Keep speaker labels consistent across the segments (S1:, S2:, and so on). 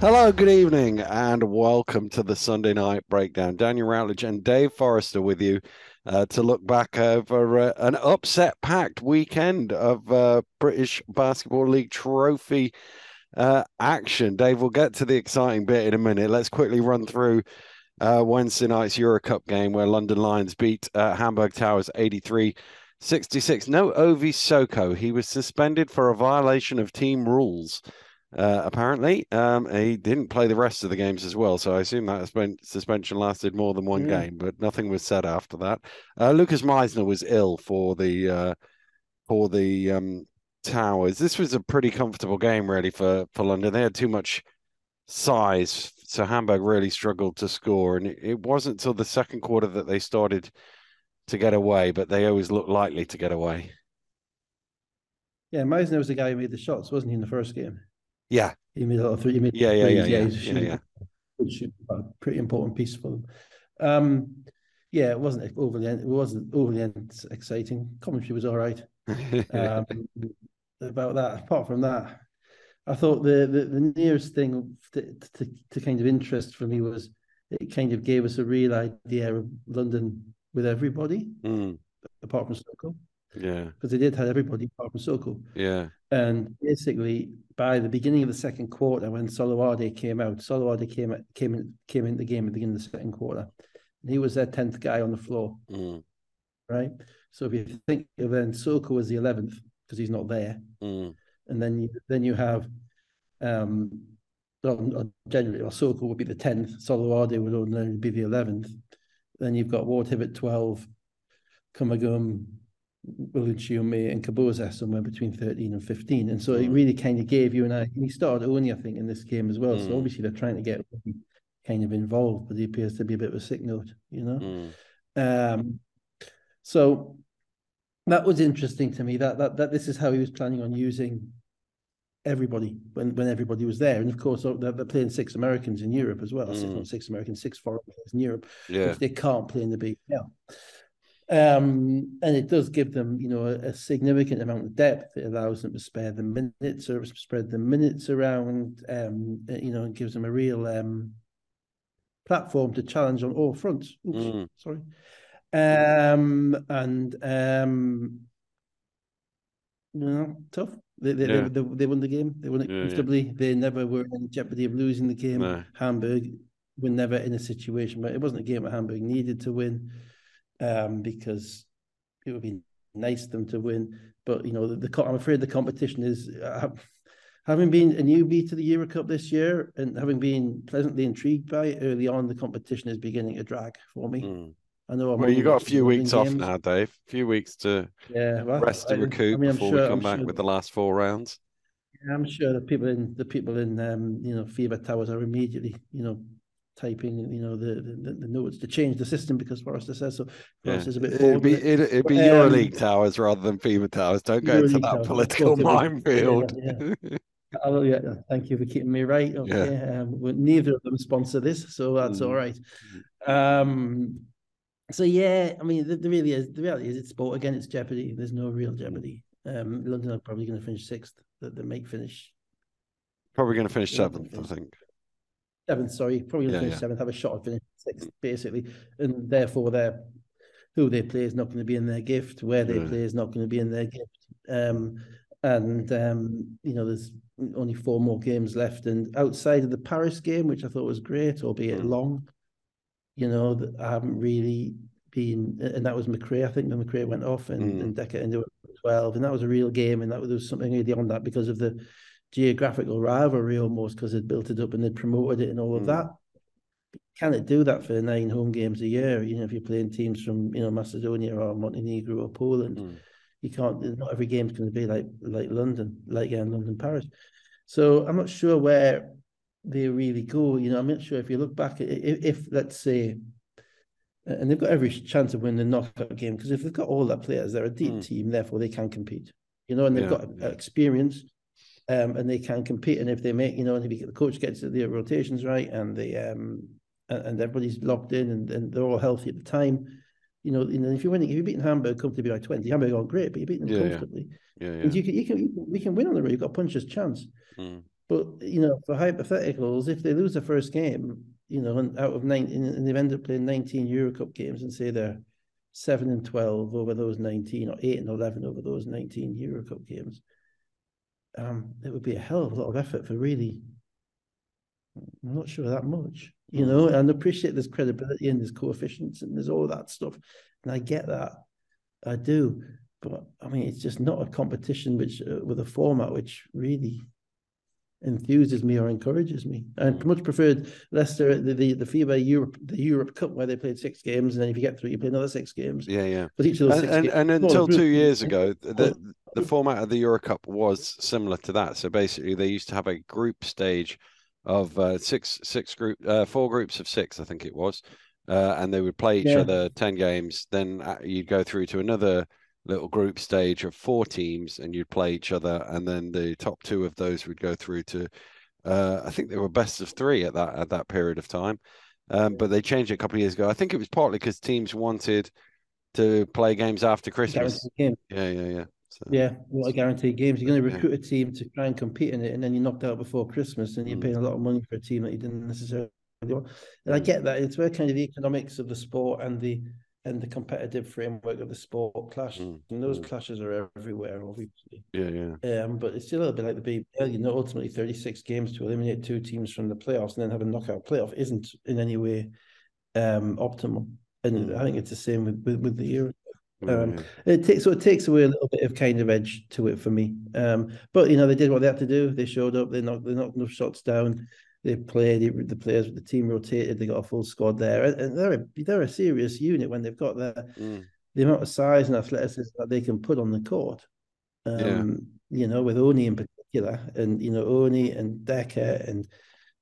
S1: Hello, good evening, and welcome to the Sunday night breakdown. Daniel Routledge and Dave Forrester with you uh, to look back over uh, an upset packed weekend of uh, British Basketball League trophy uh, action. Dave, we'll get to the exciting bit in a minute. Let's quickly run through uh, Wednesday night's Euro Cup game where London Lions beat uh, Hamburg Towers 83 66. No Ovie Soko. He was suspended for a violation of team rules uh, apparently. Um, he didn't play the rest of the games as well, so I assume that suspension lasted more than one game, but nothing was said after that. Uh, Lukas Meisner was ill for the uh, for the um, Towers. This was a pretty comfortable game, really, for for London. They had too much size, so Hamburg really struggled to score, and it, it wasn't until the second quarter that they started to get away, but they always looked likely to get away.
S2: Yeah, Meisner was the guy who made the shots, wasn't he, in the first game?
S1: Yeah.
S2: He made a lot of three. He made
S1: yeah, yeah, yeah, yeah, yeah, yeah,
S2: Which a pretty important piece for them. Um, yeah, it wasn't overly it wasn't overly exciting. Commentary was all right. um, about that. Apart from that, I thought the the, the nearest thing to, to, to kind of interest for me was it kind of gave us a real idea of London with everybody,
S1: mm.
S2: apart from Stockholm.
S1: Yeah.
S2: Because they did have everybody apart from Soko.
S1: Yeah.
S2: And basically, by the beginning of the second quarter, when Soloade came out, Soloade came came in came in the game at the beginning of the second quarter. And He was their tenth guy on the floor.
S1: Mm.
S2: Right. So if you think of then Soko was the eleventh because he's not there,
S1: mm.
S2: and then you then you have um generally well, Soko would be the tenth, Soloade would only be the eleventh. Then you've got Ward Hibbert twelve, Kumagum Willichiume and Kaboza somewhere between 13 and 15. And so mm. it really kind of gave you an idea. He started only, I think, in this game as well. Mm. So obviously they're trying to get kind of involved, but he appears to be a bit of a sick note, you know?
S1: Mm.
S2: Um, so that was interesting to me that, that that this is how he was planning on using everybody when, when everybody was there. And of course, they're, they're playing six Americans in Europe as well. Six, six Americans, six foreign players in Europe,
S1: yeah.
S2: which they can't play in the Big L. Um, and it does give them, you know, a, a, significant amount of depth. It allows them to spare the minutes or spread the minutes around. Um, you know, and gives them a real um, platform to challenge on all fronts. Oops,
S1: mm.
S2: sorry. Um, and um, you know, tough. They they, yeah. they, they, won the game. They won it yeah, comfortably. Yeah. They never were in jeopardy of losing the game.
S1: No.
S2: Hamburg were never in a situation, but it wasn't a game that Hamburg needed to win um, because it would be nice them to win. But you know, the, the I'm afraid the competition is. Uh, having been a newbie to the Euro Cup this year and having been pleasantly intrigued by it early on, the competition is beginning to drag for me.
S1: Mm.
S2: I know.
S1: I'm well, you got a few weeks off now, Dave. A few weeks to
S2: yeah, well,
S1: rest and recoup I mean, before sure, we come I'm back sure. with the last four rounds.
S2: Yeah, I'm sure the people in the people in um, you know FIBA Towers are immediately you know typing, you know, the, the, the notes to change the system because Forrester says so.
S1: Yeah. Is a bit it'd be it, it'd be um, EuroLeague towers rather than FIBA towers. Don't go into that towers. political minefield.
S2: Yeah, yeah. Oh, yeah, thank you for keeping me right. Okay, yeah. um, neither of them sponsor this, so that's mm. all right. Um, so yeah, I mean, the, the really is the reality is it's sport again. It's jeopardy. There's no real jeopardy. Um, London are probably going to finish sixth. That they make finish.
S1: Probably going to finish seventh, I think
S2: seventh, sorry, probably yeah, finish yeah. seventh, have a shot at finishing sixth, basically, and therefore their who they play is not going to be in their gift, where they yeah. play is not going to be in their gift, um, and um, you know there's only four more games left, and outside of the Paris game, which I thought was great, albeit mm. long, you know, I haven't really been, and that was McRae, I think, when McRae went off and, mm. and Dekker into 12, and that was a real game, and that was, there was something really on that because of the geographical rivalry almost because they'd built it up and they'd promoted it and all of mm. that. Can it do that for nine home games a year? You know, if you're playing teams from you know Macedonia or Montenegro or Poland,
S1: mm.
S2: you can't. Not every game's going to be like like London, like yeah, London, Paris. So I'm not sure where they really go. You know, I'm not sure if you look back, if, if let's say, and they've got every chance of winning the knockout game because if they've got all their players, they're a deep mm. team, therefore they can compete. You know, and they've yeah, got yeah. experience um, and they can compete. And if they make, you know, and if the coach gets the rotations right and the um, and, and everybody's locked in and, and they're all healthy at the time, you know, you know, if you're winning, if you're beating Hamburg comfortably by twenty, Hamburg are great, but you're beating them
S1: yeah,
S2: comfortably.
S1: Yeah, yeah.
S2: And you can, you can, we can win on the road. You've got a puncher's chance.
S1: Mm.
S2: But you know, for hypotheticals, if they lose the first game, you know, and out of nine, and they've ended up playing 19 Euro Cup games, and say they're seven and 12 over those 19, or eight and 11 over those 19 Euro Cup games, um, it would be a hell of a lot of effort for really. I'm not sure that much, you know, and appreciate there's credibility and there's coefficients and there's all that stuff. And I get that. I do. But I mean, it's just not a competition which, uh, with a format which really enthuses me or encourages me. I much preferred Leicester the, the the FIBA Europe the Europe Cup where they played six games and then if you get through you play another six games.
S1: Yeah, yeah.
S2: But each of those
S1: and, and,
S2: games,
S1: and, until two years ago, the the format of the Euro Cup was similar to that. So basically, they used to have a group stage of uh, six six group uh, four groups of six, I think it was, uh, and they would play each yeah. other ten games. Then uh, you'd go through to another little group stage of four teams and you'd play each other and then the top two of those would go through to uh, I think they were best of three at that at that period of time. Um, but they changed it a couple of years ago. I think it was partly because teams wanted to play games after Christmas. Game. Yeah, yeah, yeah.
S2: So, yeah, what a guaranteed games. You're going to recruit yeah. a team to try and compete in it, and then you're knocked out before Christmas, and you're mm. paying a lot of money for a team that you didn't necessarily want. And I get that. It's where kind of the economics of the sport and the and the competitive framework of the sport clash. Mm. And those mm. clashes are everywhere, obviously.
S1: Yeah, yeah.
S2: Um, but it's still a little bit like the BBL, you know, ultimately 36 games to eliminate two teams from the playoffs and then have a knockout playoff isn't in any way um, optimal. And mm. I think it's the same with, with, with the Euro. Um, yeah. It takes so it takes away a little bit of kind of edge to it for me. Um, but you know they did what they had to do. They showed up. They knocked they knocked enough shots down they played the players with the team rotated they got a full squad there and they're a, they're a serious unit when they've got the mm. the amount of size and athleticism that they can put on the court um, yeah. you know with Oni in particular and you know Oni and Dekker and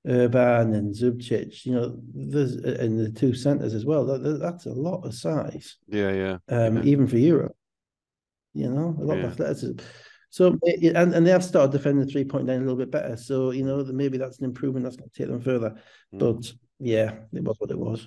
S2: Urban and Zubcic, you know, there's and the two centers as well. That, that's a lot of size.
S1: Yeah, yeah.
S2: Um,
S1: yeah.
S2: even for Europe, you know, a lot yeah. of athleticism. So and, and they have started defending three point nine a little bit better. So you know maybe that's an improvement that's going to take them further. Mm. But yeah, it was what it was.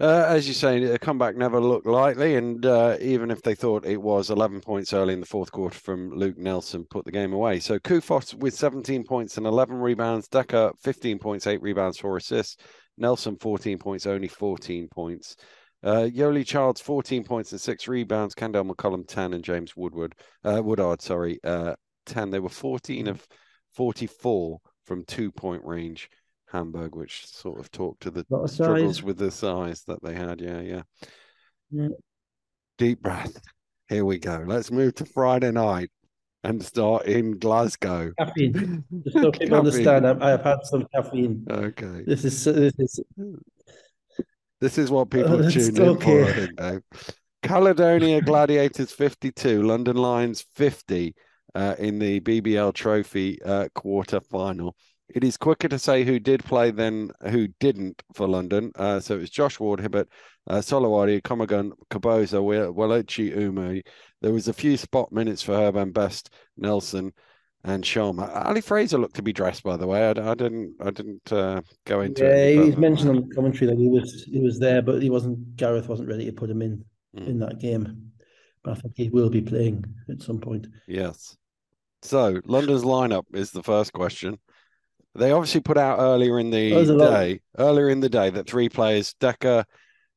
S1: Uh, as you say, a comeback never looked likely, and uh, even if they thought it was 11 points early in the fourth quarter from Luke Nelson, put the game away. So Koufos with 17 points and 11 rebounds, Dekker 15 points, 8 rebounds, 4 assists, Nelson 14 points, only 14 points. Uh, Yoeli Childs, 14 points and six rebounds. Kendall McCollum, 10, and James Woodward, uh, Woodard, sorry, uh, 10. They were 14 of 44 from two point range. Hamburg, which sort of talked to the struggles with the size that they had. Yeah, yeah, yeah. Deep breath. Here we go. Let's move to Friday night and start in Glasgow.
S2: Caffeine. Just so people understand, I have had some caffeine.
S1: Okay.
S2: This is this is
S1: this is what people uh, tune in for, I think, Dave. Caledonia Gladiators 52, London Lions 50 uh, in the BBL Trophy uh, quarter final. It is quicker to say who did play than who didn't for London. Uh, so it was Josh Ward, Hibbert, uh, Solowadi, Comagun, Kaboza, Walechi Umu. There was a few spot minutes for Herb and Best, Nelson, and Sharma. Ali Fraser looked to be dressed, by the way. I, I didn't, I didn't uh, go into.
S2: Yeah,
S1: it,
S2: he's mentioned on the commentary that he was, he was there, but he wasn't. Gareth wasn't ready to put him in mm. in that game. But I think he will be playing at some point.
S1: Yes. So London's lineup is the first question. They obviously put out earlier in the day, earlier in the day, that three players, Dekker,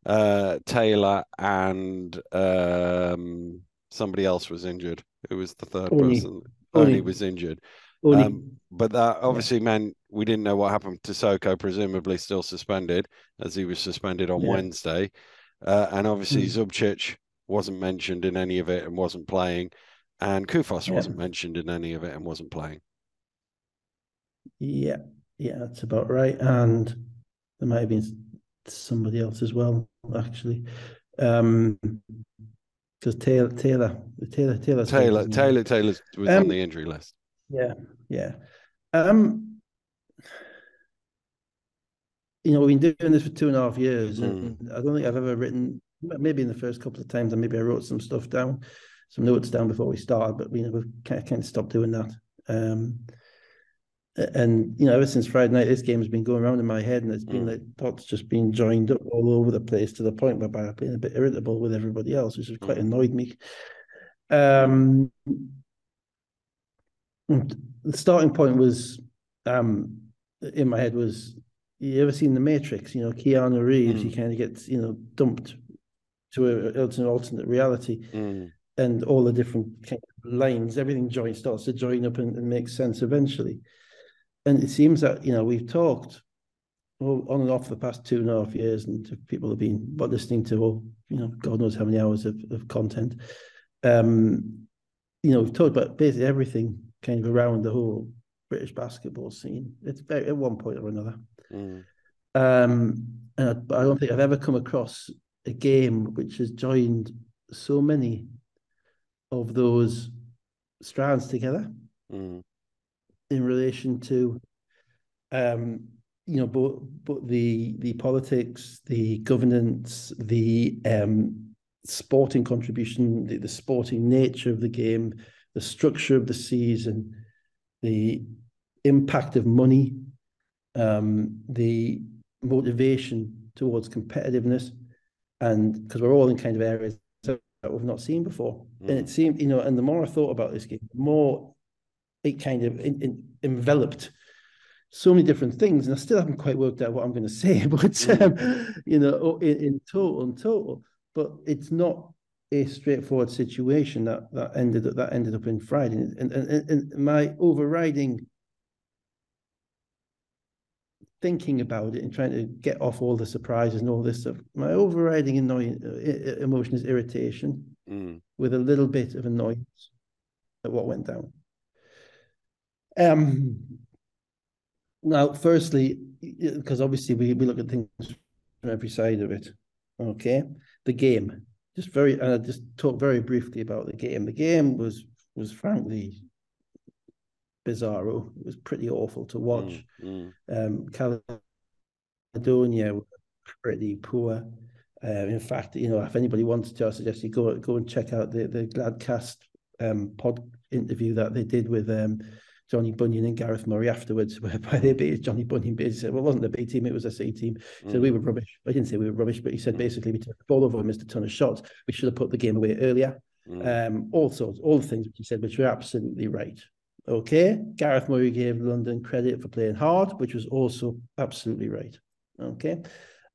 S1: uh, Taylor, and um, somebody else was injured. Who was the third person? Oni was injured. Um, but that obviously yeah. meant we didn't know what happened to Soko, presumably still suspended, as he was suspended on yeah. Wednesday. Uh, and obviously mm. Zubcic wasn't mentioned in any of it and wasn't playing. And Koufos yeah. wasn't mentioned in any of it and wasn't playing.
S2: Yeah, yeah, that's about right. And there might have been somebody else as well, actually. Um, because Taylor, Taylor, Taylor, Taylor,
S1: Taylor, Taylor, Taylor was um, on the injury list.
S2: Yeah, yeah. Um, you know, we've been doing this for two and a half years, mm. and I don't think I've ever written. Maybe in the first couple of times, and maybe I wrote some stuff down, some notes down before we started, but we, you know, we've kind of, kind of stopped doing that. Um, and you know, ever since Friday night, this game has been going around in my head, and it's been mm. like thoughts just being joined up all over the place to the point whereby I've been a bit irritable with everybody else, which has quite mm. annoyed me. Um, the starting point was um, in my head was, you ever seen The Matrix? You know, Keanu Reeves, mm. he kind of gets, you know, dumped to a, an alternate reality. Mm. And all the different kind of lines, everything join starts to join up and, and make sense eventually. And it seems that, you know, we've talked well, on and off the past two and a half years, and people have been listening to all, you know, God knows how many hours of, of content. Um, you know, we've talked about basically everything kind of around the whole British basketball scene. It's very, at one point or another. Mm. Um, and I, I, don't think I've ever come across a game which has joined so many of those strands together mm. In relation to um, you know, both, both the the politics, the governance, the um, sporting contribution, the, the sporting nature of the game, the structure of the season, the impact of money, um, the motivation towards competitiveness, and because we're all in kind of areas that we've not seen before. Mm. And it seemed, you know, and the more I thought about this game, the more it kind of in, in, enveloped so many different things, and I still haven't quite worked out what I'm going to say. But mm. um, you know, in, in total, in total, but it's not a straightforward situation that that ended up that ended up in Friday, and and, and, and my overriding thinking about it and trying to get off all the surprises and all this stuff. My overriding annoying uh, emotion is irritation, mm. with a little bit of annoyance at what went down. Um, now, firstly, because obviously we, we look at things from every side of it. Okay, the game. Just very, and I just talk very briefly about the game. The game was was frankly bizarro. It was pretty awful to watch. Mm, mm. Um, Caledonia were pretty poor. Uh, in fact, you know, if anybody wants to, I suggest you go go and check out the the Gladcast um, pod interview that they did with um, Johnny Bunyan and Gareth Murray afterwards, whereby they beat Johnny Bunyan basically said, well, it wasn't a B team, it was a C team. So mm. we were rubbish. I didn't say we were rubbish, but he said mm. basically we took the ball over and missed a ton of shots. We should have put the game away earlier. Mm. Um, all sorts, all the things which he said, which were absolutely right. Okay. Gareth Murray gave London credit for playing hard, which was also absolutely right. Okay.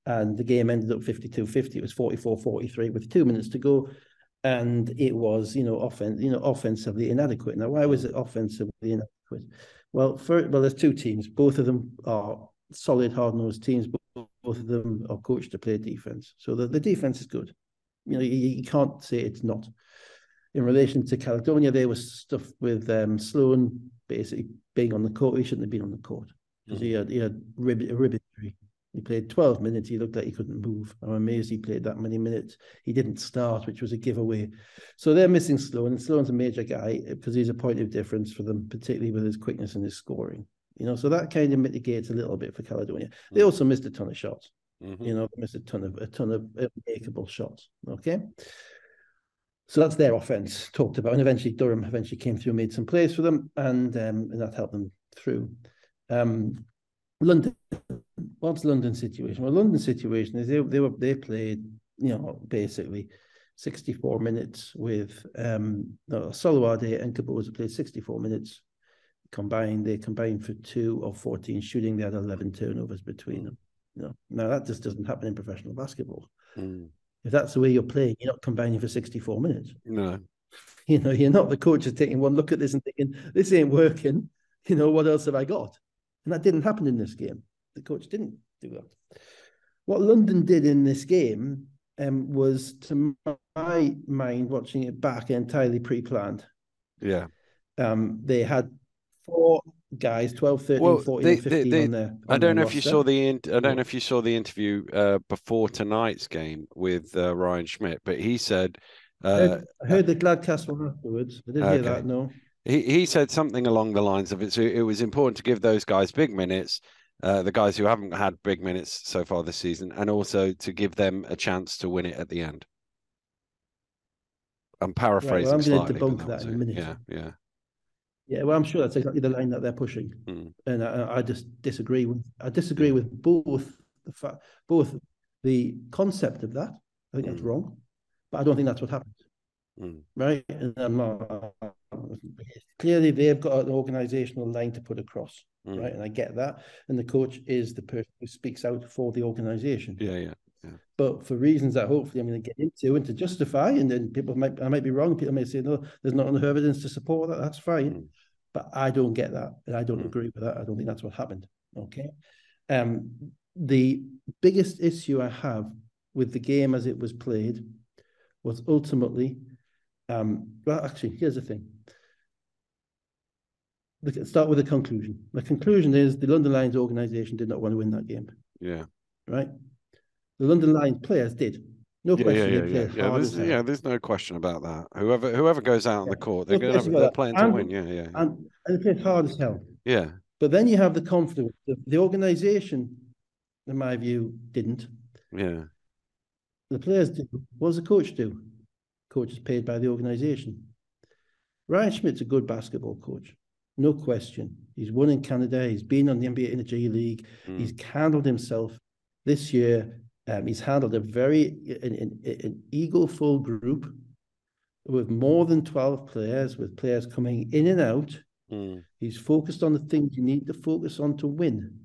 S2: And the game ended up 52 50. It was 44 43 with two minutes to go and it was you know you know offensively inadequate. Now, why was it offensively inadequate? Well, for, well, there's two teams. Both of them are solid, hard-nosed teams. Both, both of them are coached to play defense. So the, the defense is good. You know, you, you can't say it's not. In relation to Caledonia, there was stuff with um, Sloan basically being on the court. He shouldn't have been on the court because mm-hmm. he had he had rib, a rib. He played 12 minutes. He looked like he couldn't move. I'm amazed he played that many minutes. He didn't start, which was a giveaway. So they're missing Sloan. And Sloan's a major guy because he's a point of difference for them, particularly with his quickness and his scoring. You know, so that kind of mitigates a little bit for Caledonia. They mm-hmm. also missed a ton of shots. Mm-hmm. You know, missed a ton of a ton of makeable shots. Okay. So that's their offense talked about. And eventually Durham eventually came through, made some plays for them, and um, and that helped them through. Um, London, what's London situation? Well, London situation is they they were they played you know basically 64 minutes with um no, Soloade and Kaboza played 64 minutes combined. They combined for two of 14 shooting. They had 11 turnovers between them. You know, now that just doesn't happen in professional basketball. Mm. If that's the way you're playing, you're not combining for 64 minutes.
S1: No.
S2: You know, you're not the coach is taking one look at this and thinking, this ain't working. You know, what else have I got? And that didn't happen in this game. The coach didn't do that. What London did in this game um, was, to my mind, watching it back, entirely pre planned.
S1: Yeah.
S2: Um, they had four guys 12 13 well, 14 they, 15 they, on there on
S1: i don't know if you saw the in, i don't know if you saw the interview uh, before tonight's game with uh, ryan schmidt but he said uh, I,
S2: heard, I heard the gladcast one afterwards i didn't okay. hear that no
S1: he, he said something along the lines of it. it was important to give those guys big minutes, uh, the guys who haven't had big minutes so far this season, and also to give them a chance to win it at the end. I'm paraphrasing right, well, I'm going
S2: slightly. debunk that in a minute.
S1: Yeah, yeah.
S2: Yeah, well, I'm sure that's exactly the line that they're pushing, mm. and I, I, just disagree with. I disagree with both the fact, both the concept of that. I think mm. that's wrong, but I don't think that's what happened. Mm. Right, and I'm not clearly they've got an organizational line to put across, mm. right? And I get that. And the coach is the person who speaks out for the organization.
S1: Yeah, yeah.
S2: Yeah. But for reasons that hopefully I'm going to get into and to justify, and then people might I might be wrong. People may say no, there's not enough evidence to support that. That's fine, mm. but I don't get that, and I don't mm. agree with that. I don't think that's what happened. Okay, um, the biggest issue I have with the game as it was played was ultimately, um, well, actually, here's the thing. Start with a conclusion. The conclusion is the London Lions organisation did not want to win that game.
S1: Yeah.
S2: Right. The London Lions players did. No
S1: yeah,
S2: question.
S1: Yeah, yeah, yeah. Yeah, there's, yeah, there's no question about that. Whoever whoever goes out on the court, they're no going to they're playing and, to win. Yeah, yeah.
S2: And, and they play hard as hell.
S1: Yeah.
S2: But then you have the confidence. The, the organisation, in my view, didn't.
S1: Yeah.
S2: The players do. What does the coach do? Coach is paid by the organisation. Ryan Schmidt's a good basketball coach, no question. He's won in Canada. He's been on the NBA in the G League. Mm. He's handled himself this year. Um, he's handled a very an, an, an ego-full group with more than 12 players, with players coming in and out. Mm. He's focused on the things you need to focus on to win.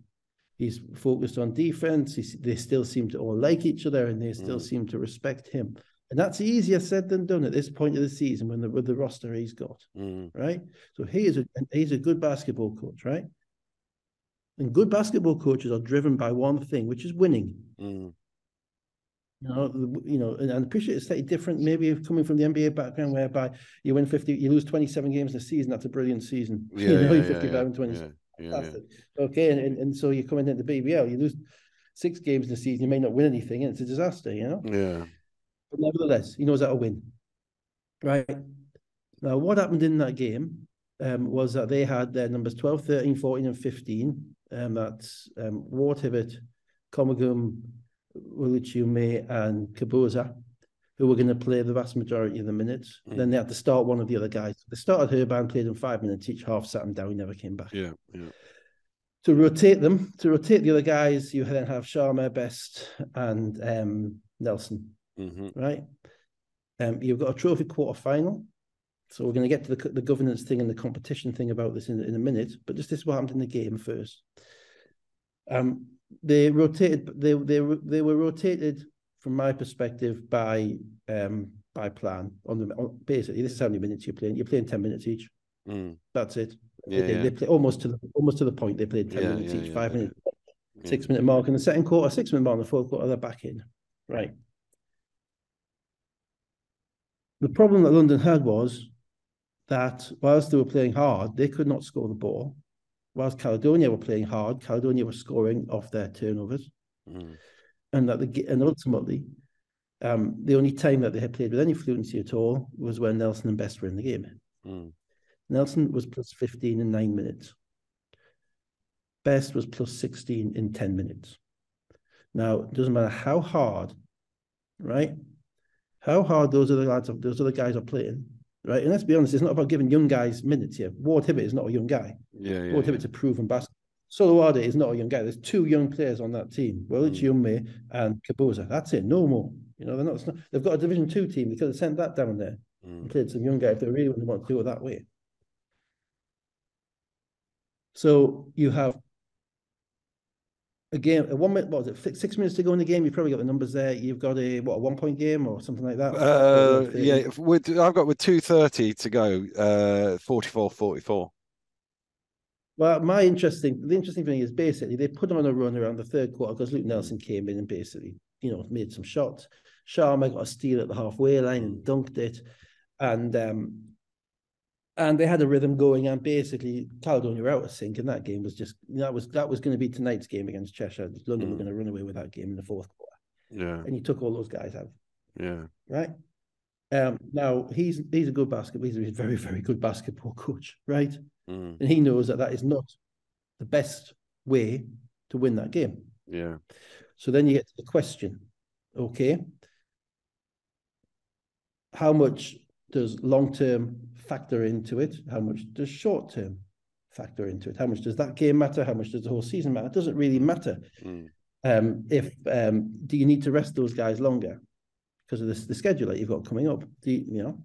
S2: He's focused on defense. He's, they still seem to all like each other and they still mm. seem to respect him. And that's easier said than done at this point of the season when the, with the roster he's got, mm. right? So he is a he's a good basketball coach, right? And good basketball coaches are driven by one thing, which is winning. Mm. You know, you know, and, and appreciate it's slightly different. Maybe coming from the NBA background, whereby you win fifty, you lose twenty-seven games in a season. That's a brilliant season.
S1: Yeah, you know,
S2: yeah,
S1: fifty-five
S2: yeah, and twenty. Yeah. Okay, and, and, and so you're coming into the BBL, you lose six games in a season, you may not win anything, and it's a disaster, you know?
S1: Yeah.
S2: But nevertheless, he knows how to win. Right. Now, what happened in that game um, was that they had their numbers 12, 13, 14, and 15. Um, that's um, Ward Hibbert, Komagum, Oluchiume, and Kabuza who were going to play the vast majority of the minutes. Mm. Then they had to start one of the other guys. They started Herban, played them five minutes each, half sat him down, he never came back.
S1: Yeah, yeah.
S2: To rotate them, to rotate the other guys, you then have Sharma, Best, and um, Nelson, mm-hmm. right? Um, you've got a trophy quarter final. So we're going to get to the, the governance thing and the competition thing about this in, in a minute. But just this is what happened in the game first. Um, they rotated. They they they were rotated from my perspective, by um, by plan on the on, basically this is how many minutes you're playing. You're playing ten minutes each. Mm. That's it.
S1: Yeah,
S2: they,
S1: yeah.
S2: they, play almost to the almost to the point. They played ten yeah, minutes each, five minutes, six minute mark in the second quarter, six minute mark in the fourth quarter. They're back in. Right. The problem that London had was that whilst they were playing hard, they could not score the ball. Whilst Caledonia were playing hard, Caledonia were scoring off their turnovers. Mm and that the and ultimately um, the only time that they had played with any fluency at all was when Nelson and Best were in the game. Mm. Nelson was plus 15 in nine minutes. Best was plus 16 in 10 minutes. Now, it doesn't matter how hard, right? How hard those other lads, those other guys are playing, right? And let's be honest, it's not about giving young guys minutes here. Ward Hibbert is not a young guy.
S1: Yeah, yeah
S2: Ward
S1: yeah.
S2: Hibbert's a proven basketball Soloade is not a young guy. There's two young players on that team. Well, it's mm. and Kabuza. That's it. No more. You know, they're not, not, They've got a Division Two team. They could have sent that down there mm. and played some young guy if they really want to do it that way. So you have a game, a one minute, what was it, six minutes to go in the game? You've probably got the numbers there. You've got a, what, a one point game or something like that?
S1: Uh, yeah, with, I've got with 2.30 to go, uh, 44 44.
S2: Well, my interesting, the interesting thing is basically they put on a run around the third quarter because Luke Nelson came in and basically, you know, made some shots. Sharma got a steal at the halfway line and dunked it, and um, and they had a rhythm going. And basically, Caledonia were out of sync, and that game was just that was that was going to be tonight's game against Cheshire. London mm. were going to run away with that game in the fourth quarter.
S1: Yeah,
S2: and he took all those guys out.
S1: Yeah,
S2: right. Um, now he's he's a good basketball. He's a very very good basketball coach, right? Mm. And he knows that that is not the best way to win that game.
S1: Yeah.
S2: So then you get to the question okay, how much does long term factor into it? How much does short term factor into it? How much does that game matter? How much does the whole season matter? It doesn't really matter. Mm. Um, if um, do you need to rest those guys longer because of this, the schedule that you've got coming up? Do you, you know?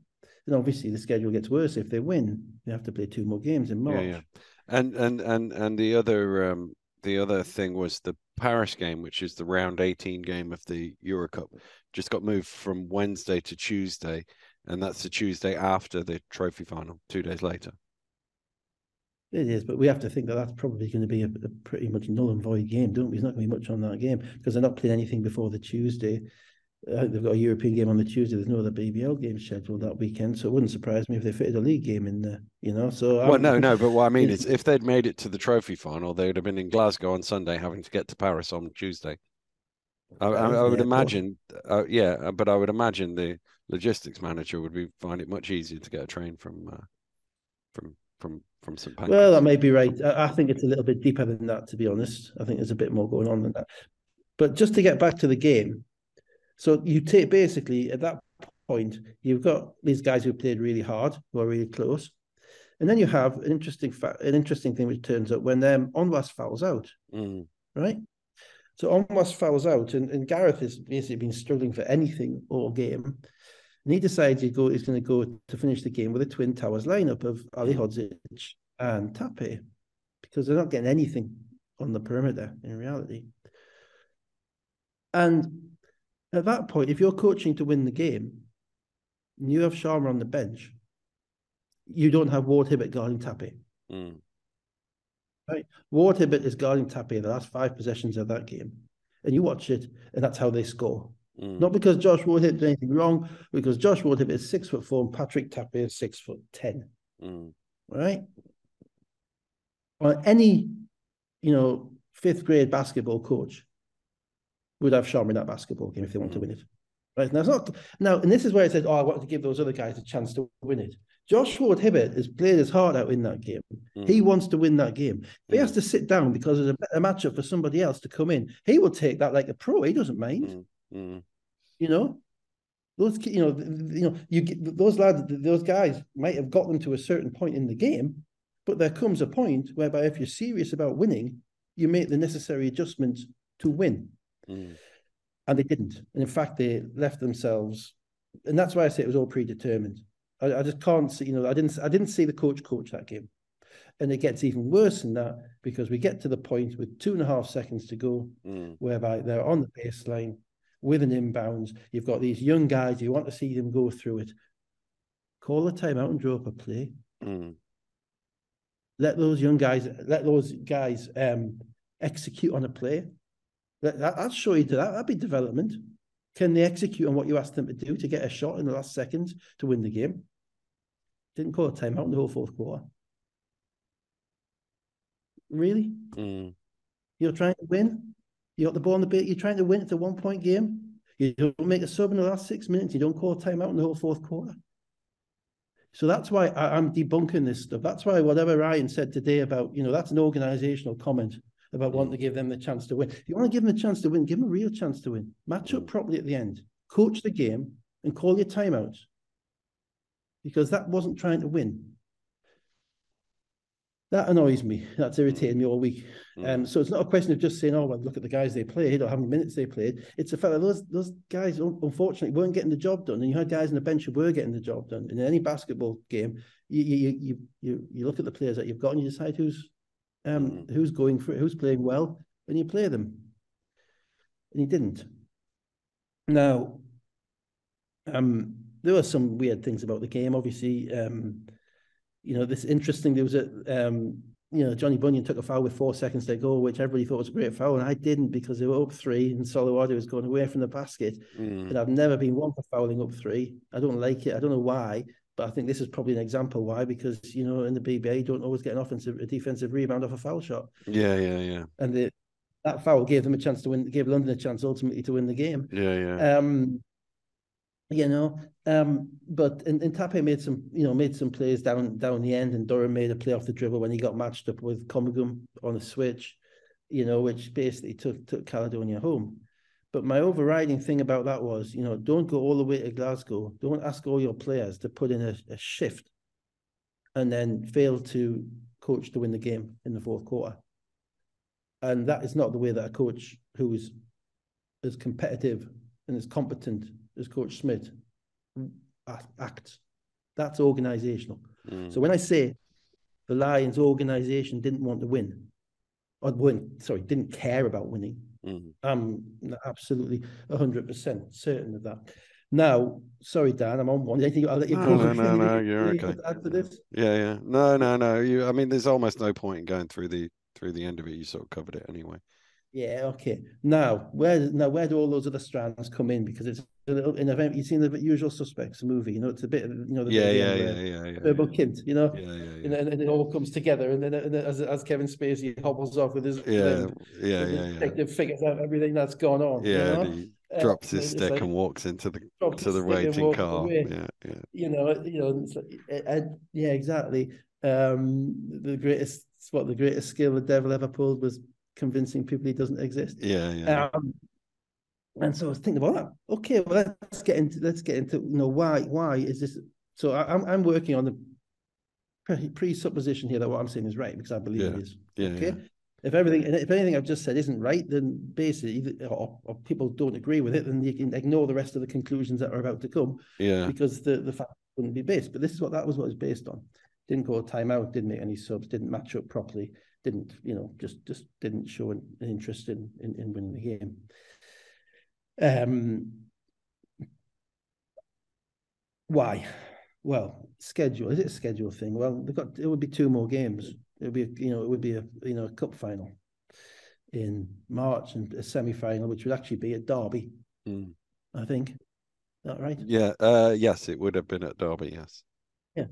S2: And obviously, the schedule gets worse if they win. They have to play two more games in March. Yeah, yeah.
S1: And and and and the other um, the other thing was the Paris game, which is the round 18 game of the Euro Cup, just got moved from Wednesday to Tuesday, and that's the Tuesday after the trophy final, two days later.
S2: It is, but we have to think that that's probably going to be a, a pretty much null and void game, don't we? There's not going to be much on that game because they're not playing anything before the Tuesday. Uh, they've got a European game on the Tuesday. There's no other BBL game scheduled that weekend, so it wouldn't surprise me if they fitted a league game in there. You know, so
S1: well, no, no, but what I mean is, if they'd made it to the trophy final, they would have been in Glasgow on Sunday, having to get to Paris on Tuesday. I, I, I would imagine, uh, yeah, but I would imagine the logistics manager would be find it much easier to get a train from uh, from from from St. Pancras.
S2: Well, that may be right. I, think it's a little bit deeper than that, to be honest. I think there's a bit more going on than that. But just to get back to the game, so you take basically at that point, you've got these guys who played really hard, who are really close. And then you have an interesting fa- an interesting thing which turns up when um, Onwas fouls out, mm. right? So Onwas fouls out, and, and Gareth has basically been struggling for anything all game. And he decides he go, he's going to go to finish the game with a Twin Towers lineup of Alihodzic and Tappe because they're not getting anything on the perimeter in reality. And at that point, if you're coaching to win the game, and you have Sharma on the bench, you don't have Ward Hibbert guarding Tappe. Mm. Right? Ward Hibbert is guarding Tappe in the last five possessions of that game. And you watch it, and that's how they score. Mm. Not because Josh Ward Hibbert did anything wrong, because Josh Ward Hibbert is six foot four and Patrick Tappe is six foot ten. Mm. Right? Or any, you know, fifth grade basketball coach would have Sharma in that basketball game if they want to mm. win it. Right now, it's not now, and this is where it says, "Oh, I want to give those other guys a chance to win it." Josh Ward Hibbert has played his heart out in that game. Mm. He wants to win that game. If he has mm. to sit down because there's a better matchup for somebody else to come in, he will take that like a pro. He doesn't mind. Mm. You know, those you know, you know, you those lads, those guys might have got them to a certain point in the game, but there comes a point whereby if you're serious about winning, you make the necessary adjustments to win. Mm. And they didn't. And in fact, they left themselves. And that's why I say it was all predetermined. I, I just can't see, you know, I didn't I didn't see the coach coach that game. And it gets even worse than that because we get to the point with two and a half seconds to go, mm. whereby they're on the baseline with an inbounds. You've got these young guys, you want to see them go through it. Call a timeout and draw up a play. Mm. Let those young guys, let those guys um, execute on a play. That, that, will show you to that. That'd be development. Can they execute on what you asked them to do to get a shot in the last seconds to win the game? Didn't call a timeout in the whole fourth quarter. Really? Mm. You're trying to win? You got the ball on the bit. You're trying to win. It's a one point game. You don't make a sub in the last six minutes. You don't call timeout in the whole fourth quarter. So that's why I, am debunking this stuff. That's why whatever Ryan said today about, you know, that's an organizational comment about wanting to give them the chance to win. If you want to give them a chance to win, give them a real chance to win. Match up properly at the end, coach the game, and call your timeouts. Because that wasn't trying to win. That annoys me. That's irritated me all week. Mm. Um, so it's not a question of just saying, "Oh, well, look at the guys they played or how many minutes they played." It's the fact that those those guys unfortunately weren't getting the job done, and you had guys on the bench who were getting the job done. And In any basketball game, you you you you, you look at the players that you've got and you decide who's um, mm. who's going for it, who's playing well, and you play them. And he didn't. Now, um, there were some weird things about the game. Obviously, um, you know, this interesting. There was a, um, you know, Johnny Bunyan took a foul with four seconds to go, which everybody thought was a great foul, and I didn't because they were up three, and Soloardi was going away from the basket. Mm. And I've never been one for fouling up three. I don't like it. I don't know why, but I think this is probably an example why, because you know, in the BBA, you don't always get an offensive, a defensive rebound off a foul shot.
S1: Yeah, yeah, yeah.
S2: And the, that foul gave them a chance to win, gave London a chance ultimately to win the game.
S1: Yeah, yeah.
S2: Um, you know, um, but and, and Tappe made some, you know, made some plays down down the end, and Durham made a play off the dribble when he got matched up with Comagum on a switch, you know, which basically took took Caledonia home. But my overriding thing about that was, you know, don't go all the way to Glasgow. Don't ask all your players to put in a, a shift and then fail to coach to win the game in the fourth quarter. And that is not the way that a coach who is as competitive and as competent as Coach Schmidt acts. That's organizational.
S1: Mm.
S2: So when I say the Lions organization didn't want to win, or weren't sorry, didn't care about winning,
S1: mm.
S2: I'm absolutely hundred percent certain of that. Now, sorry, Dan, I'm on one. Anything I'll let you
S1: no,
S2: go.
S1: No, no, no, you're okay.
S2: This,
S1: yeah, yeah, no, no, no. You, I mean, there's almost no point in going through the through the end of it. You sort of covered it anyway.
S2: Yeah, okay. Now, where now where do all those other strands come in? Because it's a little in a you've seen the Usual Suspects movie, you know, it's a bit, of you know, the
S1: yeah, yeah, yeah, yeah, yeah,
S2: Turbo yeah. Kid, you know,
S1: yeah, yeah, yeah.
S2: And, and, it all comes together, and then and as as Kevin Spacey hobbles off with his
S1: yeah, yeah, yeah, yeah,
S2: detective figures out everything that's gone on.
S1: Yeah,
S2: you know?
S1: he uh, drops his stick like, and walks into the to the waiting car. Yeah, yeah.
S2: You know, you know, like, and, yeah, exactly. Um, the greatest, what the greatest skill the devil ever pulled was convincing people he doesn't exist.
S1: Yeah, yeah. Um,
S2: and so I was thinking about that. Okay, well, let's get into let's get into you know why why is this? So I, am I'm working on the presupposition here that what I'm saying is right because I believe
S1: yeah.
S2: it is.
S1: Yeah,
S2: okay.
S1: Yeah.
S2: If everything if anything I've just said isn't right, then basically, or, or, people don't agree with it, then you can ignore the rest of the conclusions that are about to come.
S1: Yeah.
S2: Because the the fact wouldn't be based. But this is what that was what it was based on. Didn't go a timeout, didn't make any subs, didn't match up properly didn't, you know, just just didn't show an, an interest in, in, in winning the game. Um, why? Well, schedule. Is it a schedule thing? Well, they've got it would be two more games. It would be, you know, it would be a you know a cup final in March and a semi final, which would actually be at Derby.
S1: Mm.
S2: I think. Is that right?
S1: Yeah. Uh, yes, it would have been at Derby. Yes.
S2: Yeah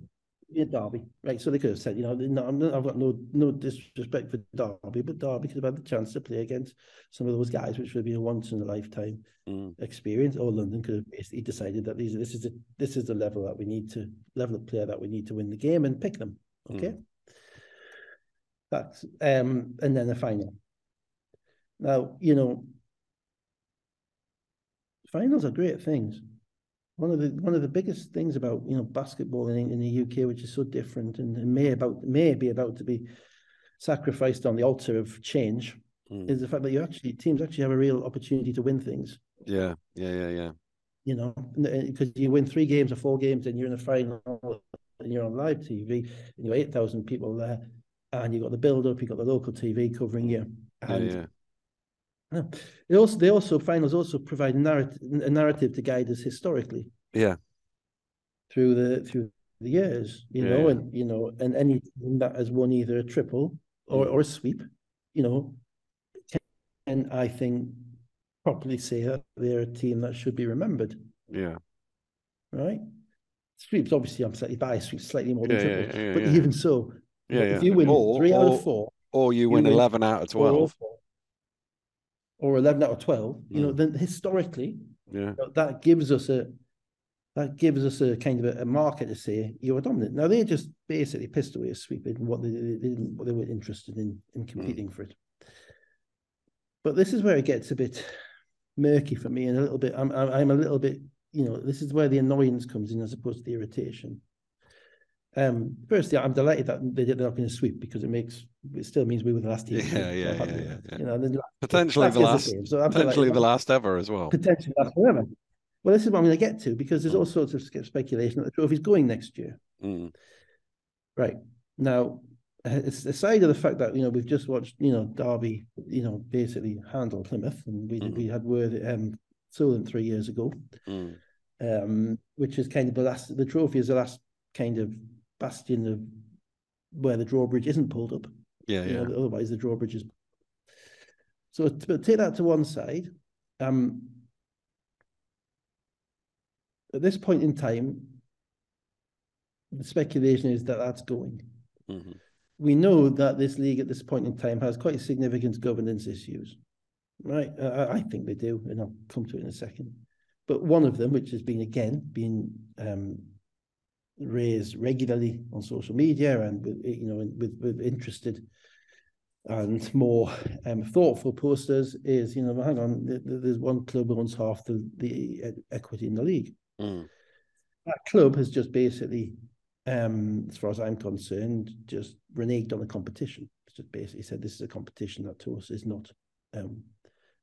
S2: yeah, Derby, right? So they could have said, you know, no, I've got no no disrespect for Derby, but Derby could have had the chance to play against some of those guys, which would be a once in a lifetime
S1: mm.
S2: experience. Or London could have basically decided that these this is a, this is the level that we need to level of player that we need to win the game and pick them. Okay, mm. that's um, and then the final. Now you know, finals are great things one of the one of the biggest things about you know basketball in, in the UK, which is so different and, and may about may be about to be sacrificed on the altar of change, mm. is the fact that you actually teams actually have a real opportunity to win things.
S1: Yeah, yeah, yeah, yeah.
S2: You know, because you win three games or four games, and you're in the final, and you're on live TV, and you've eight thousand people there, and you've got the build up, you've got the local TV covering you, and
S1: yeah, yeah.
S2: They also, they also finals also provide a narrative, a narrative to guide us historically.
S1: Yeah.
S2: Through the through the years, you yeah, know, yeah. and you know, and any team that has won either a triple or, mm. or a sweep, you know, and I think properly say that they're a team that should be remembered.
S1: Yeah.
S2: Right. Sweeps, obviously, I'm slightly biased. Sweeps slightly more than
S1: yeah,
S2: triple, but even so,
S1: yeah,
S2: if you win
S1: or,
S2: three
S1: or,
S2: out of four,
S1: or you, you win, eleven out of twelve,
S2: or 11 out of 12, you know, mm. then historically,
S1: yeah,
S2: you know, that gives us a that gives us a kind of a, a, marker to say you're dominant. Now they're just basically pissed away a sweep in what they, they didn't what they were interested in in mm. competing mm. for it. But this is where it gets a bit murky for me and a little bit. I'm I'm a little bit you know this is where the annoyance comes in as opposed to the irritation. Um, firstly, I'm delighted that they did not going to sweep because it makes it still means we were the last team.
S1: Yeah, yeah, yeah, yeah,
S2: yeah, You know,
S1: potentially the last, game, so potentially the last ever as well.
S2: Potentially last forever. Well, this is what I'm going to get to because there's all sorts of speculation that the trophy's going next year.
S1: Mm.
S2: Right now, it's aside of the fact that you know we've just watched you know Derby, you know, basically handle Plymouth, and we mm. we had Worth um Solent three years ago,
S1: mm.
S2: um, which is kind of the last. The trophy is the last kind of bastion of where the drawbridge isn't pulled up.
S1: Yeah, yeah.
S2: Know, otherwise, the drawbridge is. So, take that to one side. Um, at this point in time, the speculation is that that's going.
S1: Mm-hmm.
S2: We know that this league at this point in time has quite significant governance issues, right? I, I think they do, and I'll come to it in a second. But one of them, which has been again being um, raised regularly on social media and with you know with with interested and more um, thoughtful posters is you know hang on there's one club owns half the the equity in the league.
S1: Mm.
S2: that club has just basically um as far as i'm concerned just reneged on the competition. It's just basically said this is a competition that to us is not um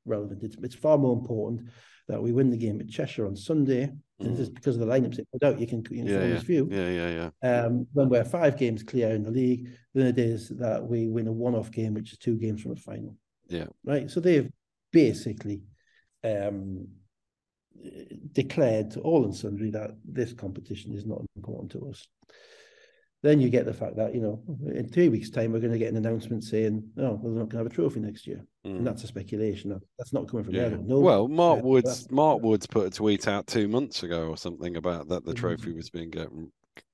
S2: relevant. It's, it's far more important that we win the game at cheshire on sunday Mm. Just because of the lineups it put out, you can you know,
S1: yeah, yeah.
S2: view.
S1: Yeah, yeah,
S2: yeah. Um, when we're five games clear in the league, then it is that we win a one-off game, which is two games from a final.
S1: Yeah.
S2: Right. So they've basically um, declared to all and sundry that this competition is not important to us. Then you get the fact that, you know, in three weeks' time, we're going to get an announcement saying, oh, we're not going to have a trophy next year. Mm. And that's a speculation. That's not coming from yeah. there.
S1: No, well, Mark Woods Mark Woods put a tweet out two months ago or something about that the trophy mm-hmm. was being get,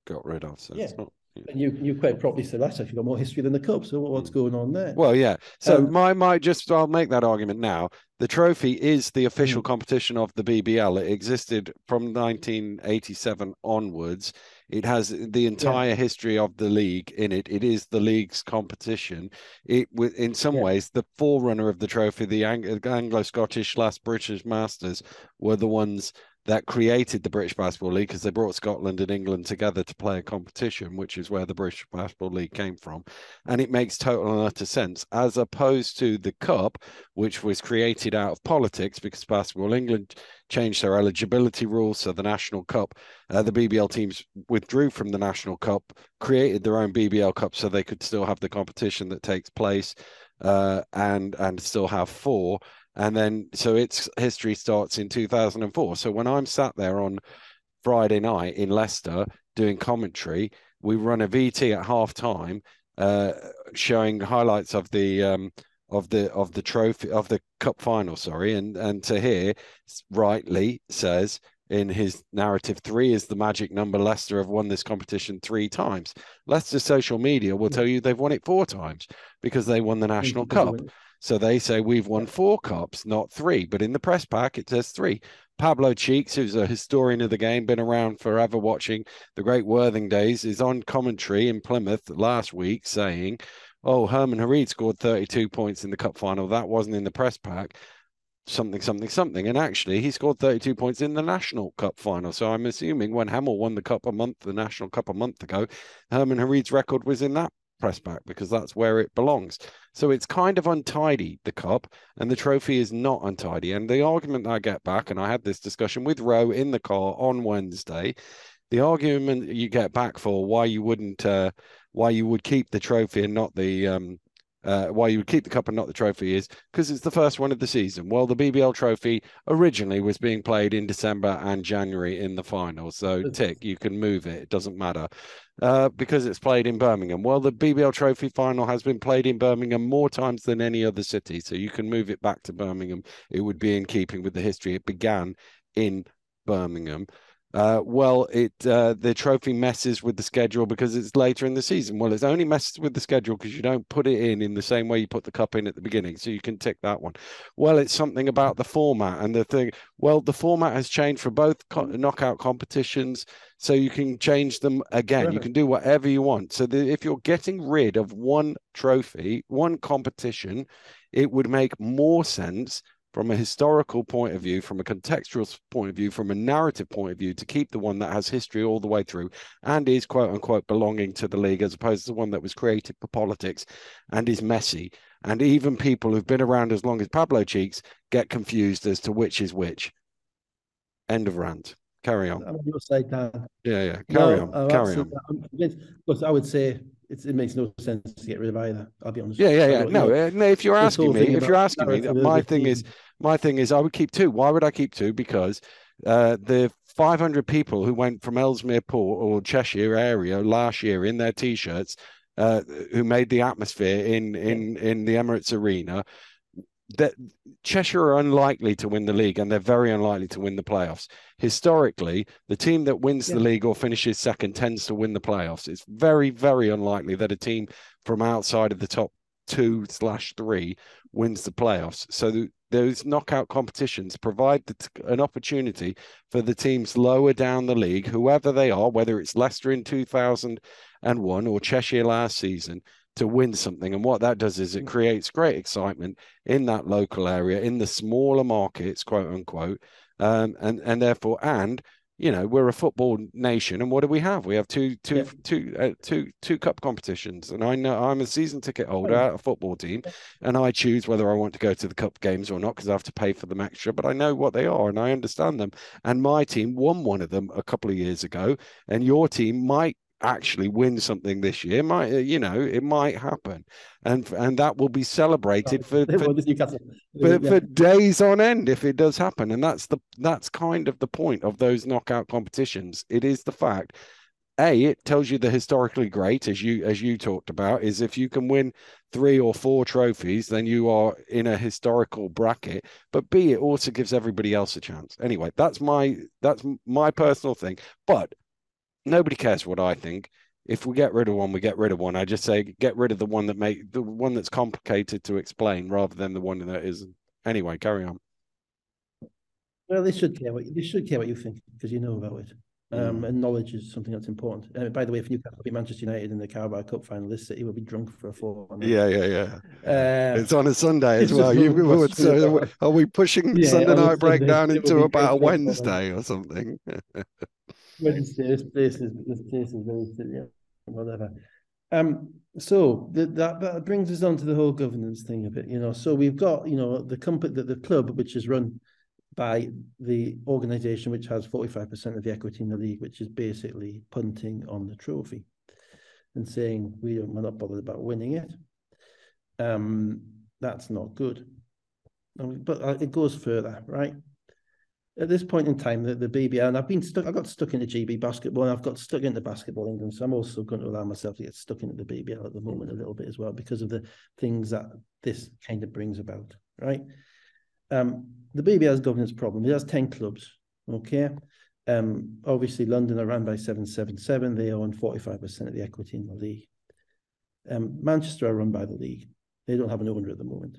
S1: got rid of. So
S2: yeah.
S1: it's not
S2: and you you quite properly said that's actually got more history than the cup. So what's going on there?
S1: Well, yeah. So um, my my just I'll make that argument now. The trophy is the official mm. competition of the BBL. It existed from 1987 onwards. It has the entire yeah. history of the league in it. It is the league's competition. It, in some yeah. ways, the forerunner of the trophy, the Anglo-Scottish last British Masters, were the ones that created the British Basketball League because they brought Scotland and England together to play a competition, which is where the British Basketball League came from. And it makes total and utter sense, as opposed to the Cup, which was created out of politics because Basketball England changed their eligibility rules. So the National Cup, uh, the BBL teams withdrew from the National Cup, created their own BBL Cup so they could still have the competition that takes place uh, and and still have four and then so its history starts in 2004 so when i'm sat there on friday night in leicester doing commentary we run a vt at half time uh, showing highlights of the um, of the of the trophy of the cup final sorry. And and to hear rightly says in his narrative three is the magic number. Leicester have won this competition three times. Leicester social media will tell you they've won it four times because they won the national cup so they say we've won four cups, not three. But in the press pack, it says three. Pablo Cheeks, who's a historian of the game, been around forever watching the great Worthing days, is on commentary in Plymouth last week saying, Oh, Herman Hareed scored 32 points in the cup final. That wasn't in the press pack. Something, something, something. And actually, he scored 32 points in the National Cup final. So I'm assuming when Hemel won the Cup a month, the National Cup a month ago, Herman Hareed's record was in that press back because that's where it belongs. So it's kind of untidy, the cup, and the trophy is not untidy. And the argument I get back, and I had this discussion with Rowe in the car on Wednesday, the argument you get back for why you wouldn't, uh, why you would keep the trophy and not the um, uh, why you would keep the cup and not the trophy is because it's the first one of the season. Well, the BBL trophy originally was being played in December and January in the final. So, tick, you can move it. It doesn't matter uh, because it's played in Birmingham. Well, the BBL trophy final has been played in Birmingham more times than any other city. So, you can move it back to Birmingham. It would be in keeping with the history. It began in Birmingham. Uh, well, it uh, the trophy messes with the schedule because it's later in the season. Well, it's only messes with the schedule because you don't put it in in the same way you put the cup in at the beginning, so you can tick that one. Well, it's something about the format and the thing. Well, the format has changed for both co- knockout competitions, so you can change them again. You can do whatever you want. So the, if you're getting rid of one trophy, one competition, it would make more sense from a historical point of view, from a contextual point of view, from a narrative point of view, to keep the one that has history all the way through and is quote unquote belonging to the league, as opposed to the one that was created for politics and is messy. And even people who've been around as long as Pablo Cheeks get confused as to which is which. End of rant. Carry on.
S2: I'm on your side, Dan.
S1: Yeah, yeah. Carry no, on. Carry on.
S2: Because I would say it makes no sense to get rid of either. I'll be honest.
S1: Yeah, yeah, yeah. No, uh, no. If you're asking me, if you're asking me, my thing is, my thing is, I would keep two. Why would I keep two? Because uh, the 500 people who went from Ellesmere Port or Cheshire area last year in their t-shirts, uh, who made the atmosphere in in in the Emirates Arena, that Cheshire are unlikely to win the league and they're very unlikely to win the playoffs. Historically, the team that wins yeah. the league or finishes second tends to win the playoffs. It's very, very unlikely that a team from outside of the top two slash three wins the playoffs. So those knockout competitions provide an opportunity for the teams lower down the league, whoever they are, whether it's Leicester in 2001 or Cheshire last season, to win something. And what that does is it mm. creates great excitement in that local area, in the smaller markets, quote unquote. Um, and and therefore, and you know we're a football nation and what do we have we have two two yeah. two uh, two two cup competitions and i know i'm a season ticket holder at a football team and i choose whether i want to go to the cup games or not because i have to pay for them extra but i know what they are and i understand them and my team won one of them a couple of years ago and your team might actually win something this year might uh, you know it might happen. And and that will be celebrated for for, for, for, days on end if it does happen. And that's the that's kind of the point of those knockout competitions. It is the fact a it tells you the historically great as you as you talked about is if you can win three or four trophies then you are in a historical bracket. But b it also gives everybody else a chance. Anyway that's my that's my personal thing. But nobody cares what I think. If we get rid of one, we get rid of one. I just say get rid of the one that make the one that's complicated to explain rather than the one that isn't. Anyway, carry on.
S2: Well, they should care what they should care what you think because you know about it. Um, mm. and knowledge is something that's important. Uh, by the way, if Newcastle beat Manchester United in the Carabao Cup final, this city will be drunk for a four.
S1: Yeah, yeah, yeah. Uh, it's on a Sunday as well. You, would, so are we pushing yeah, Sunday night breakdown into about a Wednesday or something?
S2: Wednesday. This place is this place is very yeah, whatever. Um, so the, that that brings us on to the whole governance thing a bit, you know. So we've got, you know, the company, the, the club, which is run by the organisation which has forty five percent of the equity in the league, which is basically punting on the trophy and saying we don't, we're not bothered about winning it. Um, that's not good. But uh, it goes further, right? At this point in time, the, the BBL, and I've been stuck, I got stuck into GB basketball and I've got stuck into basketball England. So I'm also going to allow myself to get stuck into the BBL at the moment a little bit as well because of the things that this kind of brings about, right? Um, the BBL's governance problem, it has 10 clubs, okay? Um, obviously, London are run by 777. They own 45% of the equity in the league. Um, Manchester are run by the league. They don't have an owner at the moment.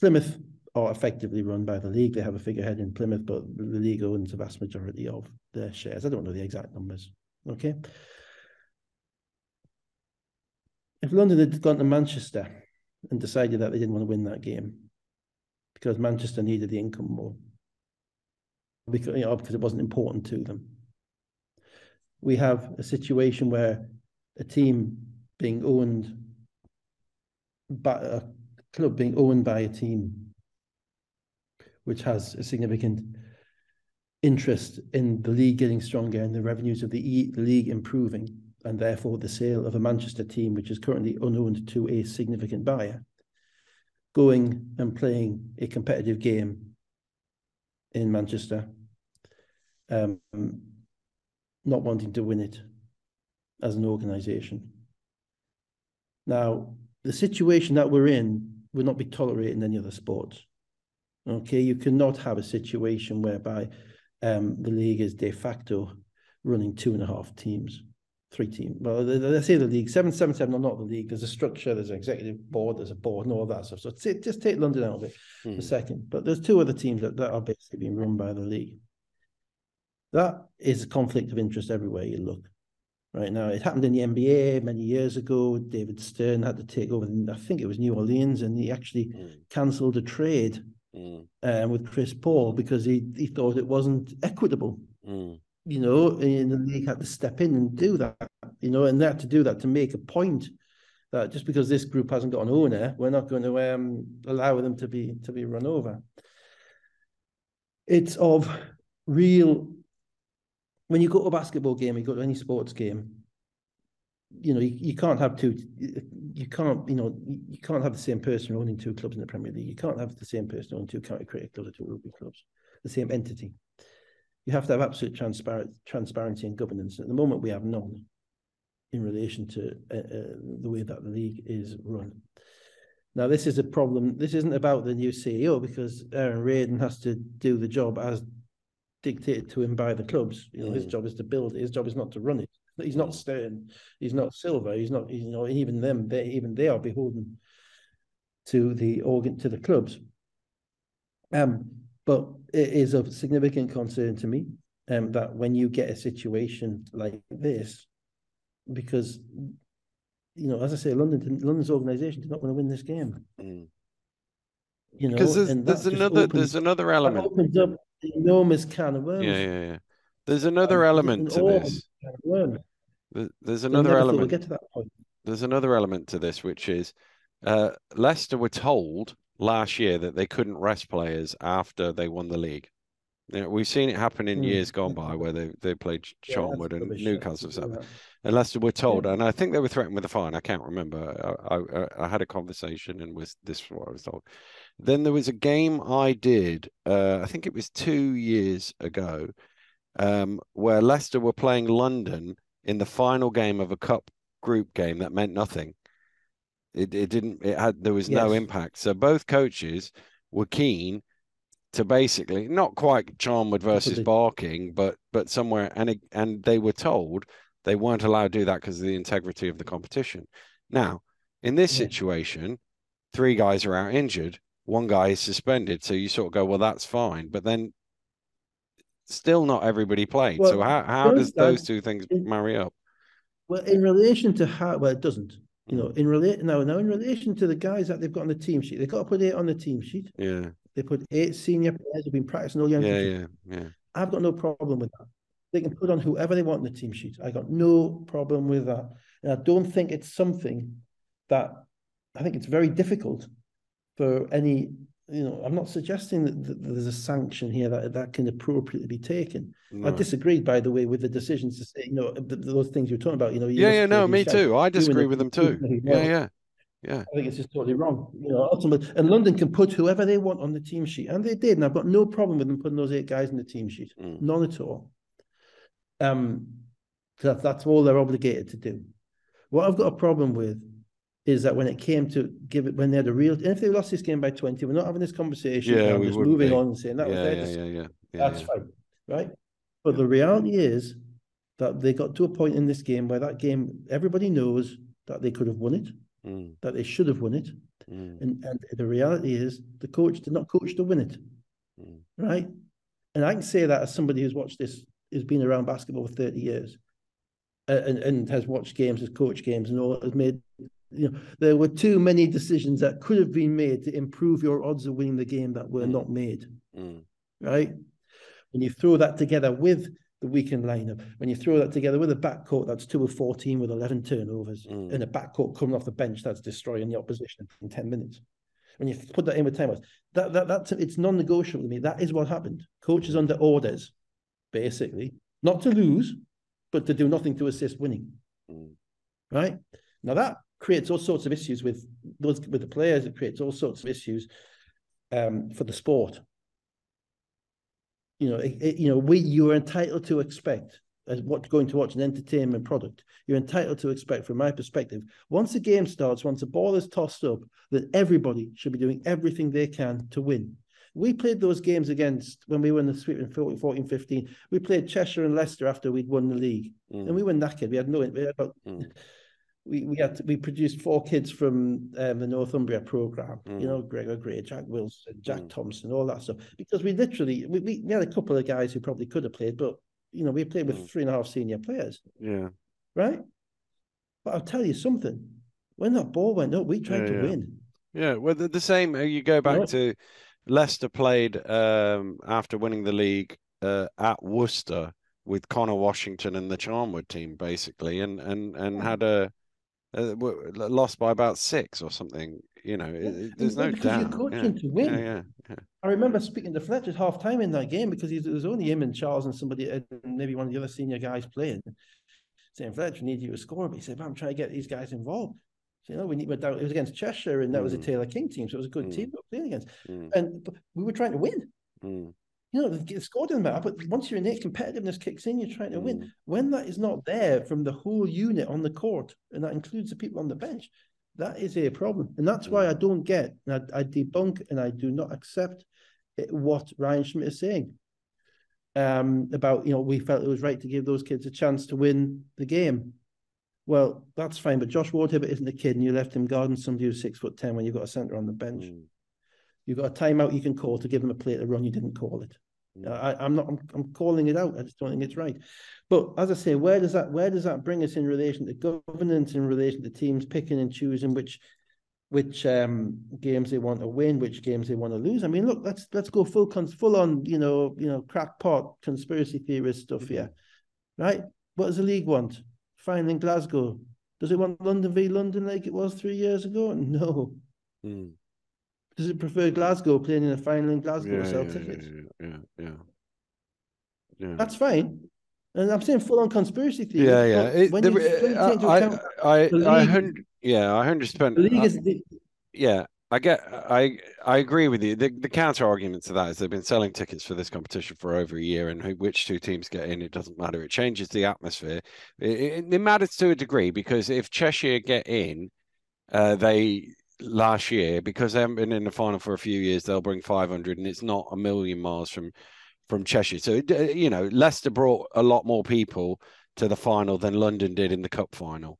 S2: Plymouth are effectively run by the league. They have a figurehead in Plymouth, but the league owns the vast majority of their shares. I don't know the exact numbers. Okay. If London had gone to Manchester and decided that they didn't want to win that game because Manchester needed the income more, because, you know, because it wasn't important to them, we have a situation where a team being owned by a club being owned by a team which has a significant interest in the league getting stronger and the revenues of the, e- league improving, and therefore the sale of a Manchester team, which is currently unowned to a significant buyer, going and playing a competitive game in Manchester, um, not wanting to win it as an organisation. Now, the situation that we're in would not be tolerated in any other sports. Okay, you cannot have a situation whereby um, the league is de facto running two and a half teams, three teams. Well, they, say the league, seven, seven, seven, not the league. There's a structure, there's an executive board, there's a board, and all that stuff. So just take London out of it for a hmm. second. But there's two other teams that, that are basically being run by the league. That is a conflict of interest everywhere you look. Right now, it happened in the NBA many years ago. David Stern had to take over, I think it was New Orleans, and he actually mm. cancelled a trade mm. um, with Chris Paul because he, he thought it wasn't equitable. Mm. You know, and the league had to step in and do that. You know, and they had to do that to make a point that just because this group hasn't got an owner, we're not going to um, allow them to be to be run over. It's of real. When you go to a basketball game, you go to any sports game, you know, you, you can't have two, you can't, you know, you can't have the same person owning two clubs in the Premier League. You can't have the same person owning two county cricket clubs or two rugby clubs, the same entity. You have to have absolute transparent transparency and governance. At the moment, we have none in relation to uh, uh, the way that the league is run. Now, this is a problem. This isn't about the new CEO because Aaron Raiden has to do the job as dictated to him by the clubs. You know, mm. his job is to build it. His job is not to run it. He's not Stern. He's not Silver. He's not. You know, even them. They even they are beholden to the organ to the clubs. Um, but it is of significant concern to me um, that when you get a situation like this, because you know, as I say, London London's organisation did not want to win this game. Mm.
S1: You know, because there's, there's another opens, there's another element.
S2: opens up enormous can of worms.
S1: Yeah, yeah, yeah. There's another
S2: and
S1: element to this. There's another element.
S2: We'll get to that point.
S1: There's another element to this, which is uh, Leicester were told last year that they couldn't rest players after they won the league. You know, we've seen it happen in mm. years gone by where they, they played Charnwood yeah, and Newcastle. Yeah. And Leicester were told, yeah. and I think they were threatened with a fine. I can't remember. I, I, I, had a conversation and was this what I was told. Then there was a game I did, uh, I think it was two years ago, um, where Leicester were playing London in the final game of a cup group game that meant nothing. It, it didn't, it had, there was yes. no impact. So both coaches were keen to basically not quite Charnwood versus Barking, but but somewhere and it, and they were told they weren't allowed to do that because of the integrity of the competition. Now, in this yeah. situation, three guys are out injured, one guy is suspended, so you sort of go, well, that's fine, but then still not everybody played. Well, so how how does those two things marry up?
S2: Well, in relation to how well it doesn't. You hmm. know, in relate now, now in relation to the guys that they've got on the team sheet, they've got to put eight on the team sheet.
S1: Yeah.
S2: They put eight senior players who've been practicing all year.
S1: Yeah, yeah, yeah.
S2: I've got no problem with that. They can put on whoever they want in the team sheet. I got no problem with that. And I don't think it's something that I think it's very difficult for any you know, I'm not suggesting that, that, there's a sanction here that that can appropriately be taken. No. I disagreed, by the way, with the decisions to say, you know, the, those things you're talking about. You know,
S1: you yeah, yeah, no, me too. I disagree with them too. Yeah, yeah. Yeah.
S2: I think it's just totally wrong. You know, ultimately, and London can put whoever they want on the team sheet, and they did. And I've got no problem with them putting those eight guys in the team sheet, mm. none at all. Um, that, that's all they're obligated to do. What I've got a problem with is that when it came to give it, when they had a real, and if they lost this game by 20, we're not having this conversation.
S1: Yeah, we
S2: just moving be. on and saying that
S1: yeah,
S2: was their
S1: yeah, yeah, yeah,
S2: yeah, That's fine, right? But the reality is that they got to a point in this game where that game, everybody knows that they could have won it mm. that they should have won it. Mm. And, and the reality is the coach did not coach to win it. Mm. Right. And I can say that as somebody who's watched this, who's been around basketball for 30 years and, and has watched games, has coached games and all, has made, you know, there were too many decisions that could have been made to improve your odds of winning the game that were mm. not made. Mm. Right. When you throw that together with the weekend lineup. When you throw that together with a backcourt that's two of 14 with 11 turnovers mm. and a backcourt coming off the bench that's destroying the opposition in 10 minutes. When you put that in with timeouts, that, that, that's, it's non negotiable to me. That is what happened. Coaches under orders, basically, not to lose, but to do nothing to assist winning. Mm. Right? Now, that creates all sorts of issues with those with the players. It creates all sorts of issues um, for the sport you know, it, it, you know, we you are entitled to expect as what going to watch an entertainment product. You're entitled to expect, from my perspective, once the game starts, once the ball is tossed up, that everybody should be doing everything they can to win. We played those games against when we were in the sweep in 14, 15. We played Cheshire and Leicester after we'd won the league, mm. and we were knackered. We had no, we had about, mm we we had to, we produced four kids from um, the Northumbria program. Mm. You know, Gregor Gray, Jack Wilson, Jack mm. Thompson, all that stuff. Because we literally we, we, had a couple of guys who probably could have played, but you know, we played with mm. three and a half senior players.
S1: Yeah.
S2: Right. But I'll tell you something. When that ball went up, we tried
S1: yeah,
S2: to
S1: yeah.
S2: win.
S1: Yeah. Well, the, the same. Uh, you go back to Leicester played um, after winning the league uh, at Worcester with Connor Washington and the Charnwood team, basically, and and and had a uh, lost by about six or something. You know, yeah. there's no doubt.
S2: You're coaching yeah. to win.
S1: Yeah, yeah, I
S2: remember speaking to Fletcher at half time in that game because it was only him and Charles and somebody, and maybe one of the other senior guys playing. Saying Fletcher, need you to score. But he said, "I'm trying to get these guys involved." So, you know, we need. It was against Cheshire, and that mm. was a mm. Taylor King team, so it was a good mm. team we were playing against. Mm. And we were trying to win. Mm you know, the score doesn't matter. But once your innate competitiveness kicks in, you're trying to mm. win. When that is not there from the whole unit on the court, and that includes the people on the bench, that is a problem. And that's mm. why I don't get, and I, I, debunk and I do not accept it, what Ryan Schmidt is saying um, about, you know, we felt it was right to give those kids a chance to win the game. Well, that's fine, but Josh Ward-Hibbert isn't a kid, and you left him guarding somebody who's six foot ten when you've got a centre on the bench. Mm. You've got a timeout you can call to give them a play to run. You didn't call it. Mm. I, am not. I'm, I'm, calling it out. I just don't think it's right. But as I say, where does that where does that bring us in relation to governance, in relation to teams picking and choosing which which um, games they want to win, which games they want to lose. I mean, look, let's let's go full full on, you know, you know, crackpot conspiracy theorist stuff here, right? What does the league want? Final in Glasgow. Does it want London v London like it was three years ago? No. Mm. Does it prefer Glasgow playing in a final in Glasgow?
S1: Yeah, yeah, yeah, yeah, yeah,
S2: yeah. That's fine. And I'm saying full on conspiracy theory.
S1: Yeah, yeah. It, when the, you, when you uh, I, account, I, I, league, I, hundred, yeah, I understand.
S2: The league is, the,
S1: yeah, I get, I, I agree with you. The, the counter argument to that is they've been selling tickets for this competition for over a year, and who, which two teams get in, it doesn't matter. It changes the atmosphere. It, it, it matters to a degree because if Cheshire get in, uh, they last year because they haven't been in the final for a few years, they'll bring 500, and it's not a million miles from from Cheshire. So you know, Leicester brought a lot more people to the final than London did in the cup final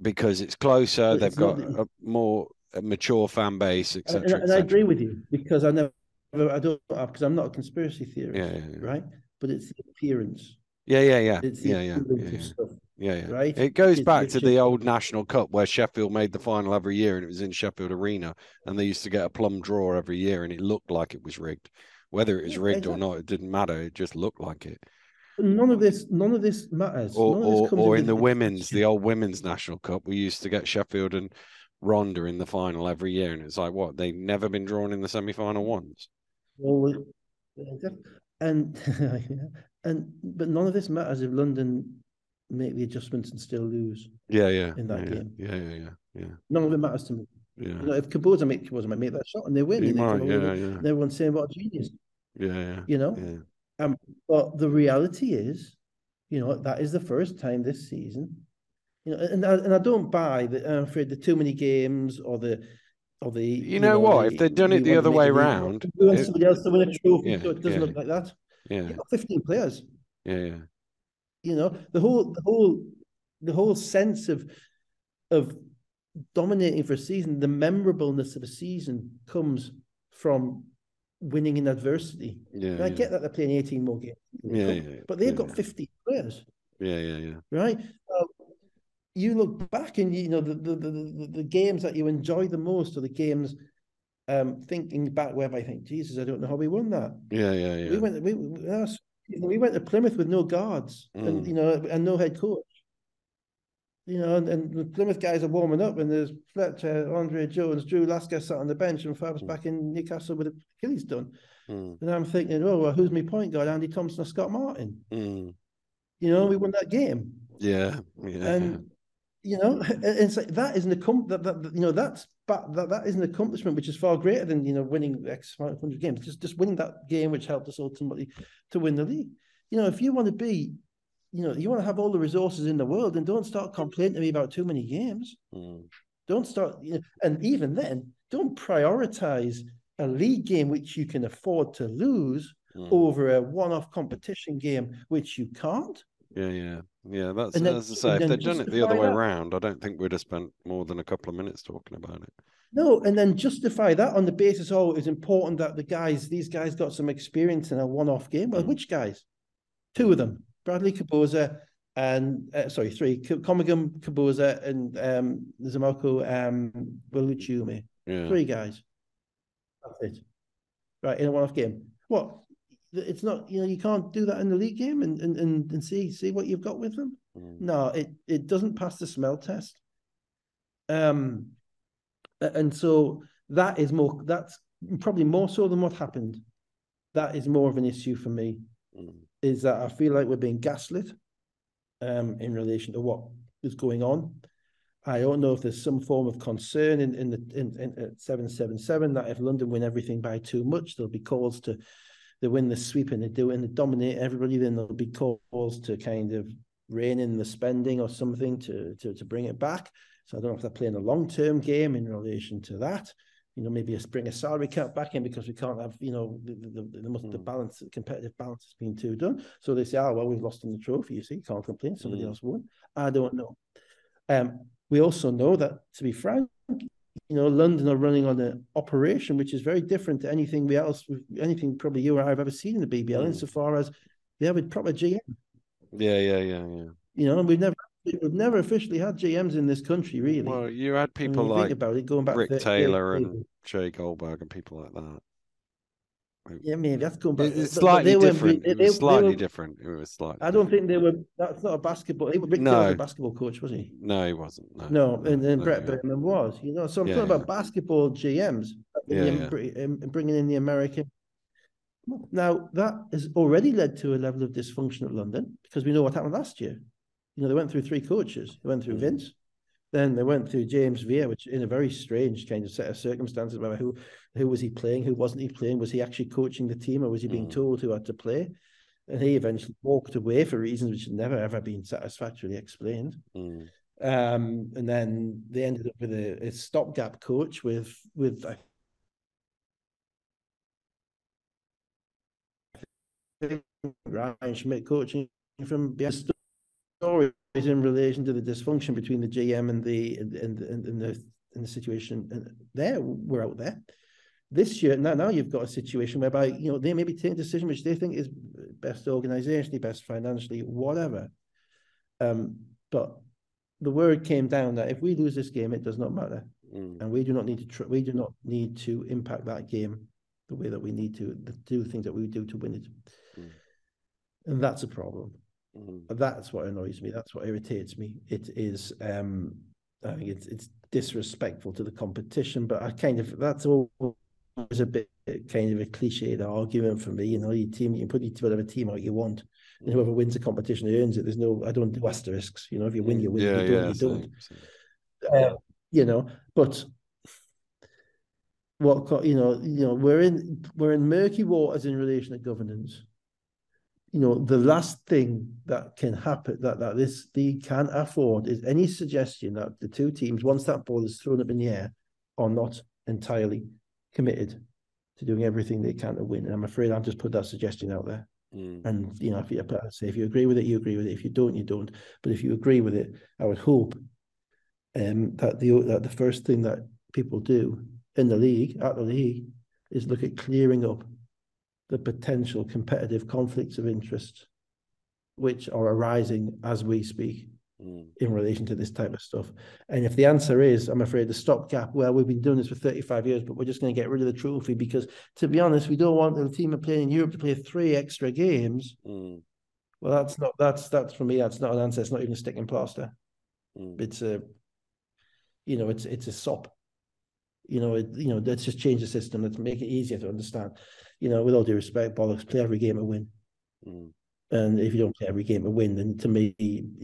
S1: because it's closer. they've got a more a mature fan base, etc.
S2: And, and I agree with you because I never, I don't, because I'm not a conspiracy theorist, yeah, yeah, yeah. right? But it's the appearance.
S1: Yeah, yeah, yeah, yeah, yeah, yeah, yeah. Yeah, yeah. Right. It goes it's back to the old National Cup where Sheffield made the final every year and it was in Sheffield Arena and they used to get a plum draw every year and it looked like it was rigged. Whether it was rigged exactly. or not, it didn't matter. It just looked like it.
S2: None of this, none of this matters.
S1: Or,
S2: or,
S1: or in the women's, the old women's national cup, we used to get Sheffield and Rhondda in the final every year, and it's like what they've never been drawn in the semi-final once.
S2: Well, and and but none of this matters if London make the adjustments and still lose.
S1: Yeah, yeah.
S2: In that
S1: yeah,
S2: game.
S1: Yeah, yeah, yeah, yeah.
S2: None of it matters to me.
S1: Yeah. You
S2: know, if Kaboza make Kaboza might make that shot and they win,
S1: and, might, yeah, yeah. and
S2: everyone's saying what a genius.
S1: Yeah, yeah.
S2: You know?
S1: Yeah.
S2: Um, but the reality is, you know, that is the first time this season. You know, and I, and I don't buy that I'm afraid the too many games or the or the
S1: you, you know, know, what the, if they'd done it the other way around
S2: want somebody else to win a trophy yeah, so it doesn't look like that
S1: yeah you
S2: got 15 players
S1: yeah yeah
S2: you know the whole the whole the whole sense of of dominating for a season, the memorableness of a season comes from winning in adversity.
S1: Yeah,
S2: I get that they're playing 18 more games.
S1: Yeah, yeah, yeah
S2: but they've got 50 players.
S1: Yeah, yeah, yeah.
S2: Right. you look back and you know the, the the, the games that you enjoy the most are the games um thinking back where I think, Jesus, I don't know how we won that.
S1: Yeah, yeah, yeah.
S2: We went we, we went to Plymouth with no guards mm. and you know and no head coach you know, and, and, the Plymouth guys are warming up, and there's Fletcher, Andre Jones, Drew Lasker sat on the bench, and Fab's mm. back in Newcastle with Achilles done.
S1: Mm.
S2: And I'm thinking, oh, well, who's my point guard? Andy Thompson or Scott Martin?
S1: Mm.
S2: You know, we won that game.
S1: Yeah, yeah.
S2: And you know, it's like that is an accomplishment. That, that you know, that's but that that is an accomplishment which is far greater than you know winning X hundred games. Just just winning that game, which helped us ultimately to win the league. You know, if you want to be you know, you want to have all the resources in the world and don't start complaining to me about too many games.
S1: Mm.
S2: Don't start, you know, and even then, don't prioritize a league game which you can afford to lose mm. over a one-off competition game which you can't.
S1: Yeah, yeah, yeah. That's then, as I say. If they'd done it the other way that. around, I don't think we'd have spent more than a couple of minutes talking about it.
S2: No, and then justify that on the basis, oh, it's important that the guys, these guys, got some experience in a one-off game. Well, mm. which guys? Two of them. Bradley Kaboza and uh, sorry, three Komagum Kaboza and um Zamalko um Waluchume.
S1: Yeah.
S2: Three guys. That's it. Right, in a one-off game. What? It's not, you know, you can't do that in the league game and and, and, and see see what you've got with them.
S1: Mm.
S2: No, it it doesn't pass the smell test. Um and so that is more that's probably more so than what happened. That is more of an issue for me.
S1: Mm
S2: is that I feel like we're being gaslit um, in relation to what is going on. I don't know if there's some form of concern in in the in, in seven seven seven that if London win everything by too much, there'll be calls to they win the sweep and they do it and they dominate everybody. Then there'll be calls to kind of rein in the spending or something to to to bring it back. So I don't know if they're playing a long term game in relation to that you know, maybe bring a salary cap back in because we can't have, you know, the the, the, the, the hmm. balance, the competitive balance has been too done. So they say, oh, well, we've lost in the trophy. You see, can't complain. Somebody mm. else won. I don't know. Um, we also know that, to be frank, you know, London are running on an operation which is very different to anything we else, anything probably you or I have ever seen in the BBL, mm. insofar as they have a proper GM.
S1: Yeah, yeah, yeah, yeah.
S2: You know, we've never we've never officially had GMs in this country, really.
S1: Well, you had people like
S2: about it, going back
S1: Rick Taylor and Jay Goldberg and people like that.
S2: Yeah, maybe that's going back.
S1: It's slightly different. It was slightly were, different. It was slightly.
S2: I don't think they were. That's not a basketball. Rick no. was a basketball coach, was he?
S1: No, he wasn't. No,
S2: no and then no, Brett yeah. was. You know, so I'm yeah, talking yeah. about basketball GMs.
S1: Yeah,
S2: yeah. bringing in the American. Now that has already led to a level of dysfunction at London because we know what happened last year. You know, they went through three coaches. They went through mm. Vince, then they went through James Veer, which in a very strange kind of set of circumstances, who who was he playing, who wasn't he playing, was he actually coaching the team, or was he being mm. told who had to play? And he eventually walked away for reasons which had never ever been satisfactorily explained.
S1: Mm.
S2: Um, and then they ended up with a, a stopgap coach with with Ryan Schmidt coaching from stories in relation to the dysfunction between the GM and the and, and, and the in the situation and there we're out there. This year now now you've got a situation whereby you know they may be taking a decision which they think is best organizationally, best financially, whatever. Um, but the word came down that if we lose this game, it does not matter,
S1: mm.
S2: and we do not need to tr- we do not need to impact that game the way that we need to do the things that we do to win it,
S1: mm.
S2: and that's a problem.
S1: Mm-hmm.
S2: That's what annoys me. That's what irritates me. It is, um, I think it's it's disrespectful to the competition. But I kind of that's always a bit kind of a cliched argument for me. You know, your team you can put whatever team out you want, and whoever wins the competition earns it. There's no, I don't do asterisks. You know, if you win, you win.
S1: Yeah,
S2: if you don't,
S1: yeah,
S2: you don't. Uh, you know, but what you know, you know, we're in we're in murky waters in relation to governance you know, the last thing that can happen that, that this league can afford is any suggestion that the two teams, once that ball is thrown up in the air, are not entirely committed to doing everything they can to win. And I'm afraid I'll just put that suggestion out there.
S1: Mm.
S2: And you know, if you say if you agree with it, you agree with it. If you don't, you don't. But if you agree with it, I would hope um, that the that the first thing that people do in the league, at the league, is look at clearing up the potential competitive conflicts of interest which are arising as we speak
S1: mm.
S2: in relation to this type of stuff. And if the answer is, I'm afraid, the stopgap, well, we've been doing this for 35 years, but we're just going to get rid of the trophy because, to be honest, we don't want the team of playing in Europe to play three extra games.
S1: Mm.
S2: Well, that's not that's that's for me. That's not an answer. It's not even a sticking plaster.
S1: Mm.
S2: It's a, you know, it's it's a sop. You know, it, you know, let's just change the system. Let's make it easier to understand you know, with all due respect, bollocks, play every game to win.
S1: Mm.
S2: And if you don't play every game to win, then to me,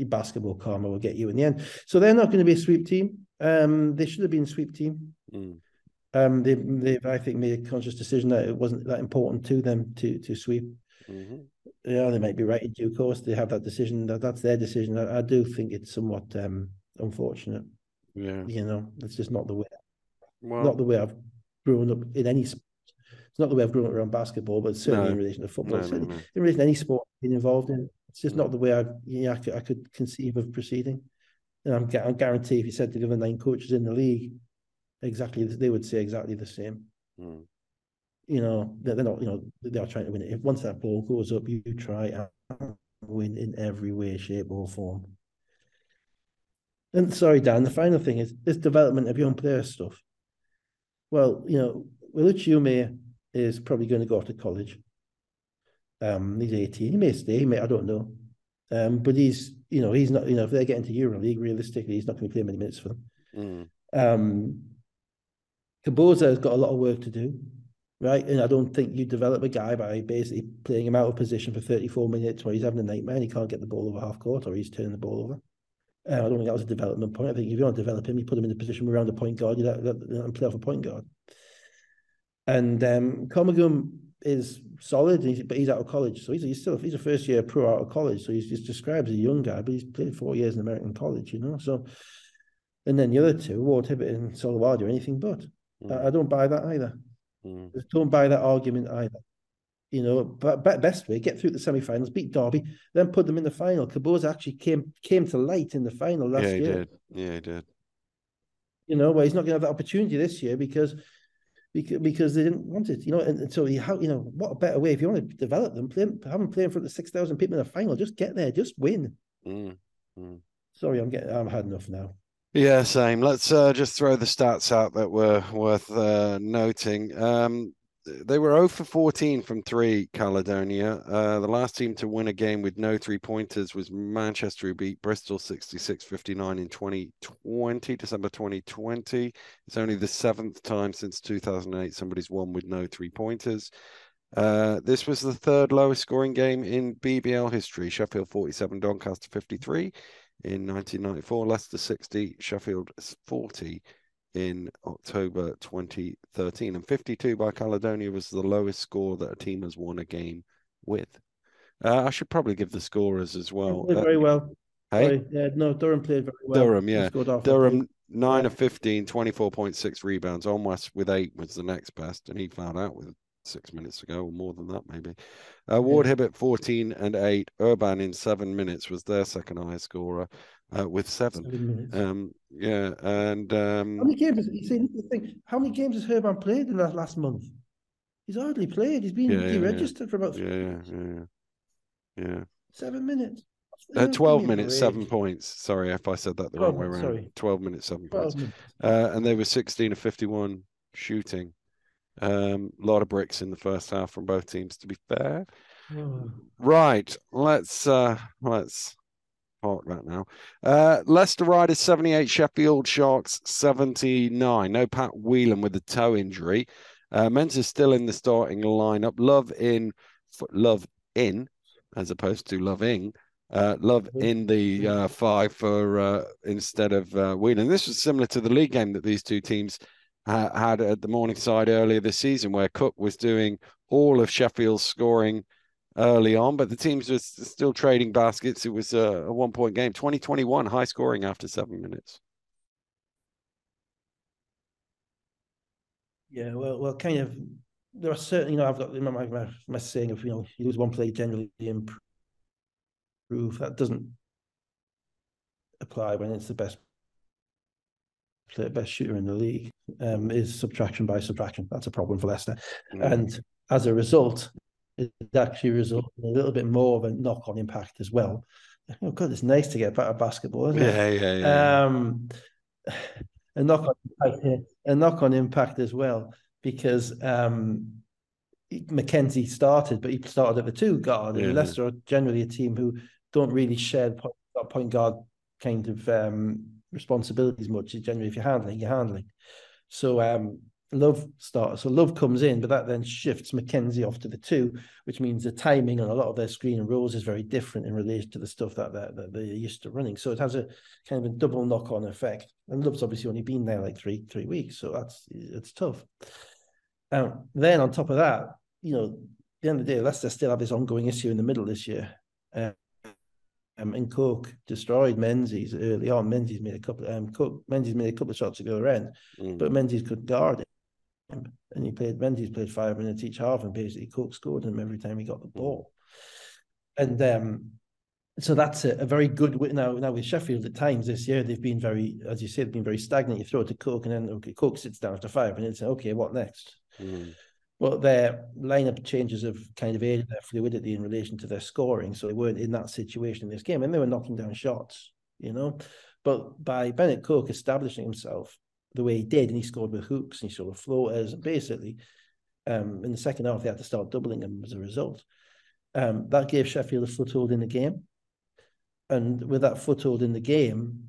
S2: basketball karma will get you in the end. So they're not going to be a sweep team. Um, they should have been a sweep team.
S1: Mm.
S2: Um, they, they've, I think, made a conscious decision that it wasn't that important to them to to sweep.
S1: Mm-hmm.
S2: Yeah, they might be right in due course. They have that decision. That that's their decision. I, I do think it's somewhat um, unfortunate.
S1: Yeah,
S2: you know, it's just not the way.
S1: Well,
S2: not the way I've grown up in any it's not the way I've grown up around basketball, but certainly no. in relation to football, no, no, in relation to any sport I've been involved in. It's just not the way I, you know, I, could, I could conceive of proceeding. And I'm, I guarantee if you said to the other nine coaches in the league, exactly, they would say exactly the same.
S1: Mm.
S2: You know, they're, they're, not, you know, they are trying to win it. If once that ball goes up, you try and win in every way, shape, or form. And sorry, Dan, the final thing is this development of young player stuff. Well, you know, Will may is probably going to go off to college. Um, he's 18. He may stay. He may, I don't know. Um, but he's, you know, he's not, you know, if they're getting to EuroLeague, realistically, he's not going to play many minutes for them.
S1: Mm.
S2: Um, Kaboza has got a lot of work to do, right? And I don't think you develop a guy by basically playing him out of position for 34 minutes where he's having a nightmare and he can't get the ball over half court or he's turning the ball over. Uh, I don't think that was a development point. I think if you want to develop him, you put him in a position around the point guard, you let, let, let him play off a point guard. And um, Komagum is solid, but he's out of college, so he's, he's still he's a first year pro out of college, so he's just described as a young guy, but he's played four years in American college, you know. So, and then the other two, Ward Hibbert and Solowadi, are anything but. Mm. I, I, don't buy that either.
S1: Mm.
S2: Don't buy that argument either. You know, but best way get through the semi-finals, beat Derby, then put them in the final. Kaboza actually came came to light in the final last
S1: yeah, he
S2: year.
S1: Did. Yeah, he did.
S2: You know, well, he's not going to have that opportunity this year because because, because they didn't want it, you know. And, and so you how you know what a better way if you want to develop them, play have them play in front of six thousand people in a final. Just get there, just win.
S1: Mm, mm.
S2: Sorry, I'm getting. I've had enough now.
S1: Yeah, same. Let's uh, just throw the stats out that were worth uh, noting. Um, they were 0 for 14 from three, Caledonia. Uh, the last team to win a game with no three pointers was Manchester, who beat Bristol 66 59 in 2020, December 2020. It's only the seventh time since 2008 somebody's won with no three pointers. Uh, this was the third lowest scoring game in BBL history. Sheffield 47, Doncaster 53 in 1994, Leicester 60, Sheffield 40 in October 2013. And 52 by Caledonia was the lowest score that a team has won a game with. Uh, I should probably give the scorers as well.
S2: very uh, well.
S1: Hey?
S2: Yeah, no, Durham played very well.
S1: Durham, yeah. Durham, 9 of 15, 24.6 rebounds. Onwas with 8 was the next best, and he found out with six minutes ago, or more than that, maybe. Uh, Ward yeah. Hibbert, 14 and 8. Urban in seven minutes was their second highest scorer uh, with seven. seven um, yeah, and um,
S2: how many games? You see, thing. How many games has Urban played in that last month? He's hardly played. He's been yeah, deregistered
S1: yeah.
S2: for about.
S1: Yeah, yeah, yeah, yeah.
S2: Seven minutes.
S1: Uh, 12 minutes, seven points. Sorry if I said that the wrong way around. Sorry. 12 minutes, seven points. Minutes. Uh, and they were 16 of 51 shooting. Um, a lot of bricks in the first half from both teams, to be fair. Oh. Right, let's uh, let's park that now. Uh, Leicester Riders 78, Sheffield Sharks 79. No Pat Whelan with the toe injury. Uh, Menz is still in the starting lineup. Love in, love in, as opposed to loving. Uh, love in the uh, five for uh, instead of uh, Whelan. This was similar to the league game that these two teams ha- had at the Morningside earlier this season, where Cook was doing all of Sheffield's scoring early on, but the teams were still trading baskets. It was a, a one point game. 2021, high scoring after seven minutes.
S2: Yeah, well, well, kind of. There are certain, you know, I've got my, my, my saying of, you know, you lose one play, generally improve. That doesn't apply when it's the best player, best shooter in the league. Um, is subtraction by subtraction. That's a problem for Leicester, mm. and as a result, it actually resulted in a little bit more of a knock-on impact as well. Oh God, it's nice to get better basketball, isn't
S1: it? Yeah, yeah, yeah. Um,
S2: a knock-on impact a knock-on impact as well because um, Mackenzie started, but he started at the two guard, and yeah. Leicester are generally a team who don't really share point, point guard kind of um, responsibilities much. Generally, if you're handling, you're handling. So um, Love starts. So Love comes in, but that then shifts Mackenzie off to the two, which means the timing on a lot of their screen and rolls is very different in relation to the stuff that they're, that they're used to running. So it has a kind of a double knock on effect. And Love's obviously only been there like three three weeks, so that's it's tough. Um, then on top of that, you know, at the end of the day, Leicester still have this ongoing issue in the middle this year. Uh, um, and Cook destroyed Menzies early on. Menzies made a couple. Um, Cook Menzies made a couple of shots to go around, mm. but Menzies could guard and he played Menzies played five minutes each half, and basically Cook scored him every time he got the ball. And um, so that's a, a, very good now. Now with Sheffield, at times this year they've been very, as you said, been very stagnant. You throw it to Cook, and then okay, Cook sits down after five and minutes. Okay, what next? Mm. Well, their lineup changes have kind of aided their fluidity in relation to their scoring, so they weren't in that situation in this game, and they were knocking down shots, you know. But by Bennett Cook establishing himself the way he did, and he scored with hooks and he scored with floaters. And basically, um, in the second half, they had to start doubling him as a result. Um, that gave Sheffield a foothold in the game. And with that foothold in the game,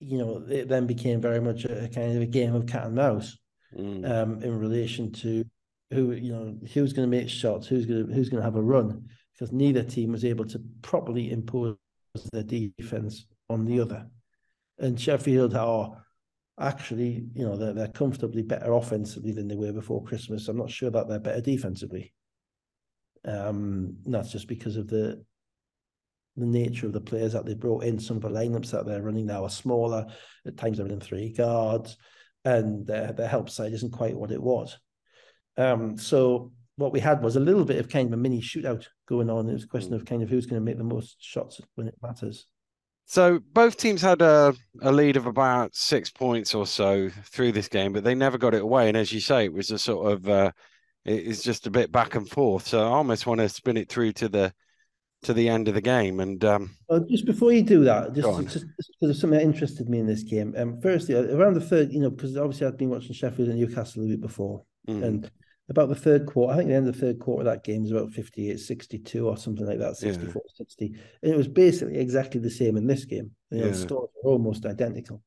S2: you know, it then became very much a, kind of a game of cat and mouse mm. um, in relation to who, you know, who's going to make shots, who's going to who's going to have a run, because neither team was able to properly impose their defense on the other. And Sheffield are actually, you know, they're, they're comfortably better offensively than they were before Christmas. I'm not sure that they're better defensively. Um, that's just because of the the nature of the players that they brought in. Some of the lineups that they're running now are smaller. At times they're in three guards, and their their help side isn't quite what it was. Um, so what we had was a little bit of kind of a mini shootout going on. It was a question of kind of who's going to make the most shots when it matters.
S1: So both teams had a, a lead of about six points or so through this game, but they never got it away. And as you say, it was a sort of uh, it's just a bit back and forth. So I almost want to spin it through to the to the end of the game. And um,
S2: well, just before you do that, just just because of something that interested me in this game. Um, firstly, around the third, you know, because obviously I'd been watching Sheffield and Newcastle the week before, mm. and about the third quarter, I think the end of the third quarter of that game was about 58 62 or something like that, 64 yeah. 60. And it was basically exactly the same in this game. You know, yeah. the scores were almost identical.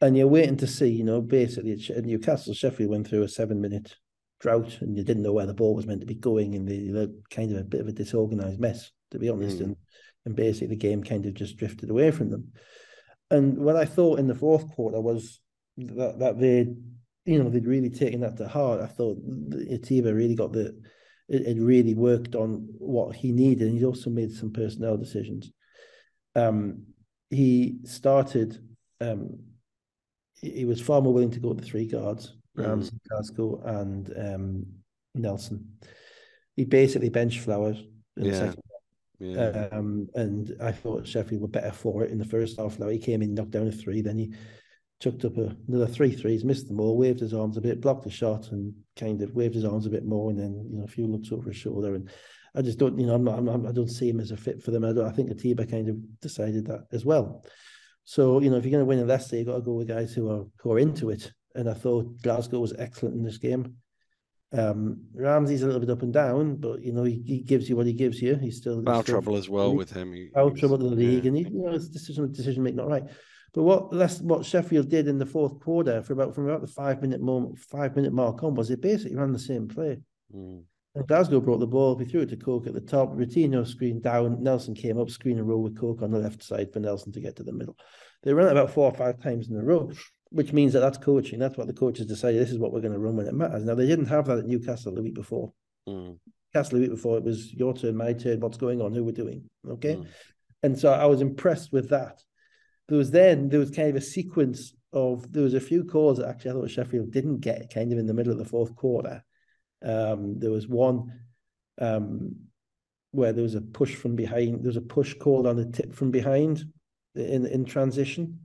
S2: And you're waiting to see, you know, basically Newcastle, Sheffield went through a seven minute drought and you didn't know where the ball was meant to be going and they were kind of a bit of a disorganized mess, to be honest. Mm. And, and basically the game kind of just drifted away from them. And what I thought in the fourth quarter was that, that they you know, they'd really taken that to heart. I thought Atiba really got the, it, it really worked on what he needed. And he also made some personnel decisions. Um, he started, um, he, was far more willing to go with the three guards, Ramsey, mm. Glasgow, and um, Nelson. He basically benched Flowers in yeah. the second yeah. Um, and I thought Sheffield were better for it in the first half. Now he came in, knocked down a three, then he chucked up a, another three threes, missed them all, waved his arms a bit, blocked the shot, and kind of waved his arms a bit more, and then you know a few looks over his shoulder. And I just don't, you know, I'm not, I'm not I don't see him as a fit for them. I don't. I think Atiba kind of decided that as well. So you know, if you're going to win in Leicester, you've got to go with guys who are who are into it. And I thought Glasgow was excellent in this game. Um, Ramsey's a little bit up and down, but you know he, he gives you what he gives you. He's still
S1: foul trouble as well with him. He,
S2: foul trouble in the league, yeah. and he, you know his decision decision making not right. But what less what Sheffield did in the fourth quarter for about from about the five minute moment, five minute mark on was it basically ran the same play. Mm. And Glasgow brought the ball, we threw it to Coke at the top, Rotino screen down, Nelson came up, screen and roll with Coke on the left side for Nelson to get to the middle. They ran it about four or five times in a row, which means that that's coaching. That's what the coaches decided. This is what we're going to run when it matters. Now they didn't have that at Newcastle the week before. Mm. Newcastle the week before it was your turn, my turn. What's going on? Who we're doing? Okay, mm. and so I was impressed with that there was then there was kind of a sequence of there was a few calls that actually I thought Sheffield didn't get kind of in the middle of the fourth quarter. Um, there was one um, where there was a push from behind. There was a push called on the tip from behind in in transition,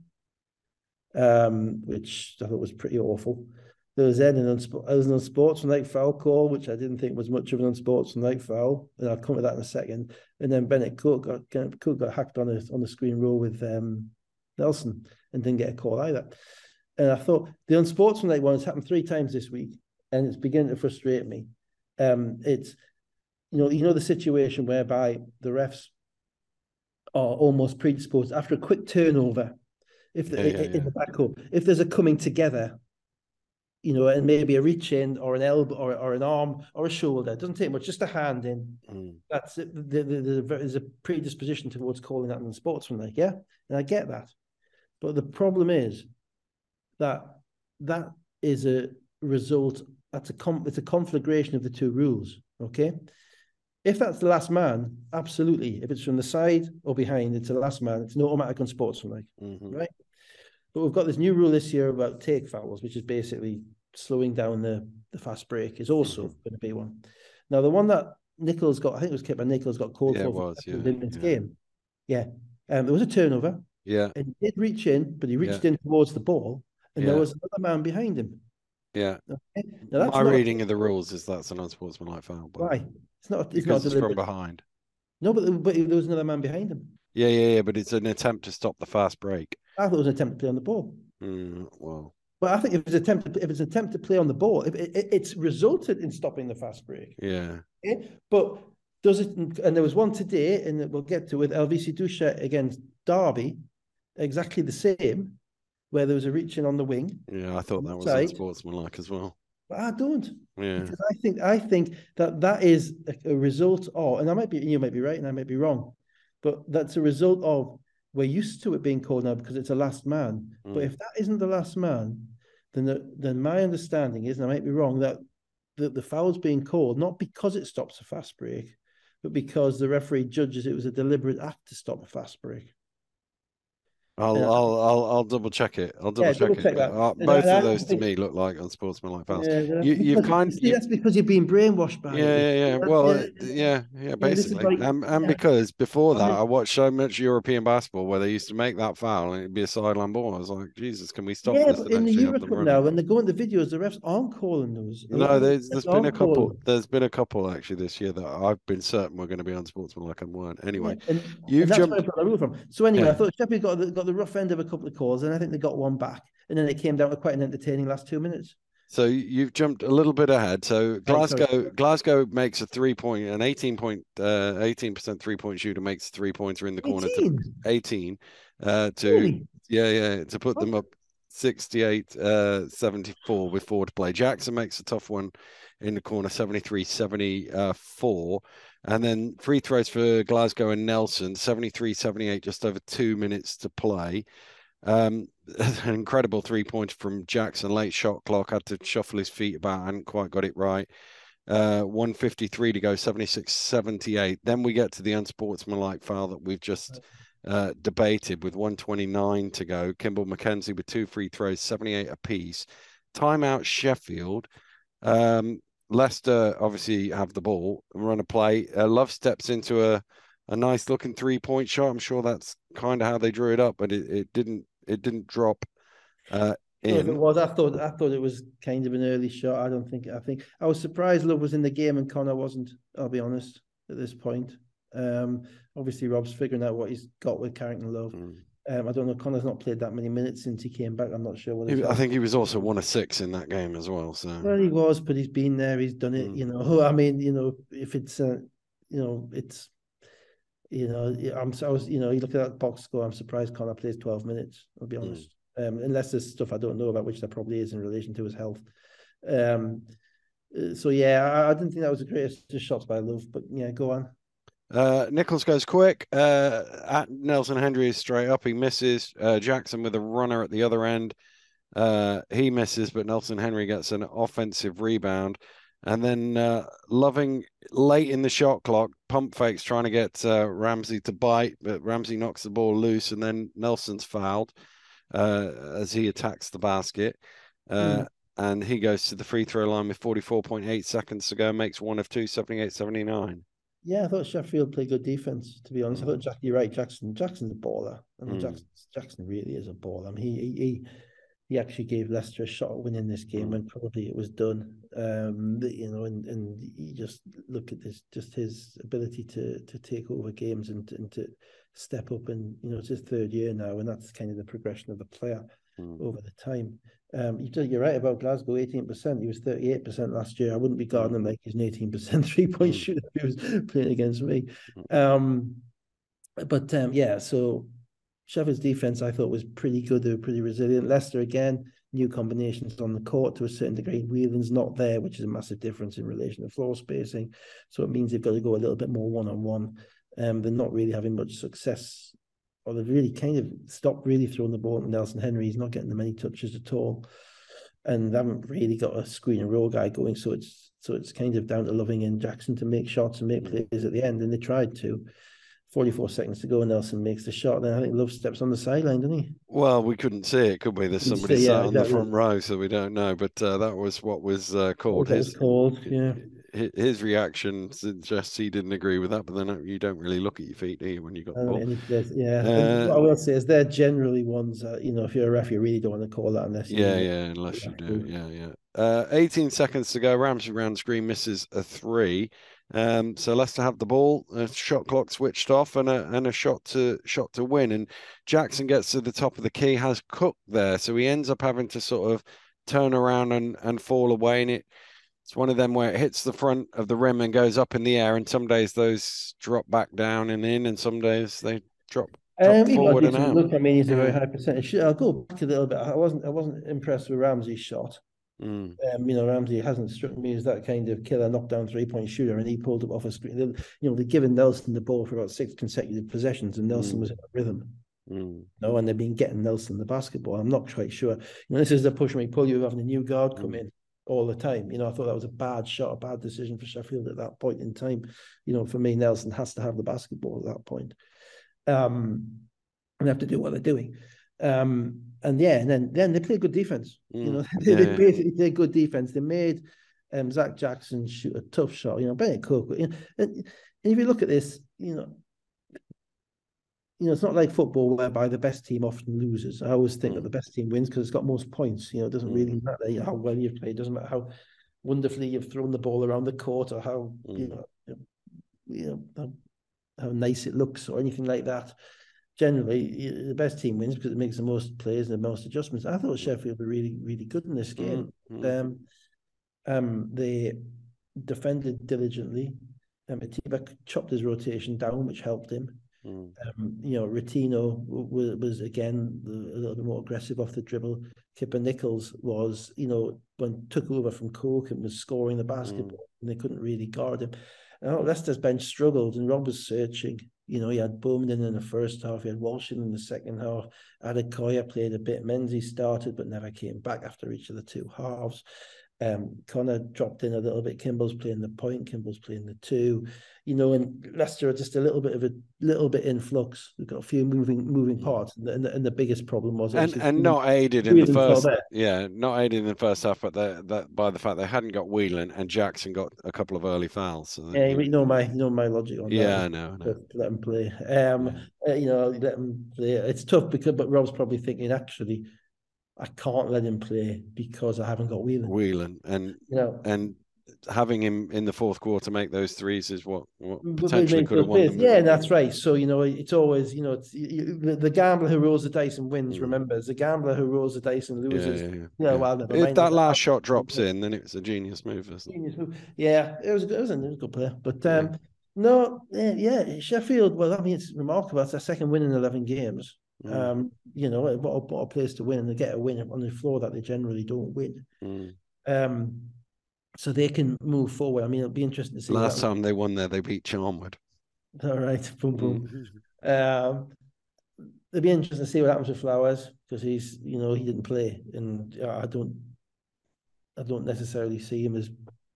S2: um, which I thought was pretty awful. There was then an, unsp- an unsportsmanlike foul call, which I didn't think was much of an unsportsmanlike foul, and I'll come to that in a second. And then Bennett Cook got Cook got hacked on a on the screen roll with um, Nelson and didn't get a call either. And I thought the unsportsmanlike one has happened three times this week, and it's beginning to frustrate me. Um, it's you know you know the situation whereby the refs are almost predisposed after a quick turnover. If the, yeah, yeah, in yeah. the back up, if there's a coming together, you know, and maybe a reach in or an elbow or, or an arm or a shoulder. It doesn't take much, just a hand in. Mm. That's it. There's a predisposition towards calling that an unsportsmanlike, yeah? And I get that. But the problem is that that is a result. That's a com- it's a conflagration of the two rules. Okay, if that's the last man, absolutely. If it's from the side or behind, it's the last man. It's an automatic unsportsmanlike, mm-hmm. right? But we've got this new rule this year about take fouls, which is basically slowing down the the fast break. Is also mm-hmm. going to be one. Now the one that Nichols got, I think it was kept by Nichols, got called
S1: yeah,
S2: for
S1: was, yeah,
S2: in this yeah. game. Yeah, um, there was a turnover.
S1: Yeah.
S2: And he did reach in, but he reached yeah. in towards the ball, and yeah. there was another man behind him.
S1: Yeah. Okay? Now, My reading of the rules is that's an unsportsmanlike foul.
S2: But why? It's not.
S1: It's not it's from behind.
S2: No, but but there was another man behind him.
S1: Yeah, yeah, yeah. But it's an attempt to stop the fast break.
S2: I thought it was an attempt to play on the ball.
S1: Mm, well.
S2: But I think if it's an attempt, if it's an attempt to play on the ball, if it, it, it's resulted in stopping the fast break.
S1: Yeah.
S2: Okay? But does it? And there was one today, and we'll get to with Elviso Dusha against Derby exactly the same, where there was a reaching on the wing.
S1: Yeah, I thought that was side. unsportsmanlike as well.
S2: But I don't.
S1: Yeah.
S2: Because I think I think that that is a, a result of, and I might be you might be right and I might be wrong, but that's a result of we're used to it being called now because it's a last man. Mm. But if that isn't the last man, then the, then my understanding is, and I might be wrong, that the, the foul's being called not because it stops a fast break, but because the referee judges it was a deliberate act to stop a fast break.
S1: I'll, uh, I'll, I'll, I'll double check it. I'll double yeah, check double it. Uh, both of those to me look like unsportsmanlike fouls. Yeah, you, have kind.
S2: See, that's because you've been brainwashed by.
S1: Yeah, yeah, yeah. Well, uh, yeah, yeah. Basically, like, and, and because before that, I watched so much European basketball where they used to make that foul and it'd be a sideline ball. I was like, Jesus, can we stop
S2: yeah,
S1: this?
S2: But in the Euro Cup now, when they go into videos, the refs aren't calling those.
S1: No, there's there's been a couple. Calling. There's been a couple actually this year that I've been certain were going to be unsportsmanlike and weren't. Anyway, and,
S2: you've and jumped. From. So anyway, I thought Sheffield got the, got the rough end of a couple of calls, and I think they got one back. And then it came down to quite an entertaining last two minutes.
S1: So you've jumped a little bit ahead. So Glasgow, Glasgow makes a three point, an eighteen point, uh, eighteen percent three point shooter makes three pointer in the corner 18? to eighteen, uh, to really? yeah, yeah, to put them up 68 uh 74 with four to play. Jackson makes a tough one in the corner 73 74 and then free throws for Glasgow and Nelson 73 78 just over 2 minutes to play. Um, an incredible three pointer from Jackson, late shot clock, had to shuffle his feet about, hadn't quite got it right. Uh, 153 to go, 76 78. Then we get to the unsportsmanlike foul that we've just uh, debated with 129 to go. Kimbal Mackenzie with two free throws, 78 apiece. Timeout Sheffield. Um, Leicester obviously have the ball and run a play. Uh, Love steps into a, a nice looking three point shot. I'm sure that's kind of how they drew it up, but it, it didn't it didn't drop uh, in.
S2: If it was, I thought I thought it was kind of an early shot. I don't think. I think I was surprised Love was in the game and Connor wasn't. I'll be honest at this point. Um, obviously, Rob's figuring out what he's got with Carrington Love. Mm. Um, I don't know. Connor's not played that many minutes since he came back. I'm not sure what.
S1: He, I think he was also one of six in that game as well. So
S2: well, he was, but he's been there. He's done it. Mm. You know, I mean, you know, if it's, uh, you know, it's you know, I'm I was, you know, you look at that box score. I'm surprised Connor plays 12 minutes. I'll be hmm. honest, mm. um, unless there's stuff I don't know about, which there probably is in relation to his health. Um, uh, so yeah, I, I didn't think that was the greatest shots by Love, but yeah, go on.
S1: Uh, Nichols goes quick. Uh, at Nelson Henry is straight up. He misses. Uh, Jackson with a runner at the other end. Uh, he misses, but Nelson Henry gets an offensive rebound. And then uh, Loving late in the shot clock, pump fakes trying to get uh, Ramsey to bite, but Ramsey knocks the ball loose, and then Nelson's fouled uh, as he attacks the basket. Mm. And he goes to the free throw line with 44.8 seconds to go, makes one of two, 78 79.
S2: Yeah, I thought Sheffield played good defense. To be honest, mm. I thought Jack, you're right. Jackson, Jackson's a baller. I mean, mm. Jackson, Jackson really is a baller. I mean, he, he he actually gave Leicester a shot at winning this game when probably it was done. Um, you know, and, and you just look at this, just his ability to to take over games and, and to step up. And you know, it's his third year now, and that's kind of the progression of the player mm. over the time. Um, you're right about Glasgow, 18%. He was 38% last year. I wouldn't be guarding him like he's an 18% three point shooter if he was playing against me. Hmm. Um, but um, yeah, so Sheffield's defense, I thought, was pretty good. They were pretty resilient. Leicester, again, new combinations on the court to a certain degree. Whelan's not there, which is a massive difference in relation to floor spacing. So it means they've got to go a little bit more one on one. Um, they're not really having much success, or they've really kind of stopped really throwing the ball to Nelson Henry. He's not getting the many touches at all, and they haven't really got a screen and roll guy going. So it's so it's kind of down to Loving and Jackson to make shots and make plays at the end, and they tried to. 44 seconds to go, and Nelson makes the shot. Then I think Love steps on the sideline, doesn't he?
S1: Well, we couldn't see it, could we? There's somebody see, sat yeah, on the front row, so we don't know. But uh, that was what was uh, called.
S2: His, was called, yeah.
S1: His reaction suggests he didn't agree with that, but then you don't really look at your feet, do you, when you got the ball?
S2: Yeah. Uh, what I will say is they're generally ones that, you know, if you're a ref, you really don't want to call that unless
S1: you. Yeah, yeah, unless you do. Yeah, yeah. Uh, 18 seconds to go. Ramsey round screen misses a three. Um, so Leicester have the ball, a shot clock switched off, and a and a shot to shot to win. And Jackson gets to the top of the key, has Cook there, so he ends up having to sort of turn around and and fall away. And it it's one of them where it hits the front of the rim and goes up in the air. And some days those drop back down and in, and some days they drop. drop um, forward and out.
S2: Look, I mean, he's a very high percentage. I'll go back a little bit. I wasn't, I wasn't impressed with Ramsey's shot. Mm. Um, you know, Ramsey hasn't struck me as that kind of killer knockdown three point shooter, and he pulled up off a screen. You know, they've given Nelson the ball for about six consecutive possessions, and Nelson mm. was in a rhythm. Mm. No, and they've been getting Nelson the basketball. I'm not quite sure. You know, this is the push me pull you having a new guard come mm. in all the time. You know, I thought that was a bad shot, a bad decision for Sheffield at that point in time. You know, for me, Nelson has to have the basketball at that point. Um, and they have to do what they're doing. Um, and yeah, and then then they play good defense. Mm. You know, they,
S1: yeah,
S2: they basically play good defense. They made um, Zach Jackson shoot a tough shot. You know, Bennett Cook. You know, and, and if you look at this, you know, you know, it's not like football whereby the best team often loses. I always think mm. that the best team wins because it's got most points. You know, it doesn't really mm. matter how well you've played. It doesn't matter how wonderfully you've thrown the ball around the court or how mm. you know, you know how, how nice it looks or anything like that generally the best team wins because it makes the most plays and the most adjustments. I thought Sheffield were really, really good in this game. Mm-hmm. Um, um, they defended diligently. Um, Atiba chopped his rotation down, which helped him. Mm. Um, you know, Retino was, was again a little bit more aggressive off the dribble. Kipper Nichols was, you know, when took over from Cook and was scoring the basketball, mm. and they couldn't really guard him. Now, Leicester's bench struggled, and Rob was searching. You know, he had Bowman in the first half, he had Walsh in the second half. Adekoya played a bit. Menzies started, but never came back after each of the two halves. Um, Connor dropped in a little bit. Kimbal's playing the point. Kimbal's playing the two. You know, and Leicester are just a little bit of a little bit in flux. They've got a few moving moving parts, and the, and the, and the biggest problem was
S1: and and not aided in the first yeah, not aided in the first half, but that by the fact they hadn't got Whelan and Jackson got a couple of early fouls. So
S2: yeah, you know my you know my logic on
S1: yeah,
S2: that.
S1: Yeah, I
S2: know. Let them play. Um, yeah. uh, you know, let them play. It's tough because, but Rob's probably thinking actually I can't let him play because I haven't got Whelan.
S1: Whelan and you know, and having him in the fourth quarter make those threes is what, what potentially could have won. Them.
S2: Yeah, that's right. So you know, it's always you know, it's the, the, gambler who rolls the dice and wins. Mm. Remembers the gambler who rolls the dice and loses. Yeah, yeah, yeah. You know, well,
S1: if that last shot drops in, then it's a genius move. Genius move.
S2: Yeah, it was. It was a, it was a good player, but um, no, yeah, Sheffield. Well, I mean, it's remarkable. It's their second win in eleven games. Mm. Um, you know, what a, what a place to win and they get a win on the floor that they generally don't win. Mm. Um, so they can move forward. I mean, it'll be interesting to see.
S1: Last time they won there, they beat Charnwood.
S2: All right, boom, boom. Mm. Um, it'll be interesting to see what happens with Flowers because he's, you know, he didn't play, and I don't, I don't necessarily see him as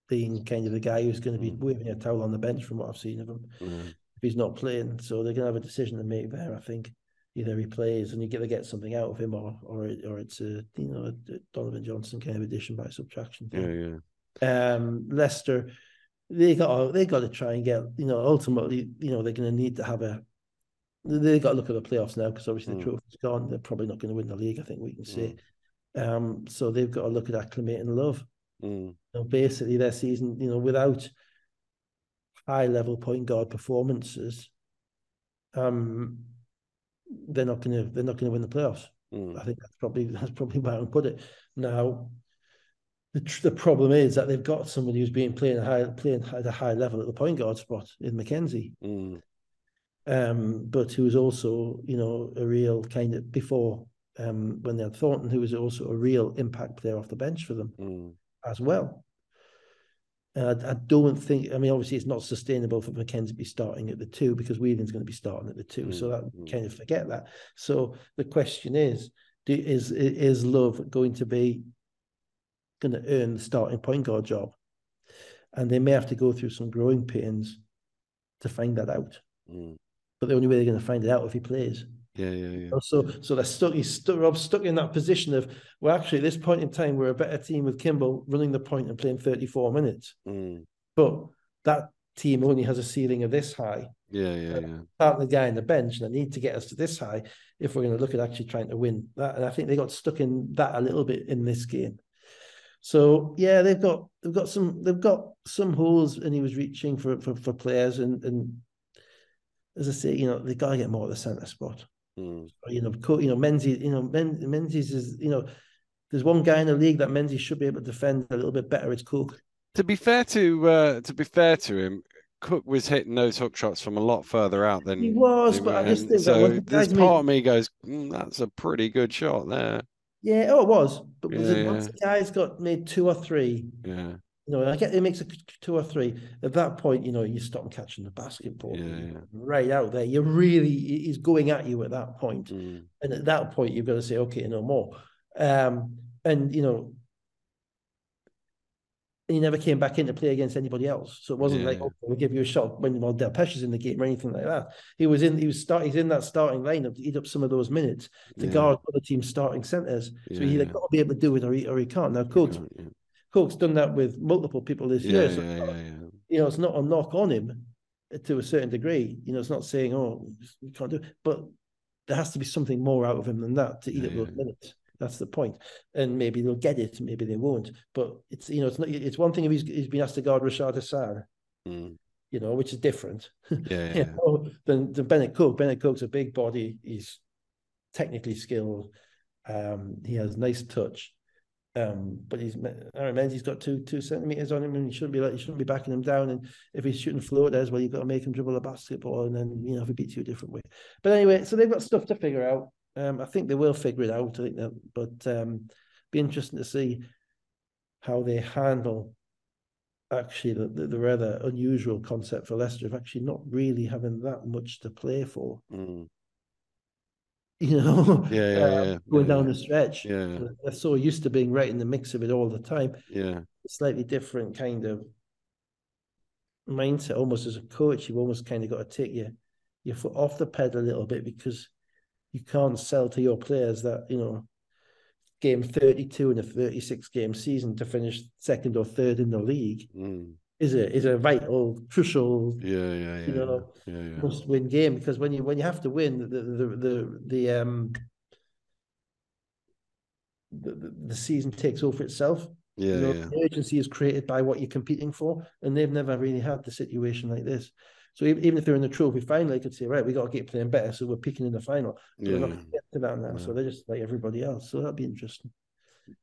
S2: being kind of the guy who's going to be mm. waving a towel on the bench from what I've seen of him. Mm. If he's not playing, so they're going to have a decision to make there. I think either he plays and you get to get something out of him, or or or it's a you know a Donovan Johnson kind of addition by subtraction.
S1: Thing.
S2: Yeah, yeah. Um, Leicester, they got they got to try and get you know ultimately you know they're going to need to have a they got to look at the playoffs now because obviously mm. the trophy's gone. They're probably not going to win the league. I think we can see. Mm. Um, so they've got to look at acclimating love. Mm. You know, basically, their season, you know, without high level point guard performances, um, they're not going to they're not going to win the playoffs. Mm. I think that's probably that's probably where I put it. Now, the the problem is that they've got somebody who's being playing high playing at a high level at the point guard spot in Mackenzie, mm. um, but who's also you know a real kind of before um, when they had Thornton, who was also a real impact player off the bench for them mm. as well. And I, I, don't think, I mean, obviously it's not sustainable for Mackenzie to be starting at the two because Whelan's going to be starting at the two. Mm. So that mm. kind of forget that. So the question is, do, is is Love going to be going to earn the starting point guard job? And they may have to go through some growing pains to find that out. Mm. But the only way they're going to find it out if he plays.
S1: Yeah, yeah, yeah.
S2: So, so they're stuck. He's stuck. Rob's stuck in that position of, well, actually, at this point in time, we're a better team with Kimbal running the point and playing 34 minutes. Mm. But that team only has a ceiling of this high.
S1: Yeah, yeah, yeah.
S2: Part the guy in the bench, and I need to get us to this high if we're going to look at actually trying to win that. And I think they got stuck in that a little bit in this game. So yeah, they've got they've got some they've got some holes, and he was reaching for for, for players, and and as I say, you know, they got to get more at the center spot. Mm. You know, you know, Menzies, you know, Men, Menzies is, you know, there's one guy in the league that Menzies should be able to defend a little bit better. It's Cook.
S1: To be fair to uh, to be fair to him, Cook was hitting those hook shots from a lot further out than
S2: he was. But I just think
S1: so. This part of me goes, mm, that's a pretty good shot there.
S2: Yeah, oh, it was. But was yeah, it once the guy's got made two or three?
S1: Yeah.
S2: You know, I get it makes a two or three. At that point, you know, you stop catching the basketball
S1: yeah, yeah.
S2: right out there. You're really he's going at you at that point. Mm. and at that point, you've got to say, okay, no more. Um, and you know, he never came back in to play against anybody else. So it wasn't
S1: Yeah,
S2: like, oh, we'll give you a shot when well, Del Pesci's in the game or anything like that. He was in, he was start, he's in that starting lineup to eat up some of those minutes to
S1: Yeah.
S2: guard other teams' starting centres. So
S1: Yeah,
S2: he either got to be able to do it or he, or he can't. Now, Cook's, Cook's done that with multiple people this
S1: yeah,
S2: year. So,
S1: yeah, yeah, yeah.
S2: you know, it's not a knock on him to a certain degree. You know, it's not saying, oh, you can't do it, but there has to be something more out of him than that to eat
S1: Yeah,
S2: up those
S1: yeah.
S2: minutes. That's the point. And maybe they'll get it, maybe they won't. But it's you know, it's not it's one thing if he's he's been asked to guard Rashad Hassan,
S1: Mm.
S2: you know, which is different.
S1: Yeah, yeah,
S2: know, than, than Bennett Cook. Bennett Cook's a big body, he's technically skilled, um, he has nice touch. Um, but he's Aaron Menzies got two two centimeters on him, and he shouldn't be like he shouldn't be backing him down. And if he's shooting floaters, well, you've got to make him dribble a basketball, and then you know if he beats you a different way. But anyway, so they've got stuff to figure out. Um, I think they will figure it out. I think that, but um, be interesting to see how they handle actually the, the, the rather unusual concept for Leicester of actually not really having that much to play for.
S1: Mm.
S2: You know,
S1: Yeah, yeah,
S2: um,
S1: yeah,
S2: going down the stretch.
S1: Yeah,
S2: They're so used to being right in the mix of it all the time.
S1: yeah,
S2: slightly different kind of mindset. Almost as a coach, you've almost kind of got to take your your foot off the pedal a little bit because you can't sell to your players that you know game 32 in a 36 game season to finish second or third in the league
S1: mm.
S2: Is a is a vital crucial
S1: yeah, yeah, yeah,
S2: you know
S1: yeah, yeah.
S2: must win game because when you when you have to win the the the the um the, the, season takes over itself
S1: Yeah,
S2: you know,
S1: yeah.
S2: the urgency is created by what you're competing for, and they've never really had the situation like this. So even, if they're in the trophy final, they could say, right, we got to get playing better, so we're picking in the final. But they're not
S1: Yeah.
S2: gonna get to that now,
S1: Yeah.
S2: so they're just like everybody else. So that'd be interesting.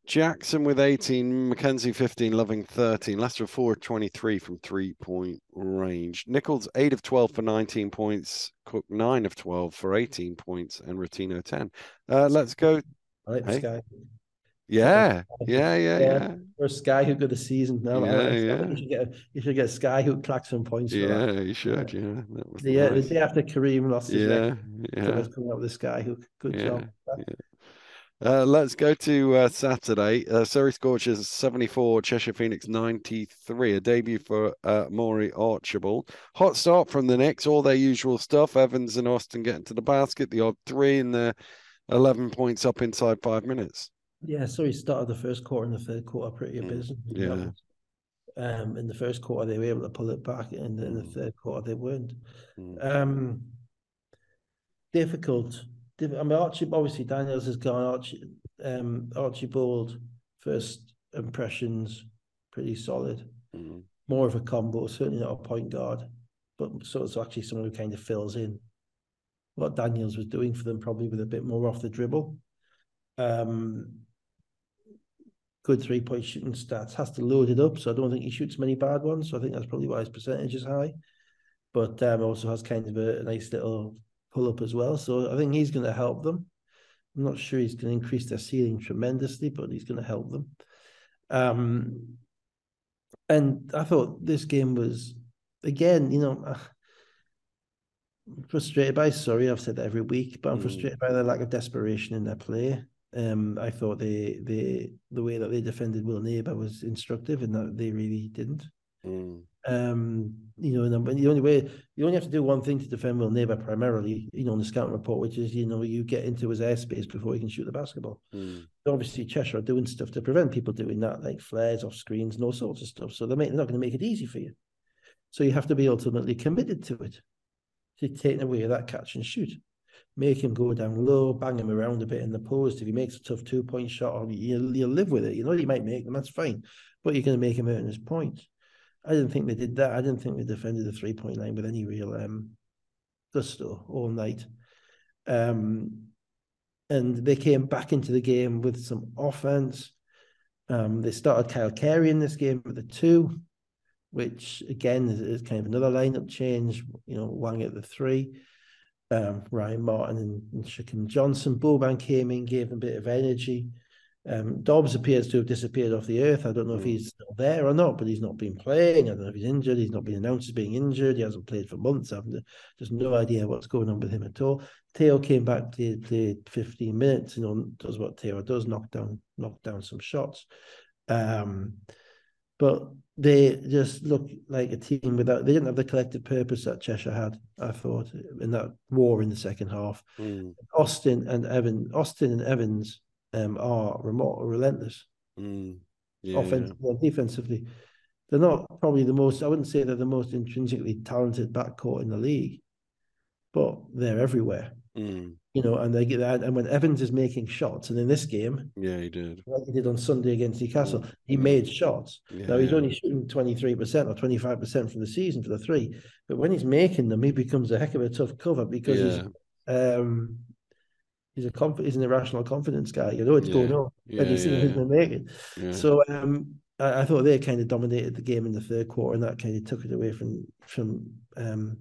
S1: Jackson with 18, Mackenzie 15, Loving 13, Leicester 4 of 23 from three point range. Nichols 8 of 12 for 19 points, Cook 9 of 12 for 18 points, and Rotino 10. Uh, let's go.
S2: I like
S1: Hey.
S2: this guy.
S1: Yeah, yeah, yeah,
S2: Yeah.
S1: yeah.
S2: First Skyhook of the season. No,
S1: Yeah,
S2: like-
S1: yeah.
S2: You should get a, you should get a Skyhook Claxon points for that.
S1: Yeah, you should. Yeah, that was
S2: The, after Kareem lost his leg,
S1: Yeah,
S2: so
S1: yeah.
S2: let's up with a Skyhook. Good
S1: Yeah,
S2: job.
S1: Uh, let's go to uh, Saturday. Uh, Surrey Scorchers 74, Cheshire Phoenix 93. A debut for uh, Maury Archibald. Hot start from the Knicks, all their usual stuff. Evans and Austin getting to the basket, the odd three, and the 11 points up inside five minutes.
S2: Yeah, so he started the first quarter and the third quarter pretty
S1: Mm,
S2: abysmal.
S1: yeah.
S2: Um, in the first quarter, they were able to pull it back, and in the
S1: Mm.
S2: third quarter, they weren't.
S1: Mm.
S2: Um, difficult. I mean, Archie, obviously, Daniels has gone. Archie, um, Archibald, first impressions, pretty solid.
S1: Mm.
S2: More of a combo, certainly not a point guard, but so it's actually someone who kind of fills in what Daniels was doing for them, probably with a bit more off the dribble. Um, good three point shooting stats. Has to load it up, so I don't think he shoots many bad ones. So I think that's probably why his percentage is high. But um, also has kind of a nice little pull up as well. So I think he's going to help them. I'm not sure he's going to increase their ceiling tremendously, but he's going to help them. Um, and I thought this game was again, you know, uh, I'm frustrated by. Sorry, I've said that every week, but I'm
S1: Mm.
S2: frustrated by the lack of desperation in their play. Um, I thought they they the way that they defended Will Neighbour was instructive, and that they really didn't.
S1: Mm.
S2: Um, you know, and the only way you only have to do one thing to defend Will Neighbour primarily, you know, in the scouting report, which is you know you get into his airspace before he can shoot the basketball.
S1: Mm.
S2: Obviously, Cheshire are doing stuff to prevent people doing that, like flares off screens and all sorts of stuff. So they're, make, they're not going to make it easy for you. So you have to be ultimately committed to it, to taking away that catch and shoot. Make him go down low, bang him around a bit in the post. If he makes a tough two point shot, you'll, you'll live with it. You know, you might make them, that's fine. But you're going to make him earn his points. I didn't think they did that. I didn't think they defended the three point line with any real um, gusto all night. Um, and they came back into the game with some offense. Um, they started Kyle Carey in this game with a two, which again is, is kind of another lineup change. You know, Wang at the three, um, Ryan Martin and, and Shakim Johnson. Boban came in, gave them a bit of energy. Um, Dobbs appears to have disappeared off the earth. I don't know if
S1: Mm.
S2: he's still there or not, but he's not been playing. I don't know if he's injured. He's not been announced as being injured. He hasn't played for months. I've just no idea what's going on with him at all. Teo came back, played, played 15 minutes, you know, does what Teo does, knock down, knock down some shots. Um, but they just look like a team without. They didn't have the collective purpose that Cheshire had. I thought in that war in the second half.
S1: Mm.
S2: Austin and Evan, Austin and Evans um, are remote, or relentless,
S1: Mm. Yeah,
S2: offensively and defensively. They're not probably the most. I wouldn't say they're the most intrinsically talented backcourt in the league, but they're everywhere.
S1: Mm.
S2: You know, and they get that. And when Evans is making shots, and in this game,
S1: Yeah, he did.
S2: like he did on Sunday against Newcastle, he
S1: Mm.
S2: made shots.
S1: Yeah,
S2: Now he's
S1: yeah.
S2: only shooting twenty three percent or twenty five percent for the season for the three, but when he's making them, he becomes a heck of a tough cover because
S1: yeah.
S2: he's um he's a conf- he's an irrational confidence guy. You know it's
S1: Yeah.
S2: going on,
S1: Yeah,
S2: and he's
S1: yeah, yeah.
S2: going to make it.
S1: yeah.
S2: So um, I, I thought they kind of dominated the game in the third quarter, and that kind of took it away from from um.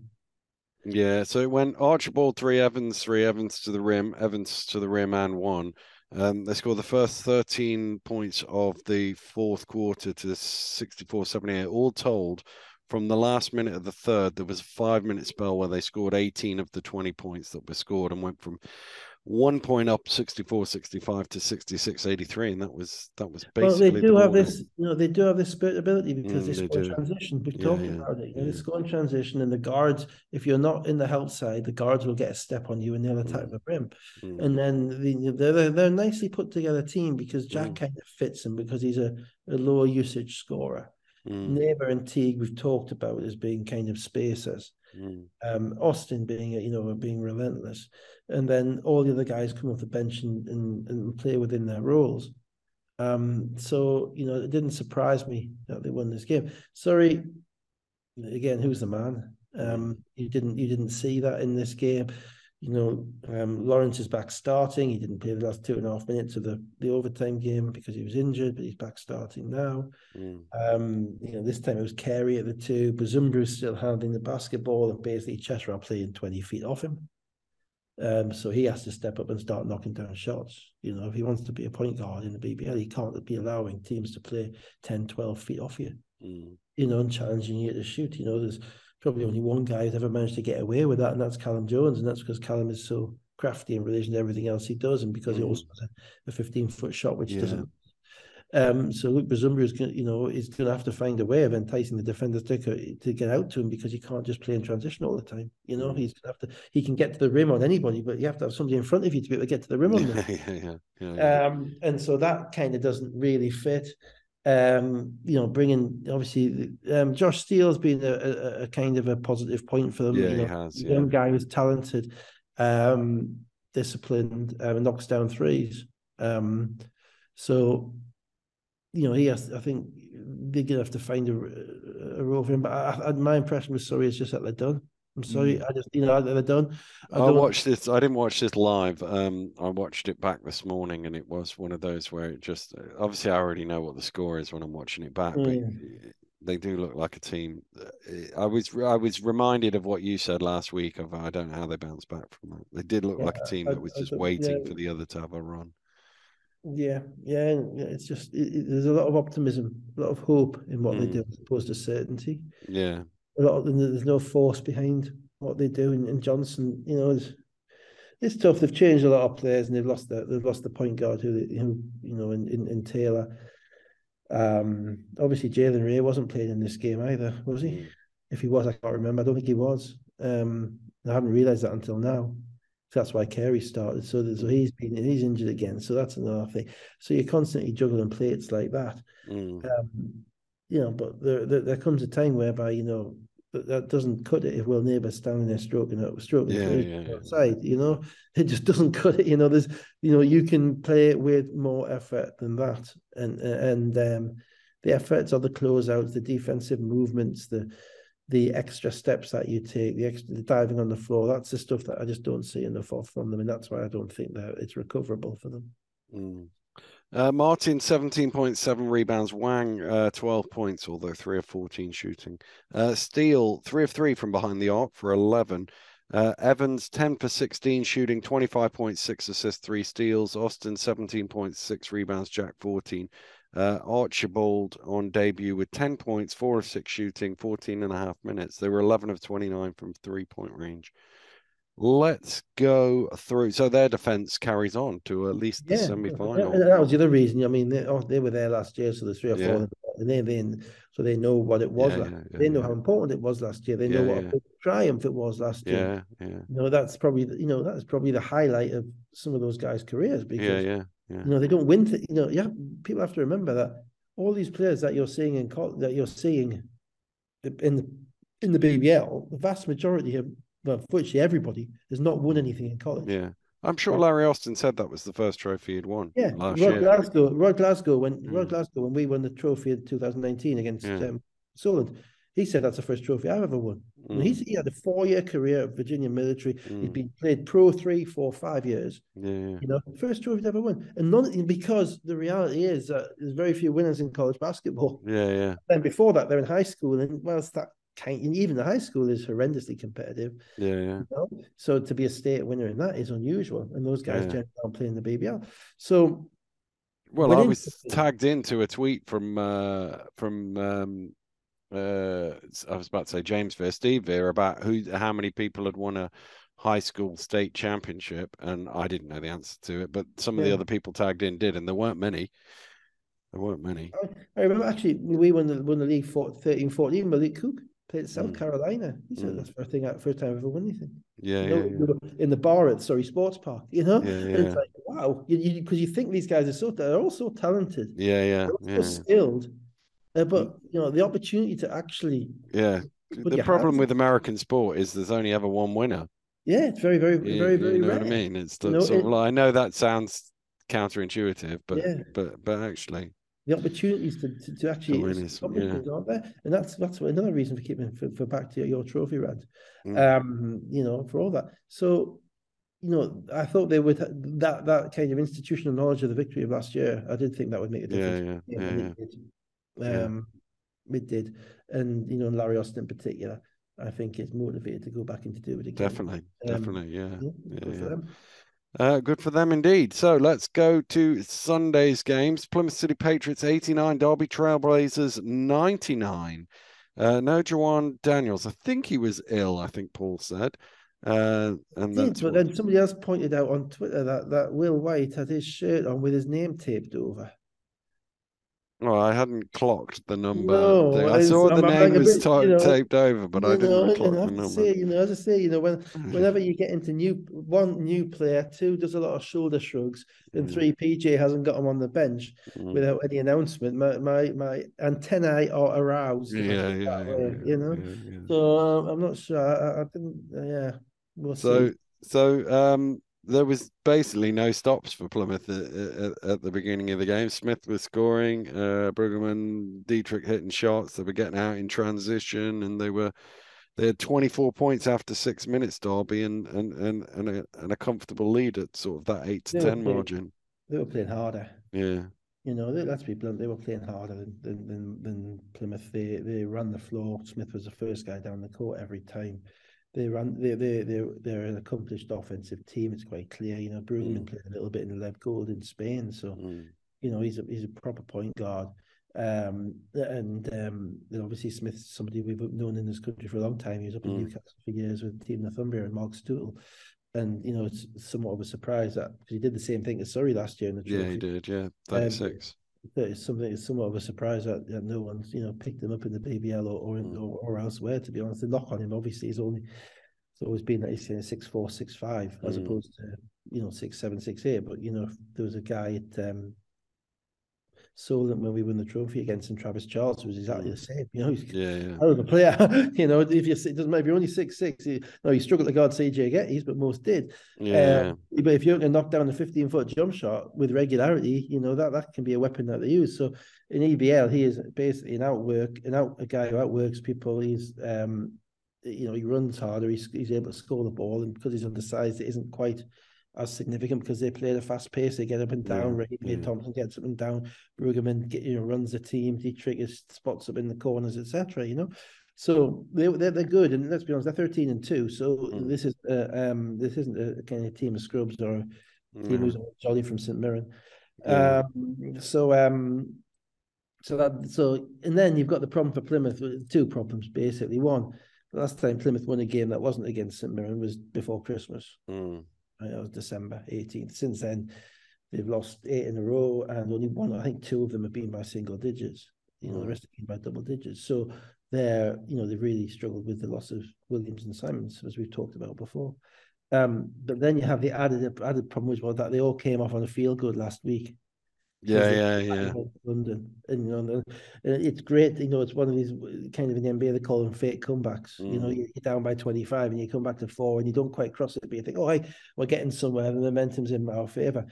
S1: Yeah, so it went Archibald three, Evans three, Evans to the rim, Evans to the rim, and one. Um, they scored the first 13 points of the fourth quarter to 64 78. All told, from the last minute of the third, there was a five minute spell where they scored 18 of the 20 points that were scored and went from one point up 64 65 to 66 83. And that was that was basically Well,
S2: they
S1: the
S2: do have this, you know, they do have this spirit ability because
S1: Mm,
S2: they score transition. We've
S1: Yeah,
S2: talked
S1: yeah,
S2: about it. You know,
S1: yeah.
S2: they score in transition, and the guards, if you're not in the help side, the guards will get a step on you and they'll attack
S1: Mm.
S2: the rim.
S1: Mm,
S2: And then the, they're, they're nicely put together team because Jack
S1: Mm.
S2: kind of fits him because he's a, a lower usage scorer.
S1: mm,
S2: Neighbour and Teague we've talked about as being kind of spacers.
S1: Mm,
S2: Um, Austin being you know being relentless, and then all the other guys come off the bench and and, and play within their roles. Um, so you know it didn't surprise me that they won this game. Sorry, again, who's the man? Um, you didn't you didn't see that in this game. You know, um, Lawrence is back starting. He didn't play the last two and a half minutes of the, the overtime game because he was injured, but he's back starting now.
S1: mm,
S2: Um, you know, this time it was Carey at the two. Bazumbru's still handling the basketball, and basically Cheshire are playing 20 feet off him. Um, so he has to step up and start knocking down shots. You know, if he wants to be a point guard in the BBL, he can't be allowing teams to play 10, 12 feet off you,
S1: mm.
S2: you know, and challenging you to shoot. You know, there's probably only one guy who's ever managed to get away with that, and that's Callum Jones. And that's because Callum is so crafty in relation to everything else he does, and because he
S1: Mm.
S2: also has a 15 foot shot, which
S1: Yeah.
S2: doesn't um, so Luke Bazumbra is going, you know, is going to have to find a way of enticing the defenders to to get out to him because he can't just play in transition all the time. You know,
S1: Mm.
S2: he's going to have to. He can get to the rim on anybody, but you have to have somebody in front of you to be able to get to the rim on them.
S1: yeah, yeah, yeah, yeah.
S2: Um, and so that kind of doesn't really fit. Um, you know, bringing obviously um, Josh Steele's been a, a, a kind of a positive point for them.
S1: Yeah,
S2: you
S1: he
S2: know,
S1: has,
S2: young guy who's talented, um, disciplined, um, and knocks down threes. Um, so you know, he has. I think they're gonna have to find a, a role for him. But I, I, my impression with Surrey is just that they're done. I'm sorry, I just you know they're done.
S1: I,
S2: don't-
S1: watched this. I didn't watch this live. Um, I watched it back this morning, and it was one of those where it just obviously I already know what the score is when I'm watching it back, but
S2: Mm.
S1: they do look like a team. I was I was reminded of what you said last week. Of I don't know how they bounced back from that. They did look
S2: Yeah,
S1: like a team
S2: I-
S1: that was
S2: I
S1: just waiting
S2: yeah.
S1: for the other to have a run.
S2: Yeah, yeah, it's just it, it- there's a lot of optimism, a lot of hope in what they
S1: Mm.
S2: do, as opposed to certainty.
S1: Yeah,
S2: A lot of them there's no force behind what they do. And, and Johnson, you know, it's, it's tough. They've changed a lot of players, and they've lost the they've lost the point guard who they, who you know in, in, in Taylor. Um, obviously Jalen Ray wasn't playing in this game either, was he?
S1: Mm.
S2: If he was, I can't remember. I don't think he was. Um, I haven't realised that until now. So that's why Carey started. So, so he's been he's injured again. So that's another thing. So you're constantly juggling plates like that.
S1: Mm.
S2: Um, you know, but there, there there comes a time whereby you know that, that doesn't cut it if Will Neighbour's standing there stroking it, stroking
S1: Yeah,
S2: the
S1: yeah, yeah.
S2: outside. You know, it just doesn't cut it. You know, there's you know you can play it with more effort than that, and and um, the efforts are the closeouts, the defensive movements, the the extra steps that you take, the extra the diving on the floor. That's the stuff that I just don't see enough of from them, and that's why I don't think that it's recoverable for them.
S1: Mm. Uh, Martin, 17.7 rebounds. Wang, uh, 12 points, although 3 of 14 shooting. Uh, Steele, 3 of 3 from behind the arc for 11. Uh, Evans, 10 for 16 shooting, 25.6 assists, 3 steals. Austin, 17.6 rebounds. Jack, 14. Uh, Archibald on debut with 10 points, 4 of 6 shooting, 14 and a half minutes. They were 11 of 29 from three point range. Let's go through. So their defense carries on to at least the
S2: Yeah,
S1: semi final.
S2: that was the other reason. I mean, they, oh, they were there last year, so there's three or
S1: Yeah.
S2: four and they've been so they know what it was. Yeah, they know how important it was last year. They know what a triumph it was last
S1: year. Yeah, yeah.
S2: You know, that's probably you know that's probably the highlight of some of those guys' careers because
S1: yeah, yeah,
S2: yeah. you know they don't win. Th- you know, yeah, people have to remember that all these players that you're seeing in that you're seeing in the in the BBL, the vast majority of well, virtually everybody has not won anything in college.
S1: Yeah. I'm sure Larry Austin said that was the first trophy he'd won.
S2: Yeah,
S1: last
S2: Rod
S1: year.
S2: Glasgow, Rod Glasgow, when mm. Rod Glasgow, when we won the trophy in 2019 against yeah. um, Solent, he said that's the first trophy I've ever won. Mm. He's he had a four-year career at Virginia Military. Mm. He'd been played pro three, four, five years.
S1: Yeah, yeah.
S2: you know, first trophy ever won, and none because the reality is that there's very few winners in college basketball.
S1: Yeah, yeah.
S2: Then before that, they're in high school, and whilst that kind even the high school is horrendously competitive.
S1: Yeah, yeah. You
S2: know? So to be a state winner in that is unusual, and those guys yeah. generally don't play in the BBL. So,
S1: well, I was tagged into a tweet from uh from um uh I was about to say James Veer, Steve Veer about who how many people had won a high school state championship, and I didn't know the answer to it, but some of yeah. the other people tagged in did, and there weren't many. There weren't many.
S2: I, I remember actually we won the won the league for 13 14 Malik Cook played South mm. Carolina. He said mm. that's the first thing, first time I've ever won anything.
S1: Yeah, you know,
S2: yeah, In the bar at Surrey Sports Park, you know,
S1: yeah, yeah.
S2: it's like wow, because you, you, you, think these guys are so they're all so talented.
S1: Yeah, yeah,
S2: so skilled, uh, but you know the opportunity to actually
S1: yeah. The problem with American sport is there's only ever one winner.
S2: Yeah, it's very, very, very, very, very.
S1: You know
S2: rare.
S1: what I mean? It's you know, sort it, of like I know that sounds counterintuitive, but but but actually,
S2: the opportunities to, to, to actually yeah. aren't there, and that's that's another reason for keeping for, for back to your trophy rant. Mm. Um, you know, for all that. So, you know, I thought they would that that kind of institutional knowledge of the victory of last year. I did think that would make a difference.
S1: Yeah, yeah, yeah.
S2: yeah. Um, it did, and you know, Larry Austin in particular. I think is motivated to go back and to do it again.
S1: Definitely, um, definitely, yeah, yeah. Uh, good for them indeed. So let's go to Sunday's games. Plymouth City Patriots 89, Derby Trailblazers 99. Uh, no Jawan Daniels. I think he was ill, I think Paul said. Uh, and
S2: did, but then somebody else pointed out on Twitter that, that Will White had his shirt on with his name taped over.
S1: Well, I hadn't clocked the number. No, I saw the name was bit, you know, taped over, but I didn't know, clock the number.
S2: Say, you know, as I say, you know, when whenever you get into new one new player, two does a lot of shoulder shrugs, and mm. three PJ hasn't got him on the bench mm. without any announcement. My my my antennae are aroused.
S1: Yeah, yeah, yeah,
S2: you know. Yeah, so um, I'm not sure. I, I didn't. Uh, yeah, we'll
S1: so
S2: see.
S1: so um there was basically no stops for Plymouth at, at, at, the beginning of the game. Smith was scoring, uh, Brueggemann, Dietrich hitting shots. They were getting out in transition, and they were they had 24 points after six minutes, Derby, and and and and a, and a comfortable lead at sort of that eight to they ten
S2: playing,
S1: margin.
S2: They were playing harder.
S1: Yeah.
S2: You know, they, let's be blunt. They were playing harder than, than than, than Plymouth. They they ran the floor. Smith was the first guy down the court every time they run they they they they're an accomplished offensive team. It's quite clear. You know, Brueggemann mm. played a little bit in Lev Gold in Spain, so mm. you know he's a he's a proper point guard. Um, and um, obviously Smith's somebody we've known in this country for a long time. He was up in mm. Newcastle for years with Team Northumbria and Mark Stootle. And you know, it's somewhat of a surprise that because he did the same thing as Surrey last year in the trophy.
S1: Yeah, he did. Yeah, thirty six. Um,
S2: it's something it's somewhat of a surprise that, that, no one's you know picked him up in the BBL or or, mm. or, or elsewhere. To be honest, the knock on him obviously is only it's always been that he's six four, six five, as mm. opposed to you know six seven, six eight. But you know, there was a guy at um, Solent when we won the trophy against him, Travis Charles was exactly the same. You know, he's
S1: yeah, yeah.
S2: of the player. you know, if you it doesn't matter if you're only six six, you no, you struggle to guard CJ Gettys, but most did.
S1: Yeah.
S2: Uh, but if you're going to knock down a 15 foot jump shot with regularity, you know that that can be a weapon that they use. So in EBL, he is basically an outwork, an out a guy who outworks people. He's um you know he runs harder. He's he's able to score the ball, and because he's undersized, it isn't quite as significant because they play at a fast pace. They get up and down. Yeah, yeah. Thompson gets up and down. Brueggemann get, you know runs the team. He triggers spots up in the corners, etc. You know, so they they're, they're good. And let's be honest, they're thirteen and two. So mm. this is uh, um this isn't a kind of team of scrubs or a team who's jolly from St Mirren. Yeah. Um, so um, so that so and then you've got the problem for Plymouth. Two problems basically. One the last time Plymouth won a game that wasn't against St Mirren was before Christmas.
S1: Mm.
S2: Right, that was December 18th. Since then, they've lost eight in a row, and only one, I think two of them have been by single digits. You know, mm. the rest have been by double digits. So they're, you know, they've really struggled with the loss of Williams and Simons, as we've talked about before. Um, but then you have the added added problem as well that they all came off on a feel good last week.
S1: Yeah, yeah, yeah.
S2: London, and you know, it's great. You know, it's one of these kind of in the NBA they call them fake comebacks. Mm. You know, you're down by 25 and you come back to four and you don't quite cross it, but you think, oh, hey, we're getting somewhere. The momentum's in our favor.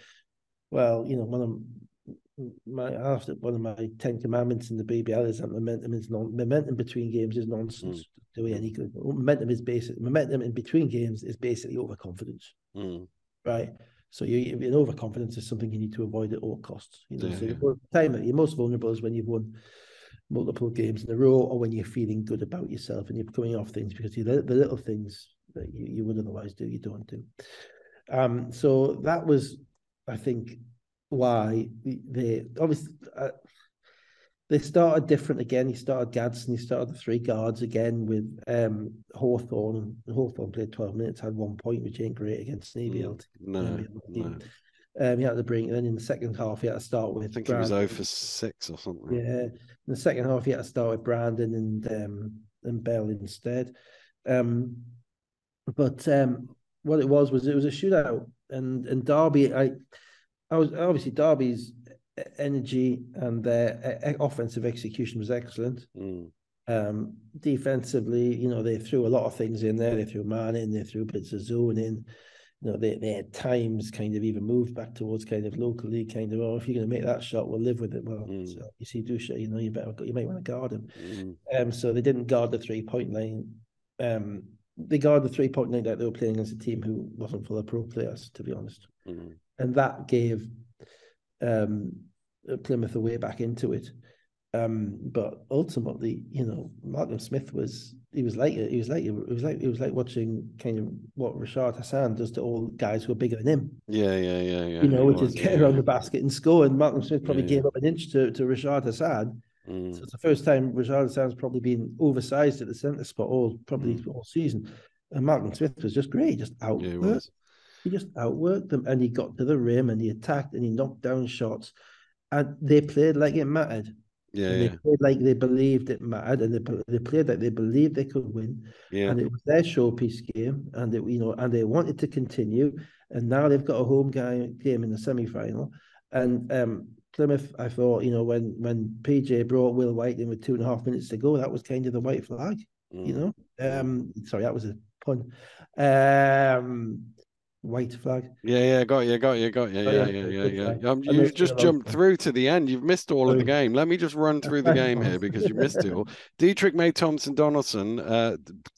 S2: Well, you know, one of my after one of my ten commandments in the BBL is that momentum is non momentum between games is nonsense. Mm. Do any good? Momentum is basic. Momentum in between games is basically overconfidence, mm. right? So you in overconfidence is something you need to avoid at all costs. You know, yeah, so yeah. the time you're most vulnerable is when you've won multiple games in a row, or when you're feeling good about yourself and you're coming off things because you the, the little things that you, you would otherwise do, you don't do. Um, so that was, I think, why they obviously uh, they started different again. He started Gadsden, he started the three guards again with um Hawthorne. Hawthorne played 12 minutes, had one point, which ain't great against Navy. Mm,
S1: no, no.
S2: Um, he had to bring, and then in the second half, he had to start with.
S1: I think Brandon. he was 0 for 6 or something.
S2: Yeah. In the second half, he had to start with Brandon and um, and Bell instead. Um, but um, what it was was it was a shootout, and and Derby, I I was obviously Derby's energy and their offensive execution was excellent. Mm. Um, defensively, you know, they threw a lot of things in there. They threw man in, they threw bits of zone in. You know, they, they had times kind of even moved back towards kind of locally, kind of, oh, if you're going to make that shot, we'll live with it. Well, mm. so you see Dusha, you know, you better, you might want to guard him. Mm. Um, so they didn't guard the three point line. Um, they guarded the three point line that they were playing against a team who wasn't full of pro players, to be honest. Mm and that gave um, Plymouth a way back into it. Um, but ultimately, you know, Malcolm Smith was he was like he was like he was like it was like watching kind of what Rashad Hassan does to all guys who are bigger than him.
S1: Yeah, yeah, yeah, yeah.
S2: You know, which is get yeah, around yeah. the basket and score. And Malcolm Smith probably yeah, gave up an inch to, to Rashad Hassan. Mm. So it's the first time Rashad Hassan's probably been oversized at the centre spot all probably mm. all season. And Malcolm Smith was just great, just out. Yeah, he just outworked them and he got to the rim and he attacked and he knocked down shots. And they played like it mattered.
S1: Yeah,
S2: They played like they believed it mattered, and they, they played like they believed they could win.
S1: Yeah.
S2: And it was their showpiece game, and it, you know, and they wanted to continue. And now they've got a home game game in the semi final. And um, Plymouth, I thought, you know, when when PJ brought Will White in with two and a half minutes to go, that was kind of the white flag. Mm. You know, um, sorry, that was a pun. Um, white flag.
S1: Yeah, yeah, got you, got you, got you. Yeah, yeah, yeah, yeah. yeah. Um, you just jumped through to the end. You've missed all of the game. Let me just run through the game here because you missed it all. Dietrich May Thompson Donaldson, uh,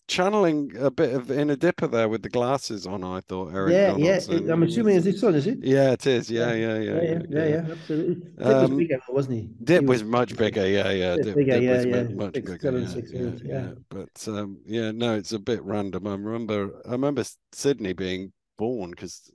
S1: channeling a bit of inner dipper there with the glasses on. I thought Eric.
S2: Yeah,
S1: Donaldson.
S2: yeah. I'm assuming it's his son, is it?
S1: Yeah, it is. Yeah, yeah, yeah,
S2: yeah, yeah, yeah. yeah absolutely. Dip um, was bigger, wasn't he?
S1: Dip he was, was, much bigger. Yeah, yeah. Dip,
S2: bigger,
S1: Dip
S2: yeah,
S1: was
S2: yeah.
S1: much
S2: six,
S1: bigger.
S2: Seven,
S1: yeah,
S2: six
S1: yeah,
S2: minutes, yeah.
S1: yeah. But um, yeah, no, it's a bit random. I remember, I remember Sydney being born because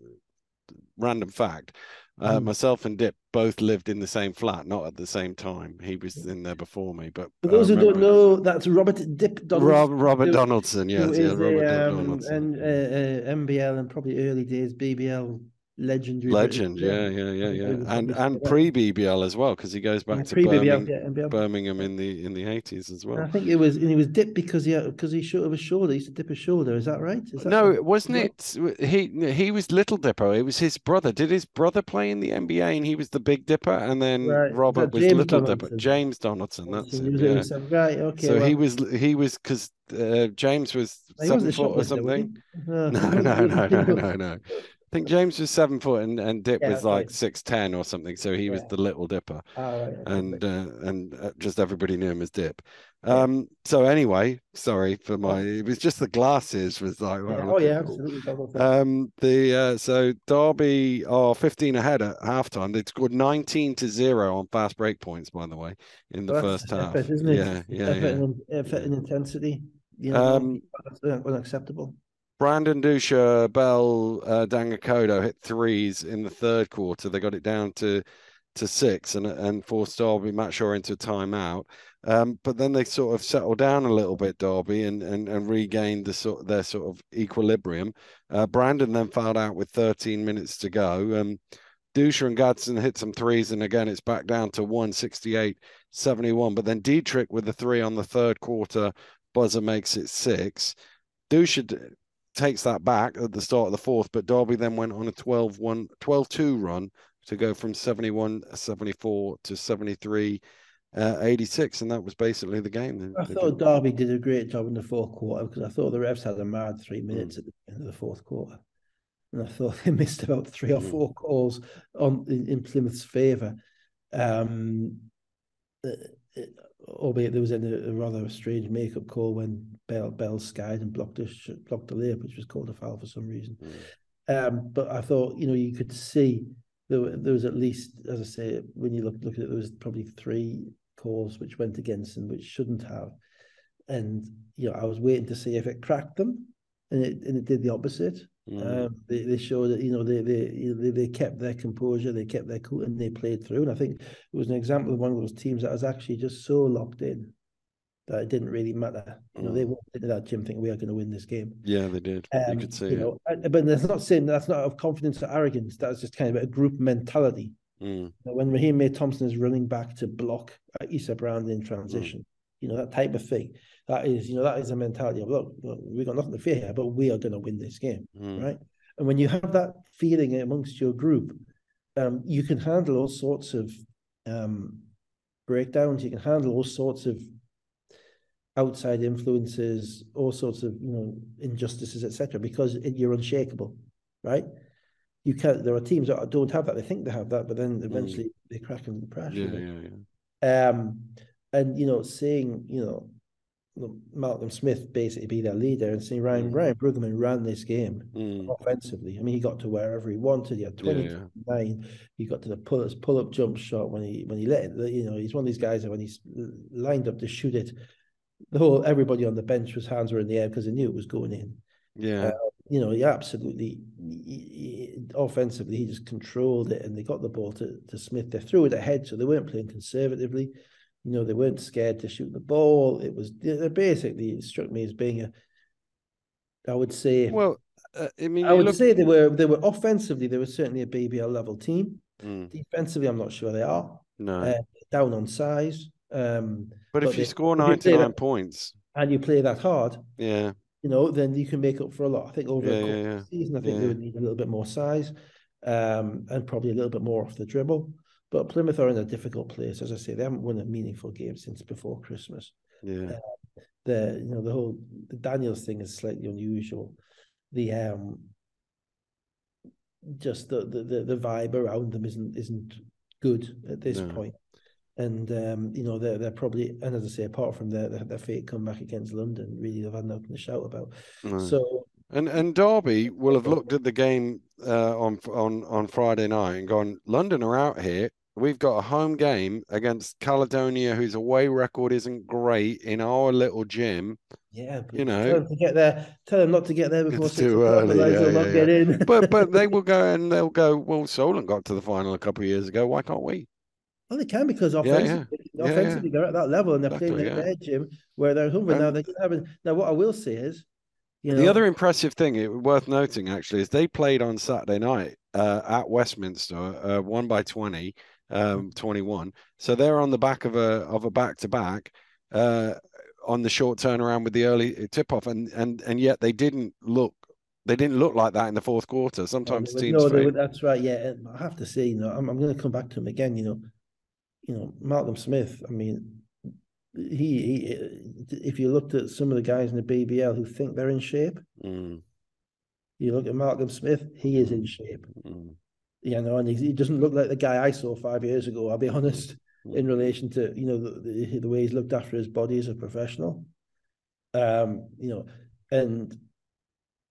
S1: random fact uh, mm. myself and Dip both lived in the same flat, not at the same time. He was in there before me. But
S2: for those who don't know, that's Robert Dip
S1: Donaldson. Rob, Robert Donaldson, yes, yeah, Robert
S2: a, um, Donaldson. And uh, uh, NBL and probably early days BBL legendary
S1: legend yeah. yeah yeah yeah and and pre bbl as well because he goes back to birmingham, birmingham in the in the 80s as well.
S2: I think it was and he was dipped because he because he showed of a shoulder he used to dip his shoulder is that right? Is that
S1: no wasn't it he he was little dipper it was his brother. Did his brother play in the nba and he was the big dipper? And then robert was little dipper james donaldson that's it,
S2: right okay
S1: so he was he was because uh, james was seven foot or something. No no no no no no think James was seven foot and, and Dip yeah, was like six ten or something, so he yeah. was the little Dipper,
S2: oh, right,
S1: and uh, and uh, just everybody knew him as Dip. Um. So anyway, sorry for my. It was just the glasses was like.
S2: oh yeah, absolutely.
S1: Um, the uh, so Derby are fifteen ahead at halftime. They scored nineteen to zero on fast break points, by the way, in the well, first half.
S2: Effort, isn't it? Yeah, yeah, effort, yeah. And, effort and intensity. You know, um, unacceptable.
S1: Brandon Dusha, Bell, uh, Dangakodo hit threes in the third quarter. They got it down to to six and and forced Derby Matt Shaw into a timeout. Um, but then they sort of settled down a little bit, Derby, and and, and regained the sort their sort of equilibrium. Uh, Brandon then fouled out with 13 minutes to go. Um, Dusha and Gadsden hit some threes, and again, it's back down to 168 71. But then Dietrich with the three on the third quarter buzzer makes it six. Dusha takes that back at the start of the fourth, but Derby then went on a 12 1 12 2 run to go from 71 74 to 73 uh, 86, and that was basically the game.
S2: I thought Derby did a great job in the fourth quarter because I thought the refs had a mad three hmm. minutes mm. at the end of the fourth quarter. And I thought they missed about three or hmm. four calls on in, in Plymouth's favour. Um, uh, albeit there was a, a rather strange makeup call when Bell Bell skied and blocked a blocked a layup, which was called a foul for some reason. Mm. Um, but I thought you know you could see there, there was at least, as I say, when you look look at it, there was probably three calls which went against them, which shouldn't have. And you know, I was waiting to see if it cracked them, and it and it did the opposite. Mm. Um, they, they showed that you know they, they they they kept their composure, they kept their cool, and they played through. And I think it was an example of one of those teams that was actually just so locked in that it didn't really matter. You know, mm. they walked into that gym thinking we are going to win this game.
S1: Yeah, they did. Um, you could see. You know,
S2: but that's not saying that's not of confidence or arrogance. That's just kind of a group mentality.
S1: Mm.
S2: When Raheem May Thompson is running back to block Issa Brown in transition, mm. you know that type of thing. That is, you know, that is a mentality of look, look we got nothing to fear here, but we are going to win this game, mm. right? And when you have that feeling amongst your group, um, you can handle all sorts of um, breakdowns. You can handle all sorts of outside influences, all sorts of you know injustices, etc. Because it, you're unshakable, right? You can't. There are teams that don't have that. They think they have that, but then mm. eventually mm. they crack under the pressure.
S1: Yeah, yeah, yeah.
S2: Um, and you know, seeing you know Malcolm Smith basically be their leader and seeing Ryan mm. Ryan Bruggeman ran this game
S1: mm.
S2: offensively. I mean, he got to wherever he wanted. He had twenty yeah, yeah. He got to the pull pull up jump shot when he when he let it. You know, he's one of these guys that when he's lined up to shoot it, the whole everybody on the bench was hands were in the air because they knew it was going in.
S1: Yeah. Uh,
S2: you know, he absolutely he, he, offensively he just controlled it, and they got the ball to, to Smith. They threw it ahead, so they weren't playing conservatively. You know, they weren't scared to shoot the ball. It was basically it struck me as being a, I would say,
S1: well, uh, I mean,
S2: I would look... say they were they were offensively they were certainly a BBL level team.
S1: Mm.
S2: Defensively, I'm not sure they are.
S1: No, uh,
S2: down on size. Um,
S1: but, but if you score 99 that, points
S2: and you play that hard,
S1: yeah,
S2: you know, then you can make up for a lot. I think over
S1: yeah,
S2: a
S1: yeah, yeah.
S2: season, I think they would need a little bit more size um, and probably a little bit more off the dribble. But Plymouth are in a difficult place, as I say. They haven't won a meaningful game since before Christmas.
S1: Yeah.
S2: Uh, the you know the whole the Daniels thing is slightly unusual. The um just the the the vibe around them isn't isn't good at this no. point and um, you know they're they're probably and as I say, apart from their their, their fate comeback against London, really they've had nothing to shout about. So
S1: and and Derby will have looked at the game uh, on on on Friday night and gone, London are out here. We've got a home game against Caledonia, whose away record isn't great in our little gym.
S2: Yeah,
S1: you know,
S2: tell them to get there. Tell them not to get there before
S1: it's too early. Yeah, yeah, yeah. but but they will go and they'll go. Well, Solent got to the final a couple of years ago. Why can't we?
S2: Well, they can because offensively, yeah, yeah. offensively yeah, they're at that level and they're exactly, playing at their gym where they're hungry. now they're having now what I will say is you know,
S1: the other impressive thing it, worth noting actually is they played on Saturday night uh, at Westminster, uh, one by 20, um, 21. So they're on the back of a of a back to back on the short turnaround with the early tip off, and and and yet they didn't look they didn't look like that in the fourth quarter. Sometimes
S2: no,
S1: teams.
S2: No, that's right. Yeah, I have to say, you know, I'm, I'm going to come back to them again. You know, you know, Malcolm Smith, I mean, he, he if you looked at some of the guys in the BBL who think they're in shape,
S1: mm.
S2: you look at Malcolm Smith, he is in shape.
S1: Mm.
S2: You know, and he, he, doesn't look like the guy I saw five years ago. I'll be honest, mm. in relation to you know the, the, the way he's looked after his body as a professional. Um, you know, and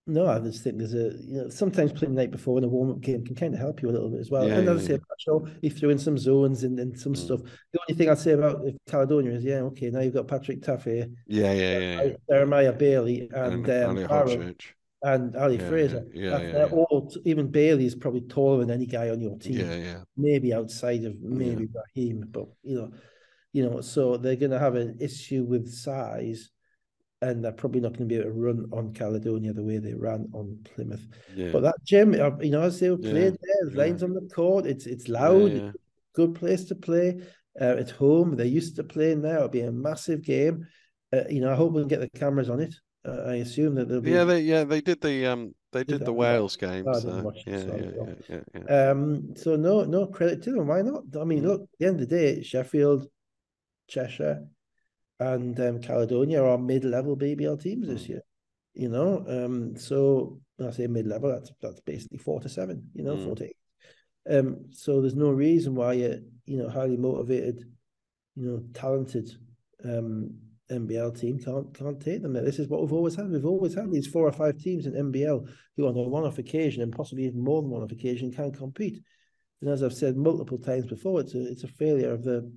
S2: no, I just think there's a you know sometimes playing the night before in a warm up game can kind of help you a little bit as well. Yeah, and as yeah, I say, yeah. he threw in some zones and, and some mm. stuff. The only thing I'd say about Caledonia is yeah, okay, now you've got Patrick Tappe,
S1: yeah, yeah, yeah, yeah.
S2: Jeremiah Bailey and, and um, Ali and Ali
S1: yeah,
S2: Fraser.
S1: Yeah, yeah, yeah,
S2: all even Bailey is probably taller than any guy on your team.
S1: Yeah, yeah.
S2: Maybe outside of maybe Raheem, but you know, you know, so they're going to have an issue with size and they're probably not going to be able to run on Caledonia the way they ran on Plymouth.
S1: Yeah.
S2: But that gym, uh, you know, as they played
S1: Yeah.
S2: there,
S1: Yeah.
S2: lines on the court, it's it's loud,
S1: yeah.
S2: good place to play. Uh, at home, they're used to playing there. It'll be a massive game. Uh, you know, I hope we'll get the cameras on it. Uh, I assume that there'll be.
S1: Yeah, they yeah they did the um they
S2: Did
S1: did the? Wales game.
S2: I
S1: So yeah,
S2: so
S1: yeah, yeah, yeah, yeah.
S2: Um, so no, no credit to them. Why not? I mean,
S1: Mm.
S2: look, at the end of the day, Sheffield, Cheshire, and um, Caledonia are mid-level BBL teams this
S1: Mm.
S2: year. You know, um, so when I say mid-level, that's that's basically four to seven. You know, four
S1: Mm.
S2: to eight. Um, so there's no reason why a you know highly motivated, you know, talented um NBL team can't can't take them. This is what we've always had. We've always had these four or five teams in NBL who on a one-off occasion and possibly even more than one-off occasion can compete. And as I've said multiple times before, it's a it's a failure of the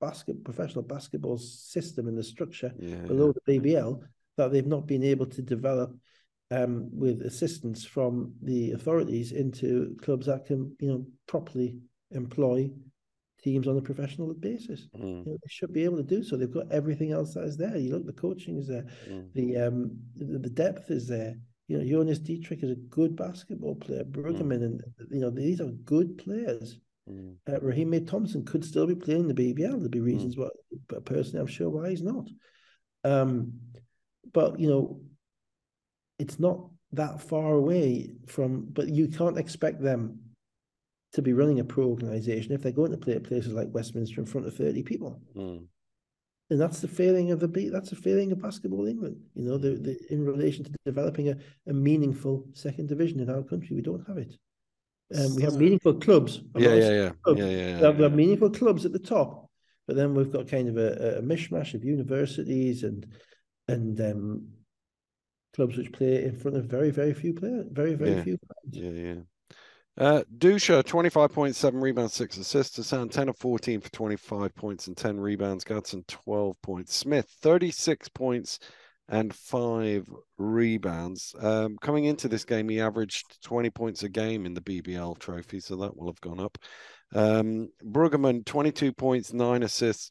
S2: basket professional basketball system and the structure
S1: yeah,
S2: below the BBL that they've not been able to develop um, with assistance from the authorities into clubs that can you know properly employ teams on a professional basis.
S1: Mm,
S2: You know, they should be able to do so. They've got everything else that is there. You look, the coaching is there,
S1: mm,
S2: the um, the, the depth is there. You know, Jonas Dietrich is a good basketball player. Bruggeman, and you know, these are good players.
S1: Mm,
S2: Uh, Raheem May Thompson could still be playing the BBL. There'd be reasons why, but personally, I'm sure why he's not. Um, but you know, it's not that far away from. But you can't expect them to be running a pro organization if they're going to play at places like Westminster in front of 30 people.
S1: mm,
S2: And that's the failing of the beat. That's the failing of basketball England. You know, the, the in relation to developing a, a meaningful second division in our country, we don't have it. Um, we have meaningful clubs.
S1: Yeah,
S2: not
S1: yeah, yeah, yeah, yeah,
S2: we have, meaningful clubs at the top, but then we've got kind of a, a mishmash of universities and and um, clubs which play in front of very very few players, very very
S1: Yeah.
S2: few. fans.
S1: Yeah, yeah. Uh, Dusha, 25.7 rebounds, 6 assists. Hassan, 10 of 14 for 25 points and 10 rebounds. Gadsden, 12 points. Smith, 36 points and 5 rebounds. Um, coming into this game, he averaged 20 points a game in the BBL trophy, so that will have gone up. Um, Bruggeman, 22 points, 9 assists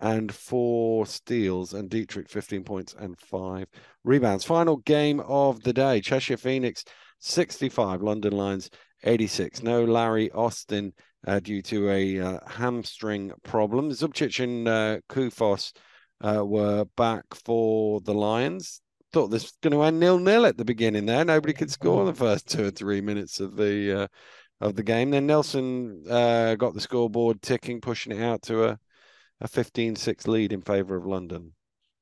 S1: and 4 steals. And Dietrich, 15 points and 5 rebounds. Final game of the day Cheshire Phoenix, 65. London Lions, 86. No Larry Austin uh, due to a uh, hamstring problem. Zubcic and uh, Koufos uh, were back for the Lions. Thought this was going to end nil nil at the beginning there. Nobody could score in the first two or three minutes of the uh, of the game. Then Nelson uh, got the scoreboard ticking, pushing it out to a a 15-6 lead in favour of London.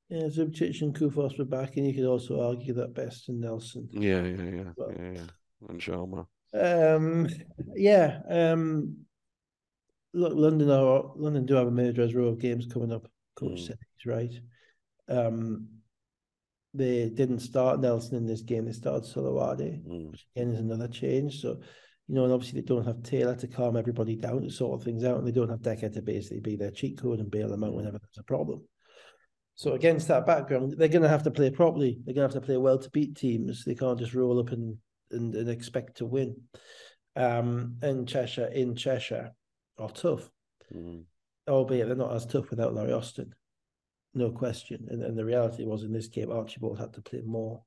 S2: Yeah, Zubcic and Koufos were back, and you could also argue that Best and Nelson.
S1: Yeah, yeah, yeah,
S2: Well-
S1: yeah, yeah. And Sharma.
S2: Um, yeah. Um, look, London are London do have a murderer's row of games coming up. Coach
S1: Mm.
S2: said he's right. Um, they didn't start Nelson in this game. They started Solowade,
S1: Mm,
S2: which again is another change. So, you know, and obviously they don't have Taylor to calm everybody down to sort things out, and they don't have Dekker to basically be their cheat code and bail them out
S1: Mm.
S2: whenever there's a problem. So against that background, they're going to have to play properly. They're going to have to play well to beat teams. They can't just roll up and and, and expect to win. Um, and Cheshire in Cheshire are tough,
S1: mm,
S2: albeit they're not as tough without Larry Austin, no question. And, and the reality was in this game, Archibald had to play more,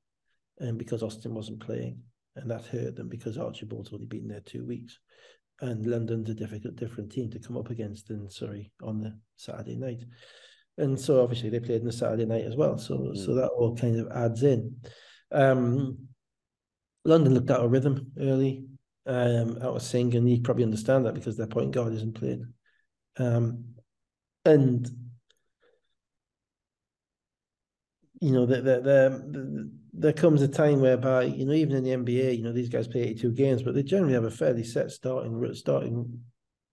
S2: and because Austin wasn't playing, and that hurt them because Archibald's only been there two weeks, and London's a difficult, different team to come up against than Surrey on the Saturday night. And so obviously they played on the Saturday night as well. So so
S1: Mm.
S2: that all kind of adds in. Um, London looked out of rhythm early, um, out of sync, and you probably understand that because their point guard isn't playing. Um, and you know, there, there, there, there comes a time whereby you know, even in the NBA, you know, these guys play eighty-two games, but they generally have a fairly set starting starting